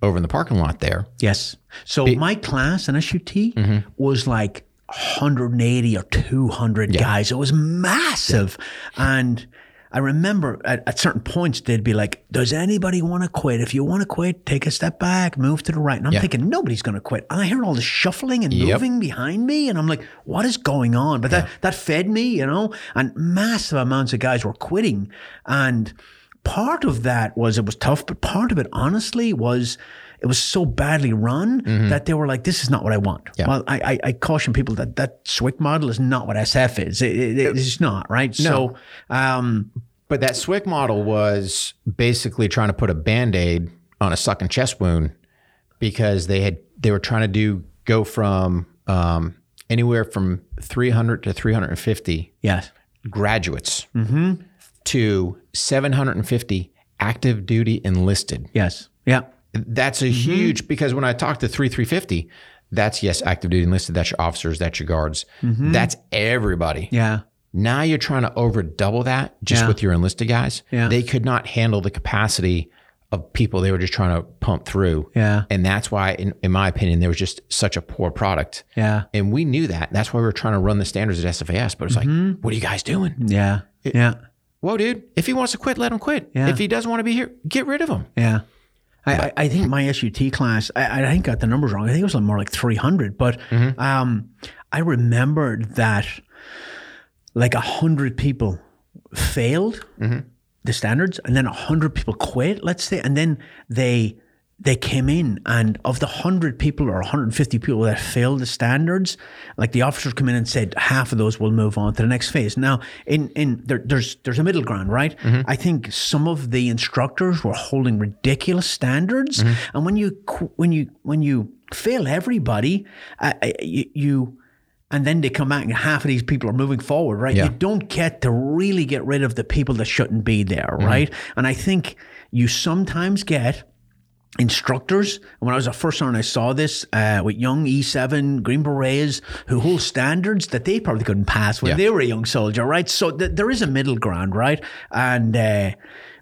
[SPEAKER 3] over in the parking lot there.
[SPEAKER 2] yes so my class in sut
[SPEAKER 3] Mm-hmm.
[SPEAKER 2] was like 180 or 200 guys it was massive and I remember at, at certain points they'd be like, "Does anybody want to quit? If you want to quit, take a step back, move to the right." And I'm
[SPEAKER 3] Yeah.
[SPEAKER 2] thinking nobody's going to quit. And I hear all this shuffling and
[SPEAKER 3] Yep.
[SPEAKER 2] moving behind me, and I'm like, "What is going on?" But that that fed me, you know. And massive amounts of guys were quitting, and part of that was it was tough, but part of it, honestly, was. It was so badly run that they were like, "This is not what I want."
[SPEAKER 3] Mm-hmm. Yeah.
[SPEAKER 2] Well, I, I, I caution people that that SWIC model is not what SF is. It, it- it's not right. So, um,
[SPEAKER 3] But that SWIC model was basically trying to put a band aid on a sucking chest wound because they had they were trying to do go from um, anywhere from 300 to 350
[SPEAKER 2] yes,
[SPEAKER 3] graduates to 750 active duty enlisted.
[SPEAKER 2] yes, yeah.
[SPEAKER 3] That's a mm-hmm. huge because when I talk to 3 350, that's yes, active duty enlisted. That's your officers. That's your guards. Mm-hmm. That's everybody.
[SPEAKER 2] Yeah.
[SPEAKER 3] Now you're trying to over double that just
[SPEAKER 2] Yeah.
[SPEAKER 3] with your enlisted guys.
[SPEAKER 2] Yeah.
[SPEAKER 3] They could not handle the capacity of people they were just trying to pump through.
[SPEAKER 2] Yeah.
[SPEAKER 3] And that's why, in, in my opinion, there was just such a poor product.
[SPEAKER 2] Yeah.
[SPEAKER 3] And we knew that. That's why we were trying to run the standards at SFAS. But it's like, mm-hmm. what are you guys doing?
[SPEAKER 2] Yeah. Yeah.
[SPEAKER 3] Whoa, dude. If he wants to quit, let him quit.
[SPEAKER 2] Yeah.
[SPEAKER 3] If he doesn't want to be here, get rid of him.
[SPEAKER 2] Yeah. I, I, I think my SUT class, I, I think got the numbers wrong. I think it was more like 300. But um, I remembered that like 100 people failed the standards and then 100 people quit, let's say. And then they they came in and of the 100 people or 150 people that failed the standards like the officers come in and said half of those will move on to the next phase now in in there, there's there's a middle ground right i think some of the instructors were holding ridiculous standards and when you when you when you fail everybody uh, uh, you, you and then they come back and half of these people are moving forward, right?
[SPEAKER 3] Yeah.
[SPEAKER 2] You don't get to really get rid of the people that shouldn't be there, right? And I think you sometimes get instructors. And when I was a first sergeant, I saw this uh, with young E7 Green Berets who hold standards that they probably couldn't pass when
[SPEAKER 3] Yeah.
[SPEAKER 2] they were a young soldier, right? So th- there is a middle ground, right? And uh,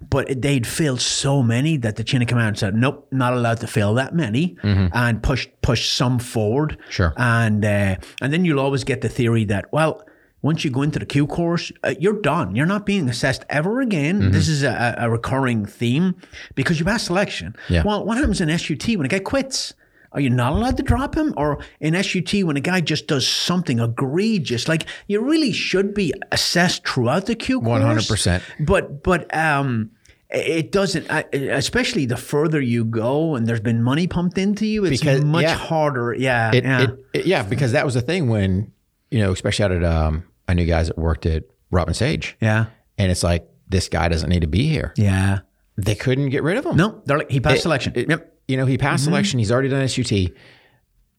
[SPEAKER 2] but they'd failed so many that the chain of command said, "Nope, not allowed to fail that many," and pushed pushed some forward.
[SPEAKER 3] Sure.
[SPEAKER 2] And uh, and then you'll always get the theory that well. Once you go into the Q course, uh, you're done. You're not being assessed ever again.
[SPEAKER 3] Mm-hmm.
[SPEAKER 2] This is a, a recurring theme because you passed selection.
[SPEAKER 3] Yeah.
[SPEAKER 2] Well, what happens in SUT when a guy quits? Are you not allowed to drop him? Or in SUT when a guy just does something egregious? Like you really should be assessed throughout the Q course.
[SPEAKER 3] 100%.
[SPEAKER 2] But but um, it doesn't. Especially the further you go, and there's been money pumped into you, it's
[SPEAKER 3] Because-
[SPEAKER 2] much
[SPEAKER 3] yeah.
[SPEAKER 2] harder. Yeah,
[SPEAKER 3] It,
[SPEAKER 2] yeah,
[SPEAKER 3] it, it- yeah, because that was the thing when, you know, especially out at, um, I knew guys that worked at Robin Sage.
[SPEAKER 2] yeah,
[SPEAKER 3] And it's like, this guy doesn't need to be here.
[SPEAKER 2] yeah.
[SPEAKER 3] They couldn't get rid of him.
[SPEAKER 2] No, they're like he passed
[SPEAKER 3] It-
[SPEAKER 2] selection.
[SPEAKER 3] it-
[SPEAKER 2] yep.
[SPEAKER 3] You know, he passed selection. He's already done SUT.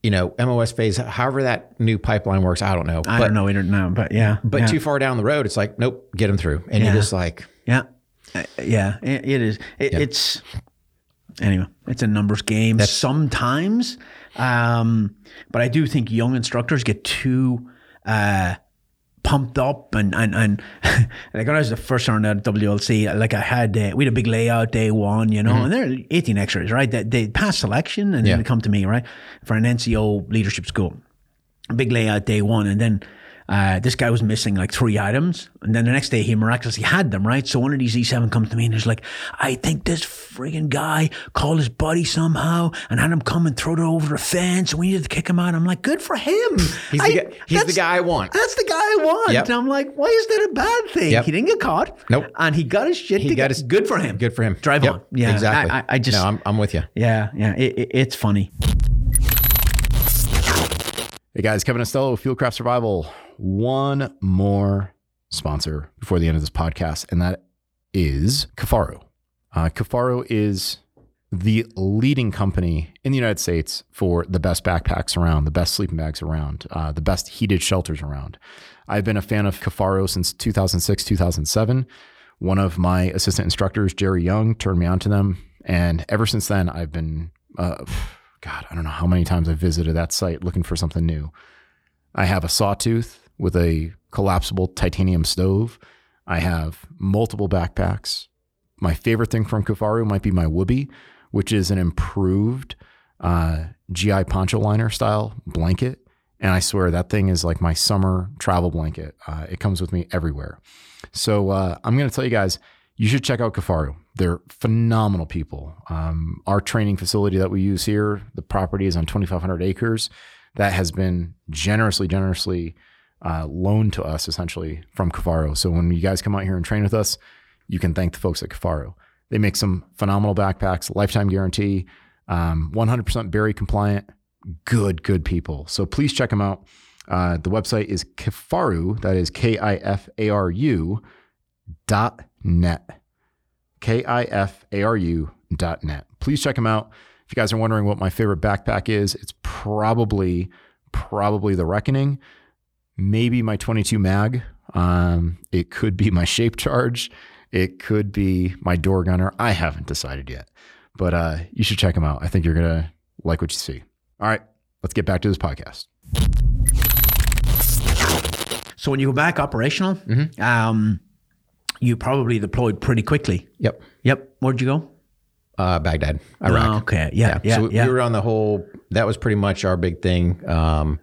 [SPEAKER 3] You know, MOS phase, however that new pipeline works, I don't know.
[SPEAKER 2] I
[SPEAKER 3] but,
[SPEAKER 2] don't know either now, but yeah,
[SPEAKER 3] But
[SPEAKER 2] yeah.
[SPEAKER 3] too far down the road, it's like, nope, get him through. And
[SPEAKER 2] Yeah.
[SPEAKER 3] you're just like,
[SPEAKER 2] Yeah, Uh, yeah, it, it is. It, It's anyway. It's a numbers game sometimes, um, but I do think young instructors get too uh, pumped up and and and [LAUGHS] like when I was the first sergeant at WLC, like I had uh, we had a big layout day one, you know, and there are 18 extras, right? That they pass selection and
[SPEAKER 3] Yeah.
[SPEAKER 2] then they come to me, right, for an NCO leadership school big layout day one, and then uh, this guy was missing like three items, and then the next day he miraculously had them. Right, so one of these E7 comes to me and he's like, "I think this frigging guy called his buddy somehow and had him come and throw it over the fence, and we needed to kick him out." I'm like, "Good for him.
[SPEAKER 3] he's,
[SPEAKER 2] I-
[SPEAKER 3] the, guy, he's the guy I want.
[SPEAKER 2] That's the guy I want."
[SPEAKER 3] Yep.
[SPEAKER 2] And I'm like, "Why is that a bad thing?
[SPEAKER 3] Yep.
[SPEAKER 2] He didn't get caught.
[SPEAKER 3] Nope.
[SPEAKER 2] And he got his shit.
[SPEAKER 3] He
[SPEAKER 2] together.
[SPEAKER 3] got his-
[SPEAKER 2] good for him.
[SPEAKER 3] Good for him.
[SPEAKER 2] Drive
[SPEAKER 3] Yep,
[SPEAKER 2] on. Yeah,
[SPEAKER 3] exactly.
[SPEAKER 2] I, I, just
[SPEAKER 3] no, I'm, I'm with you.
[SPEAKER 2] yeah, yeah. It, it, it's funny.
[SPEAKER 1] Hey guys, Kevin Estela, Fieldcraft Survival. One more sponsor before the end of this podcast, and that is Kifaru. Uh, Kifaru is the leading company in the United States for the best backpacks around, the best sleeping bags around, uh, the best heated shelters around. I've been a fan of Kifaru since 2006, 2007. One of my assistant instructors, Jerry Young, turned me on to them. And ever since then, I've been, uh, [SIGHS] God, I don't know how many times I've visited that site looking for something new. I have a sawtooth with a collapsible titanium stove. I have multiple backpacks. My favorite thing from Kifaru might be my Woobie, which is an improved uh, GI poncho liner style blanket. And I swear that thing is like my summer travel blanket. Uh, it comes with me everywhere. So uh, I'm going to tell you guys, you should check out Kifaru. They're phenomenal people. Um, our training facility that we use here, the property is on 2,500 acres. That has been generously, generously uh, loaned to us essentially from Kifaru. So when you guys come out here and train with us, you can thank the folks at Kifaru. They make some phenomenal backpacks, lifetime guarantee, um, 100% berry compliant, good, good people. So please check them out. Uh, the website is Kifaru, that is K I F A R U dot net. K I F A R U dot net. Please check them out. If you guys are wondering what my favorite backpack is, it's probably, probably the Reckoning, maybe my 22 mag. Um, it could be my Shape Charge. It could be my Door Gunner. I haven't decided yet, but uh, you should check them out. I think you're gonna like what you see. All right, let's get back to this podcast.
[SPEAKER 2] So when you go back operational, um, you probably deployed pretty quickly.
[SPEAKER 3] Yep.
[SPEAKER 2] Yep. Where'd you go?
[SPEAKER 3] Uh, Baghdad, Iraq.
[SPEAKER 2] Oh, okay. Yeah. Yeah.
[SPEAKER 3] so we,
[SPEAKER 2] yeah.
[SPEAKER 3] we were on the whole. That was pretty much our big thing. Um,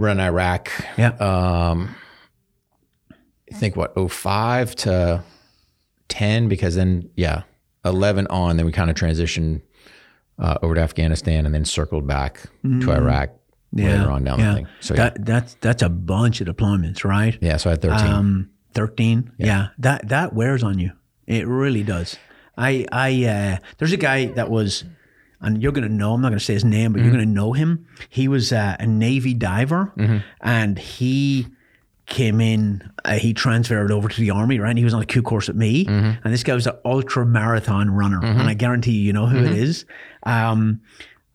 [SPEAKER 3] we're Iraq.
[SPEAKER 2] yeah.
[SPEAKER 3] Um, I think what 05 to ten because then yeah, eleven on. Then we kind of transitioned uh, over to Afghanistan and then circled back to Iraq yeah. later on down
[SPEAKER 2] Mm. yeah.
[SPEAKER 3] the thing. So yeah,
[SPEAKER 2] that, that's that's a bunch of deployments, right?
[SPEAKER 3] yeah. So I had thirteen.
[SPEAKER 2] Um, thirteen. Yeah. that that wears on you. It really does. I I uh, there's a guy that was, and you're gonna know. I'm not gonna say his name, but
[SPEAKER 3] Mm-hmm.
[SPEAKER 2] you're gonna know him. He was uh, a Navy diver, and he came in. Uh, he transferred over to the army, right? And he was on a Q course at me,
[SPEAKER 3] Mm-hmm.
[SPEAKER 2] and this guy was an ultra marathon runner, and I guarantee you, you know who
[SPEAKER 3] Mm-hmm.
[SPEAKER 2] it is. Um,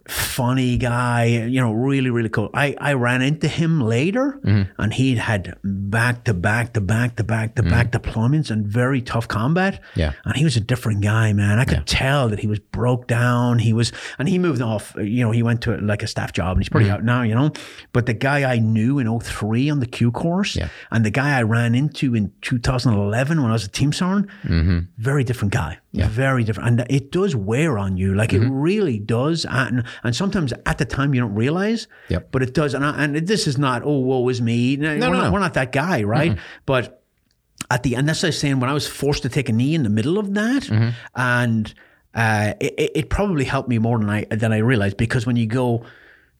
[SPEAKER 2] funny guy, you know, really, really cool. I, I ran into him later
[SPEAKER 3] Mm-hmm.
[SPEAKER 2] and he'd had back to back to back to back to back deployments and very tough combat.
[SPEAKER 3] Mm-hmm. Yeah.
[SPEAKER 2] And he was a different guy, man. I could tell that he was broke down. He was, and he moved off, you know, he went to like a staff job and he's
[SPEAKER 3] Mm-hmm.
[SPEAKER 2] pretty out now, you know. But the guy I knew in 03 on the Q course
[SPEAKER 3] Yeah.
[SPEAKER 2] and the guy I ran into in 2011 when I was a team sergeant,
[SPEAKER 3] Mm-hmm.
[SPEAKER 2] very different guy. Very different. And it does wear on you. Like
[SPEAKER 3] Mm-hmm.
[SPEAKER 2] it really does. And, and sometimes at the time you don't realize.
[SPEAKER 3] Yep.
[SPEAKER 2] But it does. And, I, and this is not, oh, woe is me. No, we're,
[SPEAKER 3] no,
[SPEAKER 2] not,
[SPEAKER 3] no.
[SPEAKER 2] we're not that guy, right? But at the end, that's what I was saying. When I was forced to take a knee in the middle of that,
[SPEAKER 3] Mm-hmm.
[SPEAKER 2] and uh, it, it- it probably helped me more than I than I realized because when you go,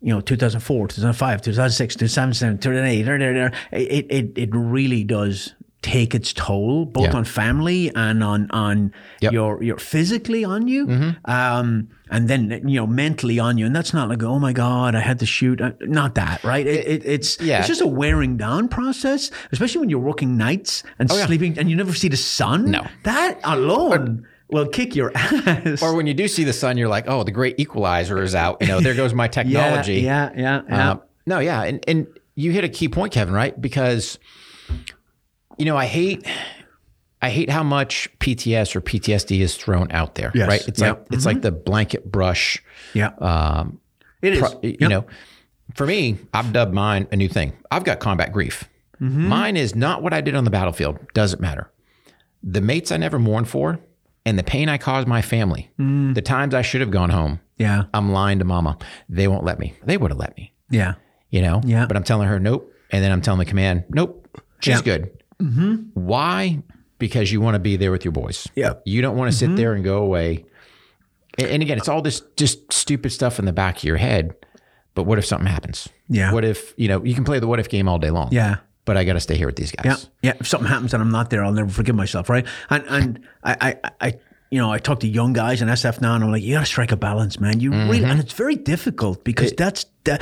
[SPEAKER 2] you know, 2004, 2005, 2006, 2007, 2008, it it it really does take its toll both
[SPEAKER 3] Yeah.
[SPEAKER 2] on family and on on
[SPEAKER 3] Yep.
[SPEAKER 2] your your physically on you um and then you know mentally on you and that's not like oh my god i had to shoot Uh, not that right it, it, it's
[SPEAKER 3] Yeah.
[SPEAKER 2] it's just a wearing down process especially when you're working nights and
[SPEAKER 3] yeah.
[SPEAKER 2] sleeping and you never see the sun
[SPEAKER 3] No.
[SPEAKER 2] that alone will kick your ass
[SPEAKER 3] or when you do see the sun, you're like, oh, the great equalizer is out. You know, there goes my [LAUGHS] technology.
[SPEAKER 2] yeah yeah yeah,
[SPEAKER 3] Um, no, yeah, and and you hit a key point, Kevin, right? Because you know, I hate I hate how much PTS or PTSD is thrown out there,
[SPEAKER 2] Yes.
[SPEAKER 3] right? It's
[SPEAKER 2] Yeah.
[SPEAKER 3] like it's like the blanket brush.
[SPEAKER 2] yeah
[SPEAKER 3] Um,
[SPEAKER 2] it is
[SPEAKER 3] pro- you
[SPEAKER 2] Yep.
[SPEAKER 3] know, for me, I've dubbed mine a new thing. I've got combat grief.
[SPEAKER 2] Mm-hmm.
[SPEAKER 3] Mine is not what I did on the battlefield. Doesn't matter. The mates I never mourned for, and the pain I caused my family.
[SPEAKER 2] Mm.
[SPEAKER 3] The times I should have gone home.
[SPEAKER 2] yeah
[SPEAKER 3] I'm lying to mama. They won't let me. They would have let me
[SPEAKER 2] yeah
[SPEAKER 3] you know?
[SPEAKER 2] Yeah.
[SPEAKER 3] But I'm telling her, nope. And then I'm telling the command, nope, she's
[SPEAKER 2] Yeah.
[SPEAKER 3] good. Mm-hmm. Why? Because you want to be there with your boys.
[SPEAKER 2] Yeah. Mm-hmm.
[SPEAKER 3] You don't want to sit there and go away. And, and again, it's all this just stupid stuff in the back of your head. But what if something happens?
[SPEAKER 2] Yeah.
[SPEAKER 3] What if, you know, you can play the what if game all day long.
[SPEAKER 2] yeah
[SPEAKER 3] But I got to stay here with these guys.
[SPEAKER 2] Yeah, yeah. If something happens and I'm not there, I'll never forgive myself, right? And and I I, I you know I talk to young guys in SF now, and I'm like, you got to strike a balance, man. You really,
[SPEAKER 3] Mm-hmm.
[SPEAKER 2] and it's very difficult because that's the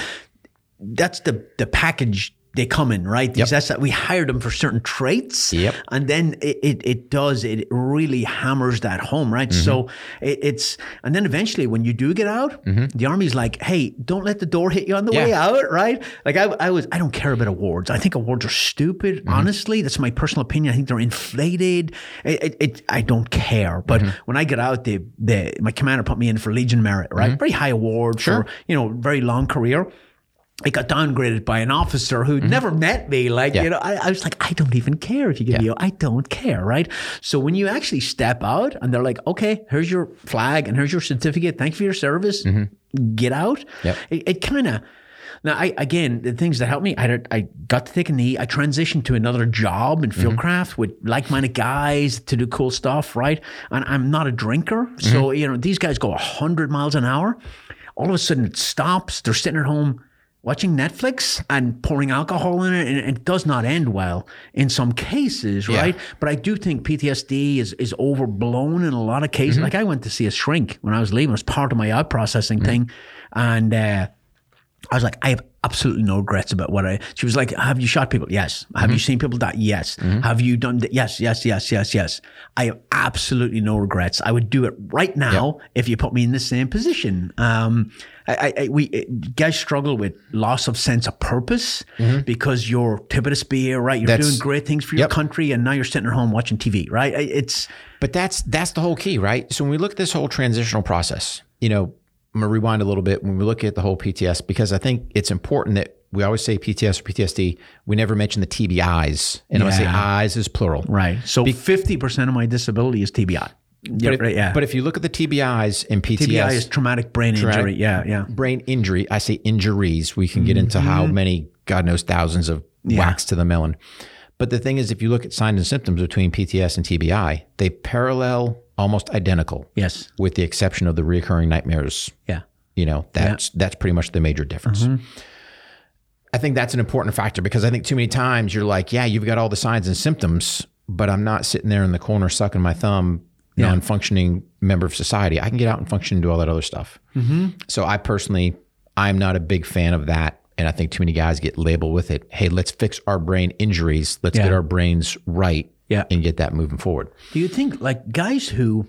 [SPEAKER 2] that's the the package they come in, right? These That's we hired them for certain traits,
[SPEAKER 3] Yep.
[SPEAKER 2] and then it, it, it does it really hammers that home, right?
[SPEAKER 3] Mm-hmm.
[SPEAKER 2] So it, it's and then eventually when you do get out, the army's like, hey, don't let the door hit you on the way
[SPEAKER 3] Mm-hmm.
[SPEAKER 2] Out, right? Like I, I was, I don't care about awards. I think awards are stupid.
[SPEAKER 3] Mm-hmm.
[SPEAKER 2] Honestly, that's my personal opinion. I think they're inflated. It, it, it I don't care. But
[SPEAKER 3] Mm-hmm.
[SPEAKER 2] when I get out, the the my commander put me in for Legion Merit, right? Very high award for you know very long career. I got downgraded by an officer who mm-hmm. never met me. Like,
[SPEAKER 3] Yeah.
[SPEAKER 2] you know, I, I was like, I don't even care if you give me, a, I don't care, right? So when you actually step out and they're like, okay, here's your flag and here's your certificate. Thank you for your service. Mm-hmm. Get out.
[SPEAKER 3] Yep.
[SPEAKER 2] It, it kind of, now, I again, the things that helped me, I, I got to take a knee. I transitioned to another job in mm-hmm. fieldcraft with like-minded guys to do cool stuff, right? And I'm not a drinker, so you know these guys go hundred miles an hour. All of a sudden, it stops. They're sitting at home watching Netflix and pouring alcohol in it, and it does not end well in some cases,
[SPEAKER 3] Yeah.
[SPEAKER 2] right? But I do think PTSD is is overblown in a lot of cases. Like I went to see a shrink when I was leaving; it was part of my out processing thing, and. uh I was like, I have absolutely no regrets about what I. She was like, Have you shot people? Yes. Have you seen people die? Yes. Have you done? Th- yes, yes, yes, yes, yes. I have absolutely no regrets. I would do it right now if you put me in the same position. Um, I, I, we uh, guys struggle with loss of sense of purpose because you're tip of the spear, right? You're
[SPEAKER 3] That's-
[SPEAKER 2] doing great things for your
[SPEAKER 3] Yep.
[SPEAKER 2] country, and now you're sitting at home watching TV, right? It's
[SPEAKER 3] But that's that's the whole key, right? So when we look at this whole transitional process, you know, I'm gonna rewind a little bit when we look at the whole PTS because I think it's important that we always say PTS or PTSD. We never mention the TBIs, and I want to say
[SPEAKER 2] Yeah.
[SPEAKER 3] eyes is plural,
[SPEAKER 2] right. So fifty percent of my disability is TBI. Yeah,
[SPEAKER 3] but, if,
[SPEAKER 2] right, yeah.
[SPEAKER 3] but if you look at the TBIs and PTS,
[SPEAKER 2] TBI is traumatic brain injury. Yeah, yeah.
[SPEAKER 3] brain injury. I say injuries. We can get into how
[SPEAKER 2] Mm-hmm.
[SPEAKER 3] many, God knows, thousands of whacks to the melon. But the thing is, if you look at signs and symptoms between PTS and TBI, they parallel almost identical,
[SPEAKER 2] Yes.
[SPEAKER 3] with the exception of the reoccurring nightmares.
[SPEAKER 2] Yeah.
[SPEAKER 3] You know, that's that's pretty much the major difference.
[SPEAKER 2] Mm-hmm.
[SPEAKER 3] I think that's an important factor because I think too many times you're like, yeah, you've got all the signs and symptoms, but I'm not sitting there in the corner sucking my thumb, non-functioning member of society. I can get out and function and do all that other stuff.
[SPEAKER 2] Mm-hmm.
[SPEAKER 3] So I personally, I'm not a big fan of that. And I think too many guys get labeled with it. Hey, let's fix our brain injuries. Let's
[SPEAKER 2] Yeah.
[SPEAKER 3] get our brains right
[SPEAKER 2] Yeah.
[SPEAKER 3] and get that moving forward.
[SPEAKER 2] Do you think like guys who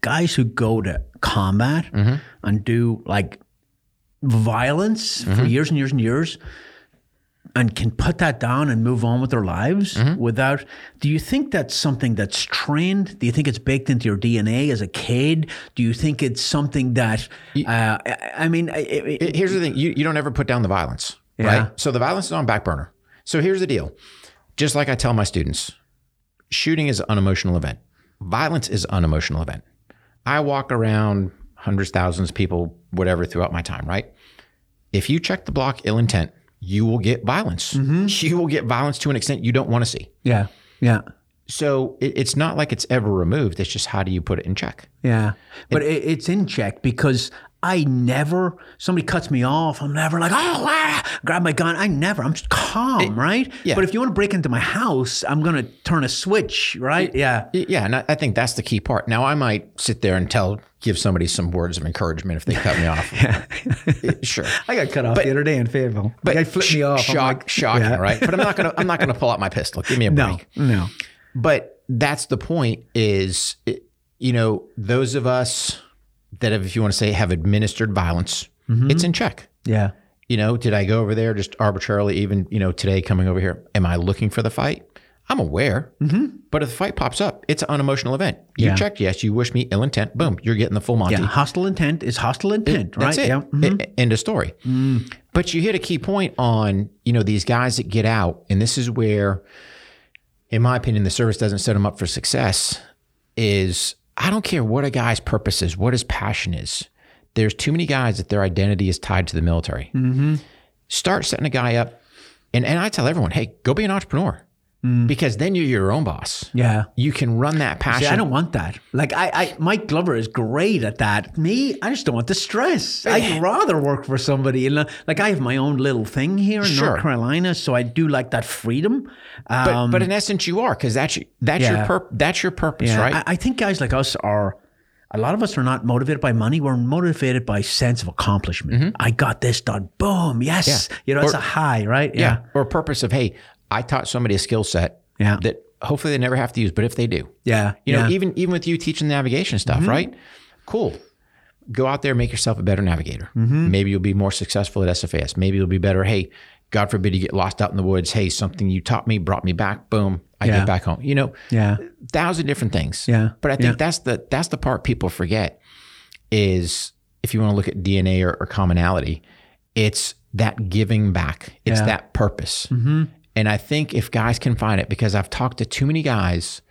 [SPEAKER 2] guys who go to combat mm-hmm. and do like violence for mm-hmm. years and years and years and can put that down and move on with their lives without do you think that's something that's trained do you think it's baked into your dna as a kid do you think it's something that uh, I- mean it- It-
[SPEAKER 3] Here's the thing: you, you don't ever put down the violence,
[SPEAKER 2] Yeah.
[SPEAKER 3] right? So the violence is on back burner. So here's the deal: just like I tell my students, shooting is an unemotional event. Violence is an unemotional event. I walk around hundreds, thousands of people, whatever, throughout my time, right? If you check the block ill intent, you will get violence. Mm-hmm. [LAUGHS] You will get violence to an extent you don't want to see.
[SPEAKER 2] yeah yeah
[SPEAKER 3] So it, it's not like it's ever removed. It's just how do you put it in check?
[SPEAKER 2] Yeah, but it, it's in check because I never. Somebody cuts me off. I'm never like, oh, ah, grab my gun. I never. I'm just calm, right?
[SPEAKER 3] yeah.
[SPEAKER 2] But if you want to break into my house, I'm gonna turn a switch, right? Yeah.
[SPEAKER 3] Y- Yeah, and I, I think that's the key part. Now, I might sit there and tell, give somebody some words of encouragement if they cut me off. [LAUGHS] yeah, sure. [LAUGHS]
[SPEAKER 2] I got cut off the other day in Fayetteville.
[SPEAKER 3] But
[SPEAKER 2] guy flipped me off.
[SPEAKER 3] Shock,
[SPEAKER 2] like,
[SPEAKER 3] shocking,
[SPEAKER 2] yeah.
[SPEAKER 3] right? But I'm not gonna, I'm not gonna pull out my pistol. Give me a
[SPEAKER 2] No,
[SPEAKER 3] break.
[SPEAKER 2] no.
[SPEAKER 3] But that's the point. Is it- you know those of us that have, if you want to say, have administered violence,
[SPEAKER 2] Mm-hmm.
[SPEAKER 3] it's in check.
[SPEAKER 2] Yeah.
[SPEAKER 3] You know, did I go over there just arbitrarily? Even you know, today coming over here, am I looking for the fight? I'm aware, mm-hmm. but if the fight pops up, it's an unemotional event. You
[SPEAKER 2] Yeah.
[SPEAKER 3] checked, yes. You wish me ill intent, boom, you're getting the full Monty.
[SPEAKER 2] Yeah. Hostile intent is hostile intent, right?
[SPEAKER 3] That's it.
[SPEAKER 2] Yeah. Mhm.
[SPEAKER 3] E- End of story. But you hit a key point on, you know, these guys that get out, and this is where, in my opinion, the service doesn't set them up for success. Is I don't care what a guy's purpose is, what his passion is. There's too many guys that their identity is tied to the military. Mm-hmm. Start setting a guy up, and and I tell everyone, hey, go be an entrepreneur, because then you're your own boss.
[SPEAKER 2] Yeah.
[SPEAKER 3] You can run that passion.
[SPEAKER 2] See, I don't want that. Like I, I, Mike Glover is great at that. Me, I just don't want the stress. I'd rather work for somebody. And like I have my own little thing here in
[SPEAKER 3] Sure.
[SPEAKER 2] North Carolina, so I do like that freedom.
[SPEAKER 3] but,
[SPEAKER 2] Um,
[SPEAKER 3] but in essence, you are because that's your, that's your
[SPEAKER 2] Yeah.
[SPEAKER 3] purp- that's your purpose,
[SPEAKER 2] yeah,
[SPEAKER 3] right?
[SPEAKER 2] I, I think guys like us are. A lot of us are not motivated by money. We're motivated by sense of accomplishment. I got this done. Boom. Yes.
[SPEAKER 3] Mm-hmm. Yeah.
[SPEAKER 2] You know, it's a high, right?
[SPEAKER 3] Yeah. Or purpose of, hey, I taught somebody a skill set
[SPEAKER 2] Yeah.
[SPEAKER 3] that hopefully they never have to use, but if they do,
[SPEAKER 2] Yeah.
[SPEAKER 3] you know,
[SPEAKER 2] yeah. Mm-hmm.
[SPEAKER 3] even even with you teaching the navigation stuff, right? Cool. Go out there, make yourself a better navigator.
[SPEAKER 2] Mm-hmm.
[SPEAKER 3] Maybe you'll be more successful at SFAS. Maybe you'll be better. Hey, God forbid you get lost out in the woods. Hey, something you taught me brought me back. Boom, I
[SPEAKER 2] Yeah.
[SPEAKER 3] get back home. You know,
[SPEAKER 2] Yeah.
[SPEAKER 3] thousand different things.
[SPEAKER 2] Yeah.
[SPEAKER 3] But I think
[SPEAKER 2] Yeah.
[SPEAKER 3] that's the that's the part people forget is if you want to look at DNA or, or commonality, it's that giving back. It's
[SPEAKER 2] Yeah.
[SPEAKER 3] that purpose. And I think if guys can find it, because I've talked to too many guys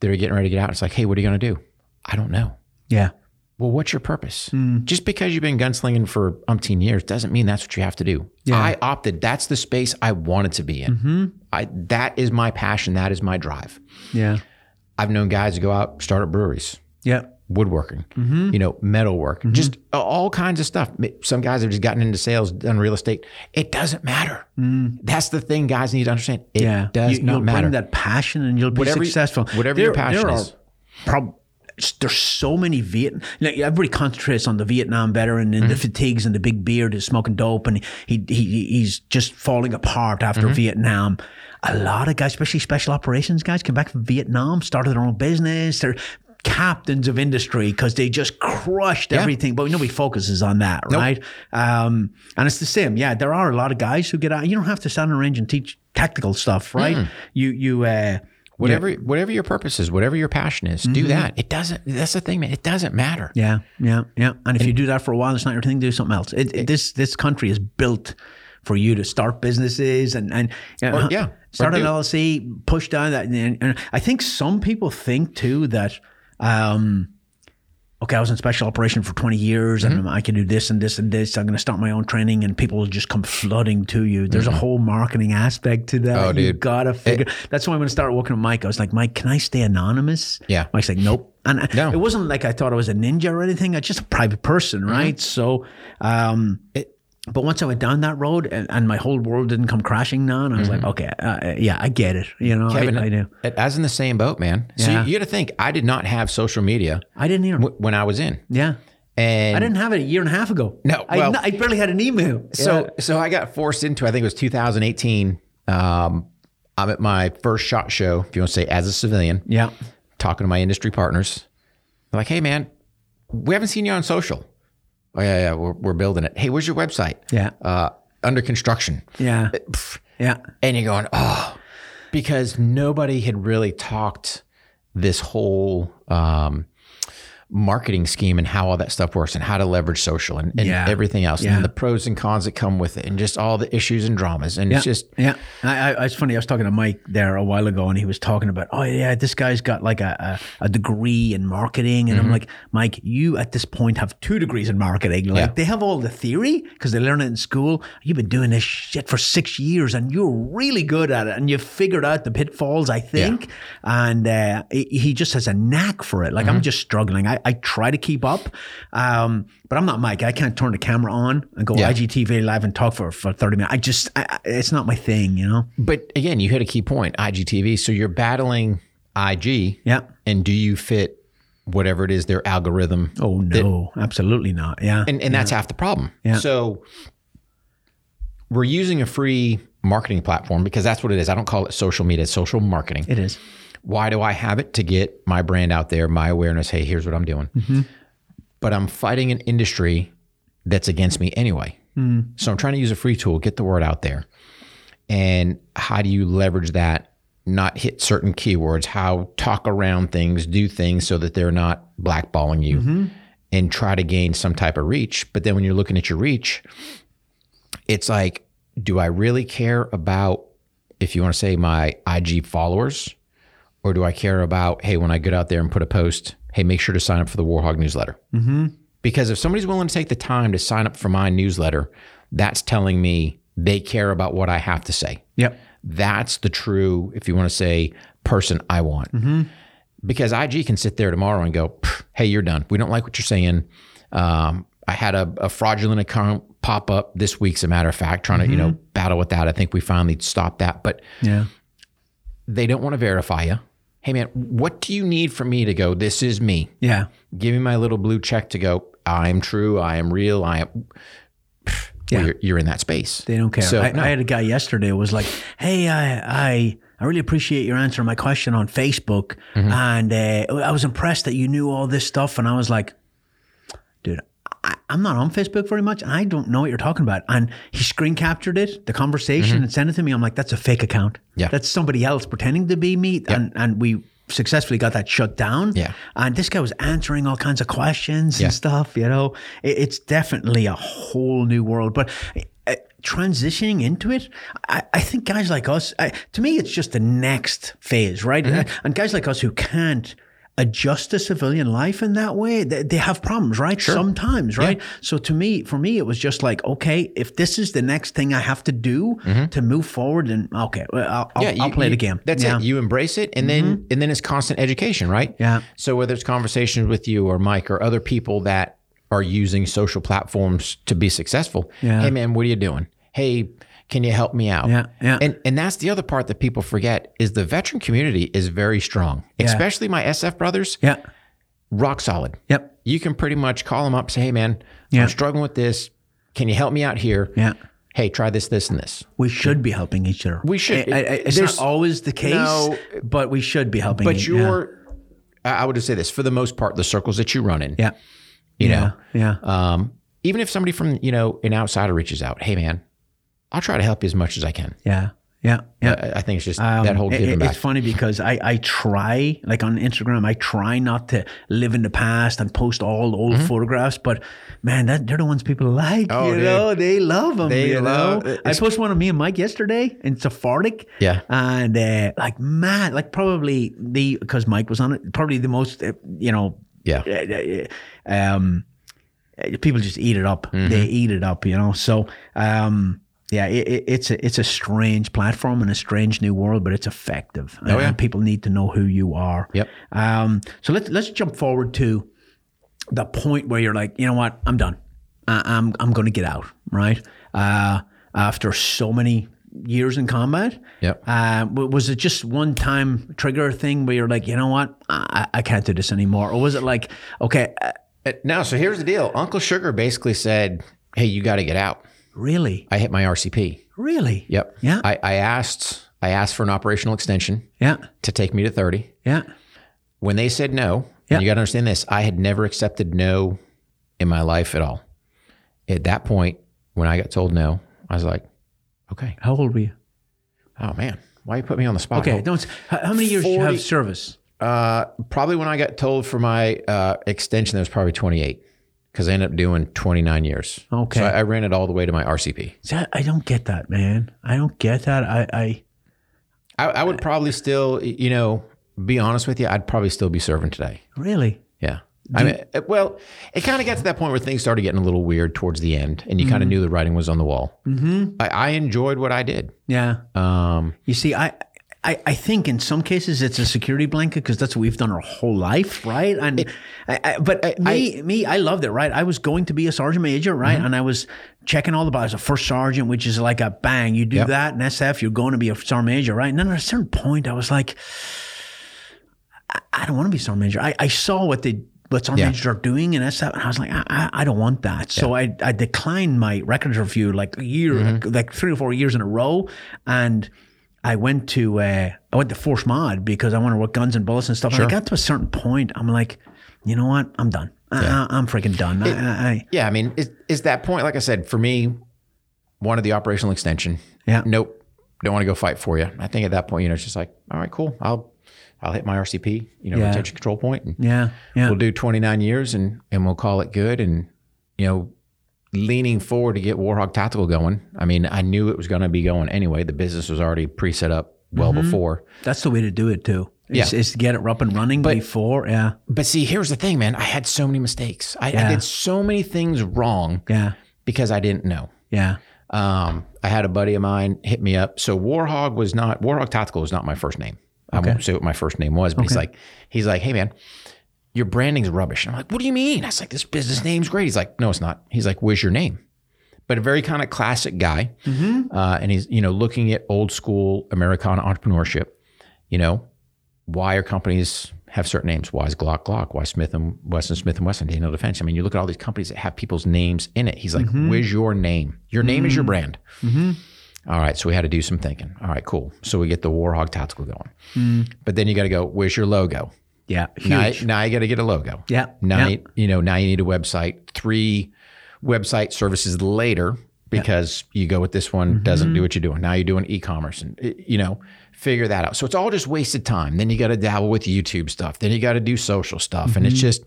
[SPEAKER 3] that are getting ready to get out. It's like, hey, what are you going to do? I don't know.
[SPEAKER 2] yeah.
[SPEAKER 3] Well, what's your purpose?
[SPEAKER 2] Hmm.
[SPEAKER 3] Just because you've been gunslinging for umpteen years doesn't mean that's what you have to do. Yeah. I opted. That's the space I wanted to be in.
[SPEAKER 2] Mm-hmm.
[SPEAKER 3] I that is my passion. That is my drive.
[SPEAKER 2] Yeah.
[SPEAKER 3] I've known guys to go out start up breweries
[SPEAKER 2] Yeah.
[SPEAKER 3] Woodworking,
[SPEAKER 2] Mm-hmm.
[SPEAKER 3] you know, metal work, just all kinds of stuff. Some guys have just gotten into sales, done real estate. It doesn't matter. That's the thing guys need to understand. It
[SPEAKER 2] Mm. Yeah.
[SPEAKER 3] does
[SPEAKER 2] you,
[SPEAKER 3] not
[SPEAKER 2] you'll
[SPEAKER 3] matter.
[SPEAKER 2] that passion and you'll be
[SPEAKER 3] Whatever-
[SPEAKER 2] successful.
[SPEAKER 3] whatever your passion
[SPEAKER 2] there
[SPEAKER 3] is.
[SPEAKER 2] Prob- there's so many Viet. Like everybody concentrates on the Vietnam veteran and the
[SPEAKER 3] Mm-hmm.
[SPEAKER 2] fatigues and the big beard is smoking dope and he he he's just falling apart after
[SPEAKER 3] Mm-hmm.
[SPEAKER 2] Vietnam. A lot of guys, especially special operations guys, come back from Vietnam, started their own business. They're captains of industry because they just crushed everything. But nobody focuses on that, right? Um, and it's the same. Yeah, there are a lot of guys who get out. You don't have to stand in a range and teach tactical stuff, right? You you uh,
[SPEAKER 3] whatever whatever your purpose is, whatever your passion is, do that. It doesn't. That's the thing, man. It doesn't matter.
[SPEAKER 2] Mm-hmm. Yeah, yeah, yeah. And if you do that for a while, it's not your thing. Do something else. It, it- this this country is built for you to start businesses and and you know,
[SPEAKER 3] Or- yeah,
[SPEAKER 2] start an LLC, push down that. And, and I think some people think too that um, okay, I was in special operation for 20 years
[SPEAKER 3] Mm-hmm.
[SPEAKER 2] and I can do this and this and this. I'm going to start my own training and people will just come flooding to you. There's a whole marketing aspect to that.
[SPEAKER 3] Mm-hmm. Oh,
[SPEAKER 2] You
[SPEAKER 3] dude.
[SPEAKER 2] gotta figure. that's why when I started working with Mike, I was like, Mike, can I stay anonymous?
[SPEAKER 3] Yeah.
[SPEAKER 2] Mike's like, nope. And I-
[SPEAKER 3] No.
[SPEAKER 2] it wasn't like I thought I was a ninja or anything. I just a private person,
[SPEAKER 3] Mm-hmm.
[SPEAKER 2] right? So, um, but once I went down that road and, and my whole world didn't come crashing down, I was like, okay, uh, yeah, I get it. You know,
[SPEAKER 3] Mm-hmm. Kevin,
[SPEAKER 2] I, I do.
[SPEAKER 3] As in the same boat, man. So
[SPEAKER 2] Yeah.
[SPEAKER 3] you, you got to think, I did not have social media
[SPEAKER 2] I didn't either.
[SPEAKER 3] w- when I was in.
[SPEAKER 2] yeah.
[SPEAKER 3] And
[SPEAKER 2] I didn't have it a year and a half ago.
[SPEAKER 3] No,
[SPEAKER 2] I,
[SPEAKER 3] well-
[SPEAKER 2] I barely had an email.
[SPEAKER 3] So so I got forced into I think it was 2018. Um, I'm at my first shot show, if you want to say, as a civilian,
[SPEAKER 2] yeah,
[SPEAKER 3] talking to my industry partners. They're like, "Hey, man, we haven't seen you on social." Oh yeah, yeah, we're, we're building it. Hey, where's your website?
[SPEAKER 2] Yeah.
[SPEAKER 3] uh, under construction.
[SPEAKER 2] yeah,
[SPEAKER 3] Pff,
[SPEAKER 2] yeah,
[SPEAKER 3] And you're going, oh, because nobody had really talked this whole um, marketing scheme and how all that stuff works and how to leverage social and, and
[SPEAKER 2] Yeah.
[SPEAKER 3] everything else
[SPEAKER 2] Yeah.
[SPEAKER 3] and the pros and cons that come with it and just all the issues and dramas. And
[SPEAKER 2] yeah.
[SPEAKER 3] it's just,
[SPEAKER 2] yeah. I, I, it's funny. I was talking to Mike there a while ago, and he was talking about, oh yeah, this guy's got like a, a, a degree in marketing, and I'm
[SPEAKER 3] Mm-hmm.
[SPEAKER 2] like, Mike, you at this point have two degrees in marketing. Like they have all the theory because they learn it in school. You've been doing this shit for six years, and you're really good at it, and you've figured out the pitfalls. I think, and uh, he he just has a knack for it. Like
[SPEAKER 3] Mm-hmm.
[SPEAKER 2] I'm just struggling. I, I try to keep up, um, but I'm not Mike. I can't turn the camera on and go
[SPEAKER 3] Yeah.
[SPEAKER 2] IGTV live and talk for, for 30 minutes. I just, I, it's not my thing, you know?
[SPEAKER 3] but again, you hit a key point IGTV. So you're battling IG.
[SPEAKER 2] Yeah.
[SPEAKER 3] And do you fit whatever it is, their algorithm?
[SPEAKER 2] Oh, no, absolutely not. Yeah.
[SPEAKER 3] And, and that's half the problem.
[SPEAKER 2] Yeah.
[SPEAKER 3] So we're using a free marketing platform because that's what it is. I don't call it social media, it's social marketing.
[SPEAKER 2] it is.
[SPEAKER 3] Why do I have it? To get my brand out there, my awareness. Hey, here's what I'm doing. Mm-hmm. But I'm fighting an industry that's against me anyway. Hmm. So I'm trying to use a free tool, get the word out there. And how do you leverage that? Not hit certain keywords, how talk around things, do things so that they're not blackballing you mm-hmm. and try to gain some type of reach. But then when you're looking at your reach, it's like, do I really care about, if you want to say my IG followers, or do I care about, hey, when I get out there and put a post, hey, make sure to sign up for the Warhog newsletter? Mm-hmm. Because if somebody's willing to take the time to sign up for my newsletter, that's telling me they care about what I have to say.
[SPEAKER 2] Yep.
[SPEAKER 3] That's the true, if you want to say, person I want. Because IG can sit there tomorrow and go, hey, you're done. We don't like what you're saying. Um, I had a, a fraudulent account pop up this week, as a matter of fact, trying to, you know, battle with that. I think we finally stopped that. But
[SPEAKER 2] Yeah.
[SPEAKER 3] they don't want to verify you. Hey, man, what do you need from me to go, this is me?
[SPEAKER 2] Yeah.
[SPEAKER 3] Give me my little blue check to go, I am true. I am real. I am. Pff, well,
[SPEAKER 2] Yeah.
[SPEAKER 3] you're, you're in that space.
[SPEAKER 2] They don't care.
[SPEAKER 3] So,
[SPEAKER 2] I,
[SPEAKER 3] no.
[SPEAKER 2] I had a guy yesterday who was like, "Hey, I, I, I really appreciate your answering my question on Facebook,
[SPEAKER 3] Mm-hmm.
[SPEAKER 2] and uh, I was impressed that you knew all this stuff." And I was like, "Dude, I, I'm not on Facebook very much, and I don't know what you're talking about." And he screen captured it, the conversation, and sent it to me. I'm like, "That's a fake account.
[SPEAKER 3] Mm-hmm. Yeah.
[SPEAKER 2] that's somebody else pretending to be me." And and we successfully got that shut down.
[SPEAKER 3] Yeah.
[SPEAKER 2] And this guy was answering all kinds of questions
[SPEAKER 3] Yeah.
[SPEAKER 2] and stuff, you know. It, it's definitely a whole new world. But uh, transitioning into it, I, I think guys like us, I, to me, it's just the next phase, right?
[SPEAKER 3] Mm-hmm.
[SPEAKER 2] And guys like us who can't adjust to civilian life in that way, they, they have problems, right? Sometimes, right? So to me, for me, it was just like, okay, if this is the next thing I have to do to move forward, then okay, I'll, I'll, I'll
[SPEAKER 3] Mm-hmm.
[SPEAKER 2] play
[SPEAKER 3] you-
[SPEAKER 2] the game.
[SPEAKER 3] That's
[SPEAKER 2] yeah. Mm-hmm.
[SPEAKER 3] it. You embrace it, and then and then it's constant education, right?
[SPEAKER 2] Yeah.
[SPEAKER 3] So whether it's conversations with you or Mike or other people that are using social platforms to be successful,
[SPEAKER 2] Yeah.
[SPEAKER 3] hey man, what are you doing? Hey, can you help me out?
[SPEAKER 2] Yeah, yeah.
[SPEAKER 3] And and that's the other part that people forget is the veteran community is very strong, especially my SF brothers.
[SPEAKER 2] Yeah.
[SPEAKER 3] Rock solid.
[SPEAKER 2] Yep.
[SPEAKER 3] You can pretty much call them up, say, hey man,
[SPEAKER 2] Yeah.
[SPEAKER 3] I'm struggling with this. Can you help me out here?
[SPEAKER 2] Yeah.
[SPEAKER 3] Hey, try this, this, and this.
[SPEAKER 2] We should be helping each other.
[SPEAKER 3] We should.
[SPEAKER 2] I- I- it's
[SPEAKER 3] There's-
[SPEAKER 2] not always the case,
[SPEAKER 3] No.
[SPEAKER 2] but we should be helping.
[SPEAKER 3] But
[SPEAKER 2] each-
[SPEAKER 3] you're, I I would just say this for the most part, the circles that you run in,
[SPEAKER 2] yeah,
[SPEAKER 3] you
[SPEAKER 2] yeah,
[SPEAKER 3] know,
[SPEAKER 2] yeah,
[SPEAKER 3] um, even if somebody from you know an outsider reaches out, hey man, I'll try to help you as much as I can.
[SPEAKER 2] yeah, Yeah, yeah.
[SPEAKER 3] I, I think it's just
[SPEAKER 2] Um,
[SPEAKER 3] that whole giving
[SPEAKER 2] it-
[SPEAKER 3] back.
[SPEAKER 2] It's funny because I, I try, like on Instagram, I try not to live in the past and post all old photographs, but man, that, they're the ones people like.
[SPEAKER 3] Mm-hmm. Oh,
[SPEAKER 2] you
[SPEAKER 3] dude.
[SPEAKER 2] know, they love them.
[SPEAKER 3] They
[SPEAKER 2] you
[SPEAKER 3] love-
[SPEAKER 2] know? I posted one of me and Mike yesterday in Sephardic.
[SPEAKER 3] Yeah.
[SPEAKER 2] And uh, like, man, like probably the, because Mike was on it, probably the most, uh, you know,
[SPEAKER 3] Yeah.
[SPEAKER 2] uh, uh, um, uh, people just eat it up.
[SPEAKER 3] Mm-hmm.
[SPEAKER 2] They eat it up, you know. So, um, yeah, it, it, it's a it's a strange platform and a strange new world, but it's effective.
[SPEAKER 3] Oh, yeah.
[SPEAKER 2] And people need to know who you are.
[SPEAKER 3] Yep.
[SPEAKER 2] Um, so let's let's jump forward to the point where you're like, you know what, I'm done. I, I'm I'm going to get out. Right. Uh, after so many years in combat.
[SPEAKER 3] Yep.
[SPEAKER 2] Uh, was it just one time trigger thing where you're like, you know what, I, I can't do this anymore, or was it like, okay, uh,
[SPEAKER 3] Uh, No, so here's the deal. Uncle Sugar basically said, "Hey, you got to get out."
[SPEAKER 2] Really,
[SPEAKER 3] I hit my RCP.
[SPEAKER 2] really?
[SPEAKER 3] Yep.
[SPEAKER 2] Yeah.
[SPEAKER 3] I, I asked. I asked for an operational extension
[SPEAKER 2] Yeah.
[SPEAKER 3] to take me to 30.
[SPEAKER 2] Yeah.
[SPEAKER 3] When they said no,
[SPEAKER 2] Yeah.
[SPEAKER 3] and you got to understand this. I had never accepted no in my life at all. At that point, when I got told no, I was like, "Okay,
[SPEAKER 2] How old were you?
[SPEAKER 3] oh man, why you put me on the spot?"
[SPEAKER 2] Okay. Don't. How, many years do you
[SPEAKER 3] 40
[SPEAKER 2] have service?
[SPEAKER 3] Uh, probably when I got told for my uh, extension, that was probably 28 because I ended up doing 29 years.
[SPEAKER 2] Okay.
[SPEAKER 3] So I, I ran it all the way to my RCP.
[SPEAKER 2] See, I, I don't get that, man. I don't get that. I, I
[SPEAKER 3] I, I would probably still, you know, be honest with you, I'd probably still be serving today.
[SPEAKER 2] really.
[SPEAKER 3] Yeah. I mean, it- well, it kind of got to that point where things started getting a little weird towards the end, and you kind of knew the writing was on the wall. Mm-hmm. I, I enjoyed what I did.
[SPEAKER 2] Yeah.
[SPEAKER 3] Um,
[SPEAKER 2] You see, I. I, I think in some cases it's a security blanket because that's what we've done our whole life, right? And I, I, but me, me, I loved it, right? I was going to be a sergeant major, right?
[SPEAKER 3] Mm-hmm.
[SPEAKER 2] And I was checking all the boxes. A first sergeant, which is like a bang, you do
[SPEAKER 3] Yep.
[SPEAKER 2] that in SF, you're going to be a sergeant major, right? And then at a certain point, I was like, I, I don't want to be sergeant major. I, I saw what the what sergeant
[SPEAKER 3] Yeah.
[SPEAKER 2] majors are doing in SF, and I was like, I, I, I don't want that. So I, I declined my records review like a year,
[SPEAKER 3] Mm-hmm.
[SPEAKER 2] like, like three or four years in a row, and. I went to uh, I went to Force Mod because I wanted to work guns and bullets and stuff. And I got to a certain point, I'm like, you know what? I'm done. I, I, I'm freaking done. I, I, I,
[SPEAKER 3] yeah, I mean, is, is that point, like I said, for me, wanted the operational extension.
[SPEAKER 2] Yeah.
[SPEAKER 3] Nope. Don't want to go fight for you. I think at that point, you know, it's just like, all right, cool. I'll, I'll hit my RCP, you know,
[SPEAKER 2] Yeah.
[SPEAKER 3] retention control point, and
[SPEAKER 2] yeah, yeah,
[SPEAKER 3] we'll do 29 years and, and we'll call it good. And, you know, leaning forward to get Warhog Tactical going. I mean, I knew it was going to be going anyway. The business was already pre set up well
[SPEAKER 2] Mm-hmm.
[SPEAKER 3] before.
[SPEAKER 2] that's the way to do it too. Is,
[SPEAKER 3] Yeah.
[SPEAKER 2] is to get it up and running before. Yeah,
[SPEAKER 3] But see, here's the thing, man. I had so many mistakes. I, I did so many things wrong
[SPEAKER 2] yeah,
[SPEAKER 3] because I didn't know.
[SPEAKER 2] yeah.
[SPEAKER 3] Um, I had a buddy of mine hit me up. So Warhog was not Warhog Tactical was not my first name. I won't say what my first name was, but he's like, he's like, hey man, your branding's rubbish. And I'm like, what do you mean? I was like, this business name's great. He's like, no, it's not. He's like, where's your name? But a very kind of classic guy, mm-hmm. uh, and he's you know looking at old school Americana entrepreneurship. You know, why are companies have certain names? Why is Glock Glock? Why Smith and Wesson Smith and Wesson Daniel Defense? I mean, you look at all these companies that have people's names in it. He's like, mm-hmm. "Where's your name? Your name is your mm-hmm. brand." All right, so we had to do some thinking. All right, cool. So we get the Warhog Tactical going, mm. but then you got to go. Where's your logo?
[SPEAKER 2] Yeah,
[SPEAKER 3] Now, now you got to get a logo.
[SPEAKER 2] Yeah,
[SPEAKER 3] Now
[SPEAKER 2] yeah.
[SPEAKER 3] you, know now you need a website. Three website services later because you go with this one
[SPEAKER 2] Mm-hmm.
[SPEAKER 3] doesn't do what you're doing. Now you're doing e-commerce and uh, you know figure that out. So it's all just wasted time. Then you got to dabble with YouTube stuff. Then you got to do social stuff, and it's
[SPEAKER 2] Mm-hmm.
[SPEAKER 3] just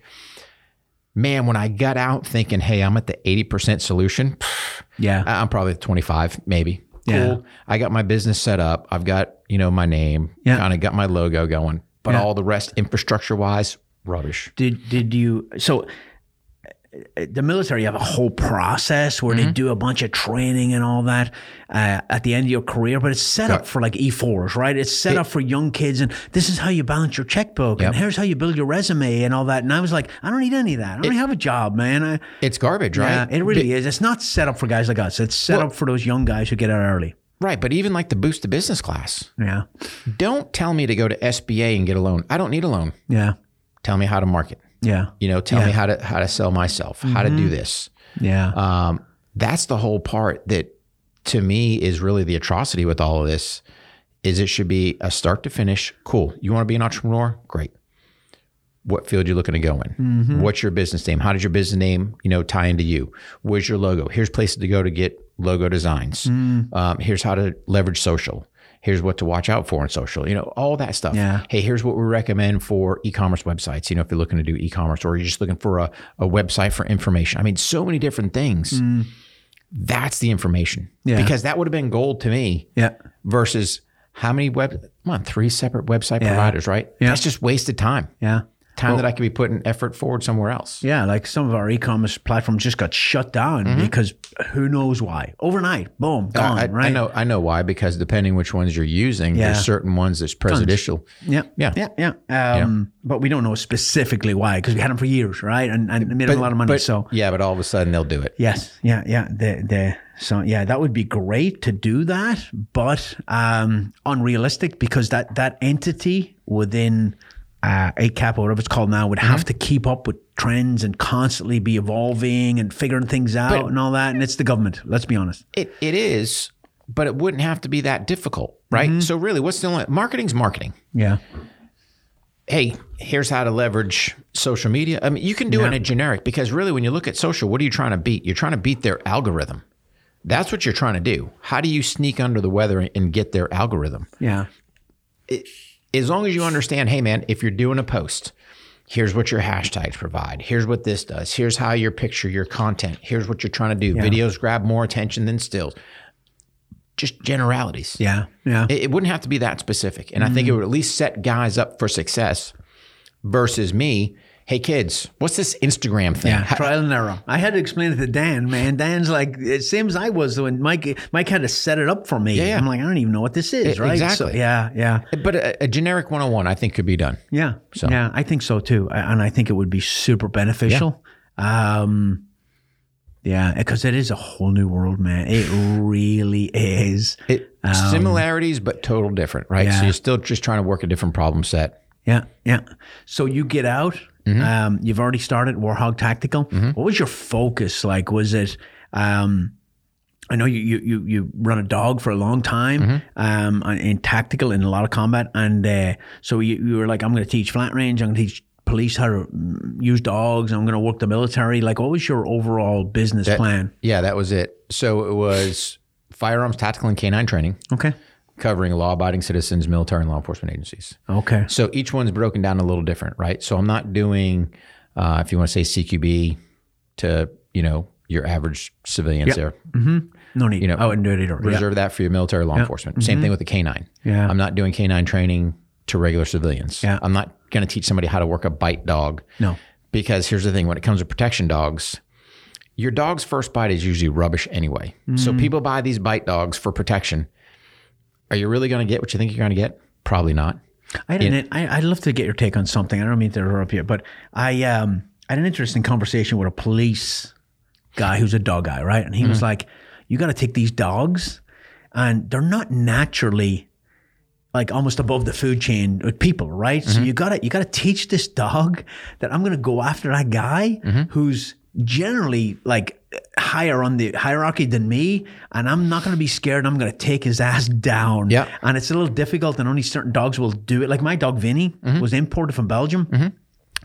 [SPEAKER 3] man. When I got out thinking, hey, I'm at the 80% solution.
[SPEAKER 2] yeah,
[SPEAKER 3] I- I'm probably at 25, maybe. Cool.
[SPEAKER 2] Yeah.
[SPEAKER 3] I got my business set up. I've got, you know, my name.
[SPEAKER 2] Yeah.
[SPEAKER 3] Kind of got my logo going. But
[SPEAKER 2] Yeah.
[SPEAKER 3] all the rest, infrastructure wise, rubbish.
[SPEAKER 2] Did did you so? uh, The military you have a whole process where
[SPEAKER 3] Mm-hmm.
[SPEAKER 2] they do a bunch of training and all that uh, at the end of your career, but it's set up for like E4s, right? It's set up for young kids, and this is how you balance your checkbook, and here's how you build your resume and all that. And I was like, I don't need any of that. I already have a job, man. I,
[SPEAKER 3] It's garbage, right?
[SPEAKER 2] yeah, it really is. It's not set up for guys like us. It's set up for those young guys who get out early.
[SPEAKER 3] Right. But even like the boost to business class,
[SPEAKER 2] Yeah,
[SPEAKER 3] don't tell me to go to SBA and get a loan. I don't need a loan.
[SPEAKER 2] yeah,
[SPEAKER 3] Tell me how to market.
[SPEAKER 2] yeah,
[SPEAKER 3] You know, tell me how to how to sell myself, how to
[SPEAKER 2] Mm-hmm.
[SPEAKER 3] do this.
[SPEAKER 2] yeah.
[SPEAKER 3] Um, that's the whole part that to me is really the atrocity with all of this is it should be a start to finish. Cool. You want to be an entrepreneur? Great. What field are you looking to go in?
[SPEAKER 2] Mm-hmm.
[SPEAKER 3] What's your business name? How does your business name, you know, tie into you? Where's your logo? Here's places to go to get logo designs.
[SPEAKER 2] Mm.
[SPEAKER 3] Um, here's how to leverage social. Here's what to watch out for on social, you know, all that stuff.
[SPEAKER 2] Yeah.
[SPEAKER 3] Hey, here's what we recommend for e-commerce websites. You know, if you're looking to do e-commerce or you're just looking for a, a website for information. I mean, so many different things. That's the information.
[SPEAKER 2] Mm. Yeah.
[SPEAKER 3] Because that would have been gold to me
[SPEAKER 2] Yeah.
[SPEAKER 3] versus how many web come on, three separate website providers, right?
[SPEAKER 2] Yeah.
[SPEAKER 3] That's just wasted time.
[SPEAKER 2] Yeah.
[SPEAKER 3] Time that I could be putting effort forward somewhere else.
[SPEAKER 2] Yeah, like some of our e-commerce platforms just got shut down because who knows why? Overnight, boom, gone.
[SPEAKER 3] Mm-hmm. I,
[SPEAKER 2] right?
[SPEAKER 3] I know I know why, because depending which ones you're using,
[SPEAKER 2] Yeah.
[SPEAKER 3] there's certain ones that's presidential.
[SPEAKER 2] Yeah,
[SPEAKER 3] Yeah.
[SPEAKER 2] yeah, yeah. Um, But we don't know specifically why because we had them for years, right? And and made them a lot of money.
[SPEAKER 3] But,
[SPEAKER 2] so
[SPEAKER 3] yeah, but all of a sudden they'll do it.
[SPEAKER 2] yes, yeah, yeah. The the so yeah, that would be great to do that, but um, unrealistic because that that entity within. Uh, ACAP or whatever it's called now would have to keep up with trends and constantly be evolving and figuring things out and all that. And it's the government. Let's be honest.
[SPEAKER 3] It it is, but it wouldn't have to be that difficult, right?
[SPEAKER 2] Mm-hmm.
[SPEAKER 3] So really, what's the only marketing's marketing.
[SPEAKER 2] Yeah.
[SPEAKER 3] Hey, here's how to leverage social media. I mean, you can do it in a generic because really, when you look at social, what are you trying to beat? You're trying to beat their algorithm. That's what you're trying to do. How do you sneak under the weather and get their algorithm?
[SPEAKER 2] Yeah.
[SPEAKER 3] As long as you understand, hey man, if you're doing a post, here's what your hashtags provide. Here's what this does. Here's how your picture, your content. Here's what you're trying to do. Videos grab more attention than stills. Just generalities.
[SPEAKER 2] Yeah. Yeah.
[SPEAKER 3] It, it wouldn't have to be that specific. And I think mm-hmm. it would at least set guys up for success versus me. Hey kids, what's this Instagram thing?
[SPEAKER 2] Yeah,
[SPEAKER 3] How-
[SPEAKER 2] trial and error. I had to explain it to Dan, man. Dan's like, it seems I was when Mike Mike had to set it up for me.
[SPEAKER 3] yeah.
[SPEAKER 2] I'm like, I don't even know what this is,
[SPEAKER 3] E-
[SPEAKER 2] right? So,
[SPEAKER 3] exactly.
[SPEAKER 2] yeah, yeah,
[SPEAKER 3] but a, a generic 101, I think, could be done.
[SPEAKER 2] yeah. Yeah, I think so too. I- And I think it would be super beneficial. Um, yeah, because it is a whole new world, man. It really is.
[SPEAKER 3] It, similarities, but total different, right?
[SPEAKER 2] Um, yeah.
[SPEAKER 3] So you're still just trying to work a different problem set.
[SPEAKER 2] Yeah, yeah. So you get out.
[SPEAKER 3] Mm-hmm.
[SPEAKER 2] Um, you've already started Warhog Tactical. What was your focus? Like, was it? Um, I know you, you you you run a dog for a long time
[SPEAKER 3] Mm-hmm.
[SPEAKER 2] um, in tactical in a lot of combat, and uh, so you, you were like, I'm going to teach flat range. I'm going to teach police how to mm, use dogs. I'm going to work the military. Like, what was your overall business plan?
[SPEAKER 3] Yeah, that was it. So it was firearms, tactical, and canine training,
[SPEAKER 2] Okay.
[SPEAKER 3] Covering law-abiding citizens, military, and law enforcement agencies.
[SPEAKER 2] Okay.
[SPEAKER 3] So each one's broken down a little different, right? So I'm not doing, uh, if you want to say CQB, to you know your average civilians there.
[SPEAKER 2] No need.
[SPEAKER 3] You know,
[SPEAKER 2] I wouldn't do it either. Yeah.
[SPEAKER 3] Reserve that for your military, law enforcement. Same thing with the canine.
[SPEAKER 2] Yeah.
[SPEAKER 3] I'm not doing canine training to regular civilians.
[SPEAKER 2] Yeah.
[SPEAKER 3] I'm not going to teach somebody how to work a bite dog.
[SPEAKER 2] No.
[SPEAKER 3] Because here's the thing: when it comes to protection dogs, your dog's first bite is usually rubbish anyway. So
[SPEAKER 2] Mm.
[SPEAKER 3] people buy these bite dogs for protection. Are you really going to get what you think you're going to get? Probably not.
[SPEAKER 2] I had an, I, I'd love to get your take on something. I don't mean to interrupt you, but I um I had an interesting conversation with a police guy who's a dog guy, right? And he was mm-hmm. like, "You got to take these dogs, and they're not naturally." Like almost above the food chain with people, right? So mm-hmm. you gotta you gotta teach this dog that I'm gonna go after that guy mm-hmm. who's generally like higher on the hierarchy than me, and I'm not gonna be scared. I'm gonna take his [LAUGHS] ass down.
[SPEAKER 3] Yeah.
[SPEAKER 2] And it's a little difficult, and only certain dogs will do it. Like my dog Vinny mm-hmm. was imported from Belgium mm-hmm.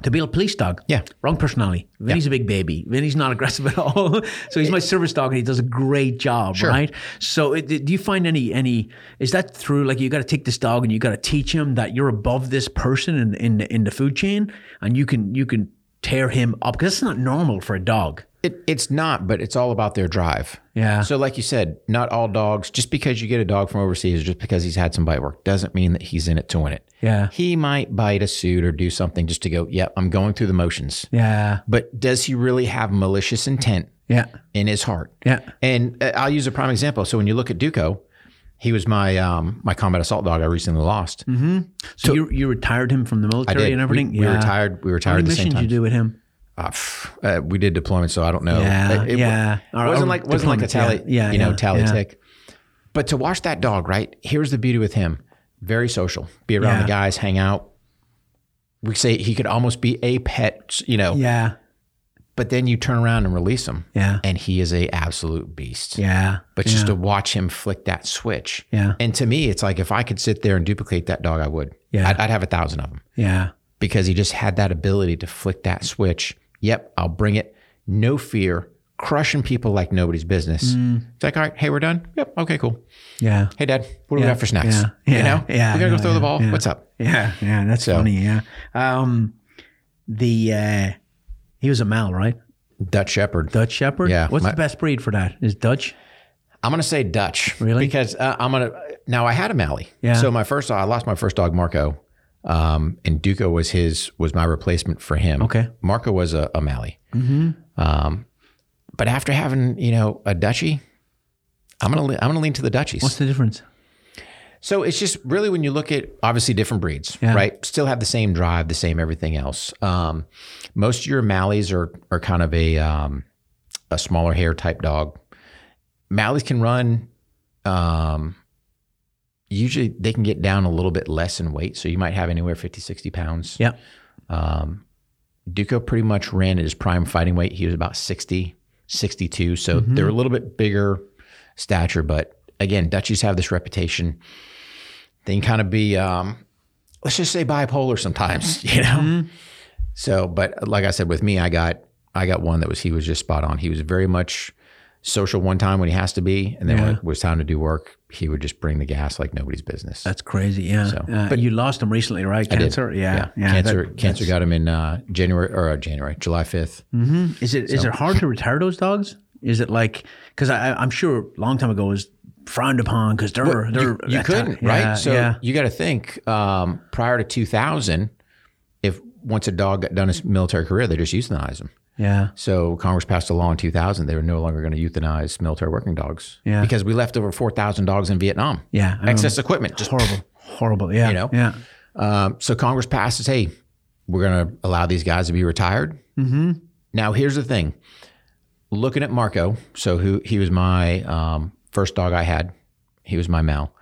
[SPEAKER 2] to be a police dog.
[SPEAKER 3] Yeah.
[SPEAKER 2] Wrong personality. Vinny's a big baby. Vinny's not [LAUGHS] aggressive at all. so he's my service dog, and he does a great job, right? So it, do you find any any is that through like you got to take this dog and you got to teach him that you're above this person in in in the food chain, and you can you can tear him up because it's not normal for a dog.
[SPEAKER 3] It, it's not, but it's all about their drive.
[SPEAKER 2] Yeah.
[SPEAKER 3] So, like you said, not all dogs, just because you get a dog from overseas, just because he's had some bite work, doesn't mean that he's in it to win it.
[SPEAKER 2] Yeah.
[SPEAKER 3] He might bite a suit or do something just to go, yep, I'm going through the motions.
[SPEAKER 2] Yeah.
[SPEAKER 3] But does he really have malicious intent
[SPEAKER 2] Yeah.
[SPEAKER 3] in his heart?
[SPEAKER 2] Yeah.
[SPEAKER 3] And uh, I'll use a prime example. So, when you look at Duco, he was my um, my combat assault dog I recently lost.
[SPEAKER 2] So, you you retired him from the
[SPEAKER 3] I
[SPEAKER 2] military
[SPEAKER 3] did.
[SPEAKER 2] and everything.
[SPEAKER 3] We, we retired. We
[SPEAKER 2] How
[SPEAKER 3] retired
[SPEAKER 2] many
[SPEAKER 3] the same
[SPEAKER 2] missions you do with him?
[SPEAKER 3] Uh, pff, uh, we did deployment, so I don't know.
[SPEAKER 2] Yeah,
[SPEAKER 3] It- it
[SPEAKER 2] yeah.
[SPEAKER 3] wasn't like wasn't like a tally,
[SPEAKER 2] yeah, yeah,
[SPEAKER 3] you know,
[SPEAKER 2] yeah,
[SPEAKER 3] tally
[SPEAKER 2] yeah.
[SPEAKER 3] tick. But to watch that dog, right? Here's the beauty with him: very social, be around
[SPEAKER 2] Yeah.
[SPEAKER 3] the guys, hang out. We say he could almost be a pet, you know.
[SPEAKER 2] Yeah.
[SPEAKER 3] But then you turn around and release him,
[SPEAKER 2] Yeah.
[SPEAKER 3] and he is a absolute beast.
[SPEAKER 2] Yeah.
[SPEAKER 3] But just to watch him flick that switch,
[SPEAKER 2] Yeah.
[SPEAKER 3] And to me, it's like if I could sit there and duplicate that dog, I would.
[SPEAKER 2] Yeah.
[SPEAKER 3] I'd, I'd have a thousand of them
[SPEAKER 2] Yeah.
[SPEAKER 3] because he just had that ability to flick that switch. Yep, I'll bring it. No fear, crushing people like nobody's business. It's like, all right, hey, we're done. Yep. Okay, cool.
[SPEAKER 2] Yeah.
[SPEAKER 3] Hey, Dad, what do we
[SPEAKER 2] Yeah,
[SPEAKER 3] got for snacks?
[SPEAKER 2] yeah, yeah,
[SPEAKER 3] you know,
[SPEAKER 2] yeah,
[SPEAKER 3] we gotta
[SPEAKER 2] no,
[SPEAKER 3] go throw the ball.
[SPEAKER 2] yeah.
[SPEAKER 3] What's up?
[SPEAKER 2] Yeah, yeah, that's
[SPEAKER 3] So-
[SPEAKER 2] funny. Yeah, um, the uh, he was a Mal, right?
[SPEAKER 3] Dutch Shepherd.
[SPEAKER 2] Dutch Shepherd.
[SPEAKER 3] Yeah,
[SPEAKER 2] What's
[SPEAKER 3] my-
[SPEAKER 2] the best breed for that? Is Dutch?
[SPEAKER 3] I'm gonna say Dutch.
[SPEAKER 2] Really?
[SPEAKER 3] Because uh, I'm gonna. Now I had a Mally.
[SPEAKER 2] Yeah.
[SPEAKER 3] So my first, I lost my first dog, Marco, um, and Duco was his was my replacement for him.
[SPEAKER 2] Okay.
[SPEAKER 3] Marco was a, a Mally. Mm-hmm. Um, but after having you know a Dutchie, I'm gonna I'm gonna lean to the Dutchies.
[SPEAKER 2] What's the difference?
[SPEAKER 3] So it's just really when you look at obviously different breeds,
[SPEAKER 2] Yeah.
[SPEAKER 3] right? Still have the same drive, the same everything else. Um, most of your Malleys are are kind of a um, a smaller hair type dog. Malleys can run. Um, usually they can get down a little bit less in weight, so you might have anywhere 50, 60 pounds.
[SPEAKER 2] Yeah.
[SPEAKER 3] Um, Duco pretty much ran at his prime fighting weight. He was about 60, 62. So they're a little bit bigger stature. But again, Dutchies have this reputation. They can kind of be, um, let's just say bipolar sometimes, [LAUGHS] you know? So, but like I said, with me, I got, I got one that was, he was just spot on. He was very much social one time when he has to be. And then when it was time to do work, he would just bring the gas like nobody's business.
[SPEAKER 2] That's crazy. Yeah.
[SPEAKER 3] So,
[SPEAKER 2] Uh, but you lost him recently, right?
[SPEAKER 3] I.
[SPEAKER 2] Cancer. Yeah. Yeah.
[SPEAKER 3] cancer,
[SPEAKER 2] that-
[SPEAKER 3] cancer got him in uh, January or uh, January, July 5th.
[SPEAKER 2] Is it is it hard to retire those dogs? Is it like because I'm sure a long time ago it was frowned upon because they're they're
[SPEAKER 3] you, you couldn't, right?
[SPEAKER 2] Yeah,
[SPEAKER 3] so
[SPEAKER 2] yeah.
[SPEAKER 3] you got to think um, prior to 2000, if once a dog got done his military career, they just euthanized them.
[SPEAKER 2] yeah.
[SPEAKER 3] So Congress passed a law in 2000. They were no longer going to euthanize military working dogs
[SPEAKER 2] Yeah.
[SPEAKER 3] because we left over 4,000 dogs in Vietnam.
[SPEAKER 2] Yeah, I
[SPEAKER 3] Excess equipment, just
[SPEAKER 2] Horrible. Horrible. Yeah.
[SPEAKER 3] You know?
[SPEAKER 2] Yeah.
[SPEAKER 3] Um, so Congress passes, hey, we're going to allow these guys to be retired. Mm-hmm. Now, here's the thing. Looking at Marco, so who he was my um, first dog I had. He was my Mal.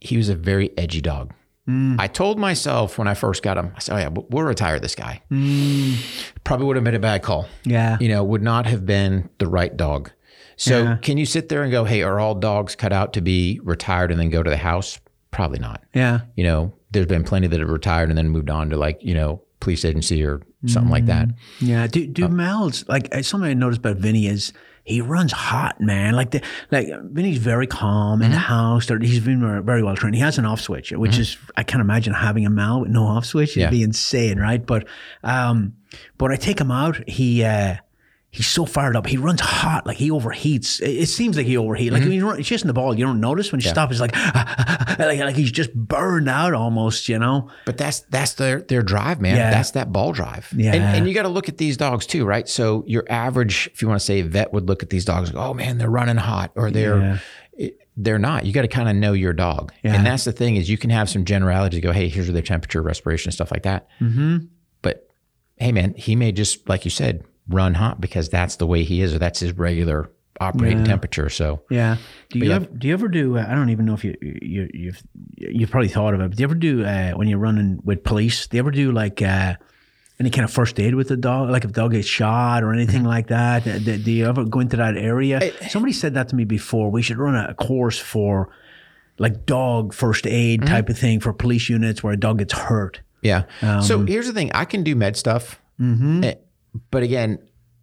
[SPEAKER 3] He was a very edgy dog. Mm. I told myself when I first got him, I said, "Oh yeah, we'll retire this guy." Mm. Probably would have been a bad call.
[SPEAKER 2] Yeah.
[SPEAKER 3] You know, would not have been the right dog. So,
[SPEAKER 2] Yeah.
[SPEAKER 3] can you sit there and go, "Hey, are all dogs cut out to be retired and then go to the house?" Probably not
[SPEAKER 2] Yeah.
[SPEAKER 3] you know, there's been plenty that have retired and then moved on to like, you know, police agency or something like that. Mm.
[SPEAKER 2] Yeah. Do do uh, Mal's like uh, something I noticed about Vinny is he runs hot, man. Like the like Vinny's very calm in the house. He's been very- well trained. He has an off switch, which is I can't imagine having a Mal with no off switch. It'd
[SPEAKER 3] Yeah.
[SPEAKER 2] be insane, right? But um, but I take him out. He uh, he's so fired up. He runs hot, like he overheats. It, it seems like he overheats. Like when he's, chasing the ball, you don't notice when you stop. It's like, [LAUGHS] like like he's just burned out almost. You know?
[SPEAKER 3] But that's that's their their drive, man.
[SPEAKER 2] Yeah.
[SPEAKER 3] That's that ball drive.
[SPEAKER 2] Yeah.
[SPEAKER 3] And, and you got to look at these dogs too, right? So your average, if you want to say vet, would look at these dogs. Like, oh man, they're running hot, or they're
[SPEAKER 2] Yeah.
[SPEAKER 3] it- they're not. You got to kind of know your dog.
[SPEAKER 2] Yeah.
[SPEAKER 3] And that's the thing is you can have some generalities. Go, hey, here's their temperature, respiration, stuff like that. Mm-hmm. But hey, man, he may just like you said run hot because that's the way he is, or that's his regular operating temperature. So
[SPEAKER 2] Yeah. Do you
[SPEAKER 3] yeah.
[SPEAKER 2] ever do you ever do? Uh, I don't even know if you you you've you've probably thought of it. But do you ever do uh, when you're running with police? Do you ever do like uh, any kind of first aid with the dog? Like if the dog gets shot or anything
[SPEAKER 3] Mm-hmm.
[SPEAKER 2] like that? Do, do you ever go into that area? Somebody said that to me before. We should run a course for like dog first aid
[SPEAKER 3] Mm-hmm.
[SPEAKER 2] type of thing for police units where a dog gets hurt.
[SPEAKER 3] Yeah. so
[SPEAKER 2] Um,
[SPEAKER 3] here's the thing: I can do med stuff,
[SPEAKER 2] Mm-hmm.
[SPEAKER 3] But again,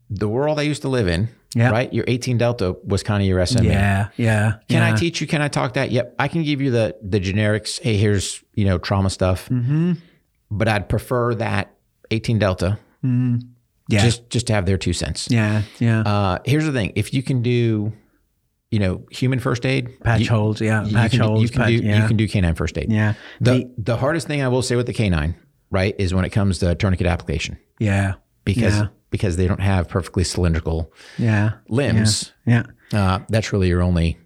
[SPEAKER 3] the world I used to live in,
[SPEAKER 2] Yeah.
[SPEAKER 3] right? Your 18 Delta was kind of your SME.
[SPEAKER 2] Yeah, yeah.
[SPEAKER 3] Can
[SPEAKER 2] yeah.
[SPEAKER 3] I teach you? Can I talk that? Yep. I can give you the the generics. Hey, here's you know trauma stuff. Mm-hmm. But I'd prefer that 18 Delta
[SPEAKER 2] Yeah,
[SPEAKER 3] just just to have their two cents.
[SPEAKER 2] yeah, yeah.
[SPEAKER 3] Uh, here's the thing: if you can do, you know, human first aid,
[SPEAKER 2] patch
[SPEAKER 3] you,
[SPEAKER 2] holes. Yeah,
[SPEAKER 3] you
[SPEAKER 2] patch
[SPEAKER 3] can,
[SPEAKER 2] holes.
[SPEAKER 3] you can
[SPEAKER 2] patch,
[SPEAKER 3] do
[SPEAKER 2] yeah.
[SPEAKER 3] you can do canine first aid.
[SPEAKER 2] yeah.
[SPEAKER 3] The
[SPEAKER 2] The-
[SPEAKER 3] the hardest thing I will say with the canine, right, is when it comes to tourniquet application
[SPEAKER 2] yeah.
[SPEAKER 3] Because
[SPEAKER 2] Yeah.
[SPEAKER 3] because they don't have perfectly cylindrical
[SPEAKER 2] Yeah.
[SPEAKER 3] limbs.
[SPEAKER 2] Yeah.
[SPEAKER 3] Uh, that's really your only.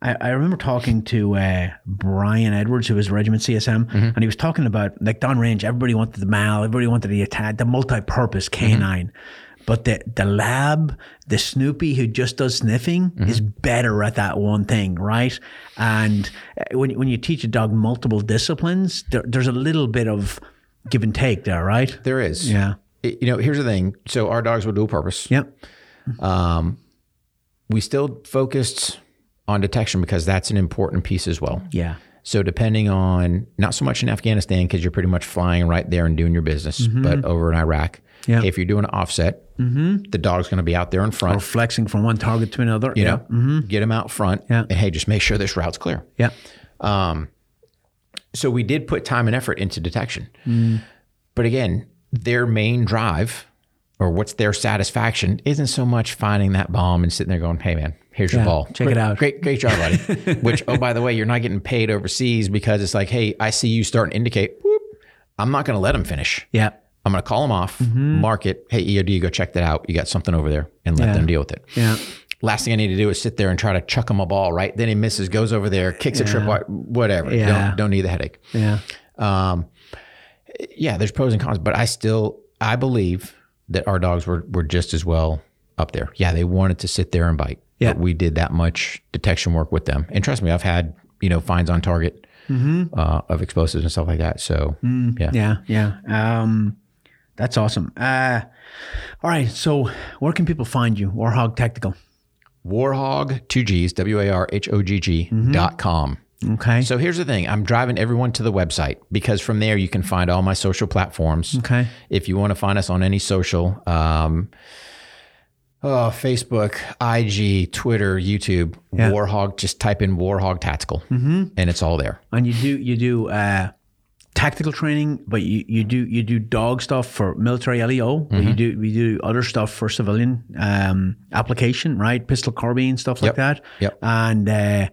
[SPEAKER 2] I, I remember talking to uh, Brian Edwards, who was Regiment CSM,
[SPEAKER 3] Mm-hmm.
[SPEAKER 2] and he was talking about like down range, everybody wanted the MAL, everybody wanted the attack, the multi-purpose canine.
[SPEAKER 3] Mm-hmm.
[SPEAKER 2] But the the lab, the Snoopy who just does sniffing
[SPEAKER 3] Mm-hmm.
[SPEAKER 2] is better at that one thing, right? And uh, when when you teach a dog multiple disciplines, there, there's a little bit of give and take there, right?
[SPEAKER 3] There is.
[SPEAKER 2] Yeah.
[SPEAKER 3] You know, here's the thing. So our dogs were dual purpose.
[SPEAKER 2] Yep.
[SPEAKER 3] We still focused on detection because that's an important piece as well.
[SPEAKER 2] Yeah.
[SPEAKER 3] So depending on not so much in Afghanistan because you're pretty much flying right there and doing your business, but over in Iraq,
[SPEAKER 2] Mm-hmm. Yeah. Mm-hmm.
[SPEAKER 3] if you're doing an offset, the dog's going to be out there in front.
[SPEAKER 2] Or flexing from one target to another.
[SPEAKER 3] you
[SPEAKER 2] yeah.
[SPEAKER 3] know, get him out front,
[SPEAKER 2] Yeah.
[SPEAKER 3] and hey, just make sure this route's clear.
[SPEAKER 2] Yeah.
[SPEAKER 3] So we did put time and effort into detection,
[SPEAKER 2] Mm.
[SPEAKER 3] but again, their main drive or what's their satisfaction isn't so much finding that bomb and sitting there going, "Hey, man, here's
[SPEAKER 2] Yeah,
[SPEAKER 3] your ball.
[SPEAKER 2] check it out."
[SPEAKER 3] Great, great job, buddy." [LAUGHS] Which, oh, by the way, you're not getting paid overseas because it's like, "Hey, I see you starting to indicate." Whoop, I'm not going to let them finish.
[SPEAKER 2] Yeah.
[SPEAKER 3] I'm going to call them off, mark it. Hey, EOD, go check that out. You got something over there, and let
[SPEAKER 2] Yeah.
[SPEAKER 3] them deal with it.
[SPEAKER 2] Yeah.
[SPEAKER 3] Last thing I need to do is sit there and try to chuck him a ball, right? Then he misses, goes over there, kicks a trip, whatever.
[SPEAKER 2] Yeah.
[SPEAKER 3] Don't, don't need the headache.
[SPEAKER 2] Yeah.
[SPEAKER 3] Um, yeah, there's pros and cons, but I still I believe that our dogs were were just as well up there. Yeah, they wanted to sit there and bite.
[SPEAKER 2] Yeah.
[SPEAKER 3] But we did that much detection work with them, and trust me, I've had you know finds on target uh, of explosives and stuff like that. So yeah,
[SPEAKER 2] Yeah. Yeah. Um, that's awesome. Uh, all right. So where can people find you? Warhog Tactical.
[SPEAKER 3] Warhog two G's W A R H O G G dot com.
[SPEAKER 2] Okay.
[SPEAKER 3] So here's the thing: I'm driving everyone to the website because from there you can find all my social platforms.
[SPEAKER 2] Okay.
[SPEAKER 3] If you want to find us on any social, um, oh, Facebook, IG, Twitter, YouTube,
[SPEAKER 2] Yeah.
[SPEAKER 3] Warhog, just type in Warhog Tactical, and it's all there.
[SPEAKER 2] and you do you do uh, tactical training, but you, you do you do dog stuff for military LEO, but
[SPEAKER 3] Mm-hmm.
[SPEAKER 2] you do we do other stuff for civilian um, application, right? Pistol carbine stuff like
[SPEAKER 3] Yep.
[SPEAKER 2] that.
[SPEAKER 3] Yep.
[SPEAKER 2] And uh,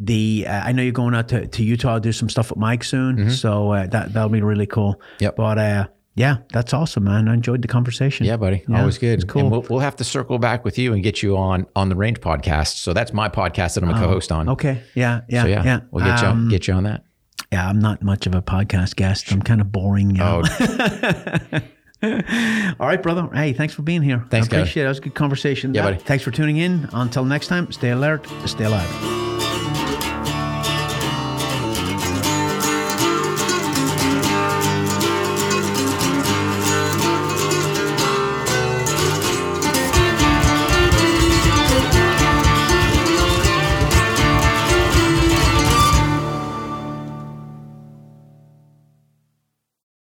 [SPEAKER 2] the uh, I know you're going out to, to Utah to do some stuff with Mike soon, so uh, that that'll be really cool.
[SPEAKER 3] Mm-hmm. Yep.
[SPEAKER 2] But uh, yeah, that's awesome, man. I enjoyed the conversation.
[SPEAKER 3] Yeah, buddy,
[SPEAKER 2] Yeah,
[SPEAKER 3] always good.
[SPEAKER 2] it's cool.
[SPEAKER 3] And we'll, we'll have to circle back with you and get you on on the Range podcast. So that's my podcast that I'm a co-host on.
[SPEAKER 2] Oh, Okay. Yeah. Yeah.
[SPEAKER 3] So yeah,
[SPEAKER 2] yeah.
[SPEAKER 3] we'll get you
[SPEAKER 2] Um,
[SPEAKER 3] on, get you on that.
[SPEAKER 2] Yeah, I'm not much of a podcast guest. I'm kind of boring. You know?
[SPEAKER 3] Oh, [LAUGHS]
[SPEAKER 2] All right, brother. Hey, thanks for being here.
[SPEAKER 3] Thanks,
[SPEAKER 2] I appreciate it. That was a good conversation.
[SPEAKER 3] Yeah, buddy.
[SPEAKER 2] Thanks for tuning in. Until next time, stay alert, stay alive.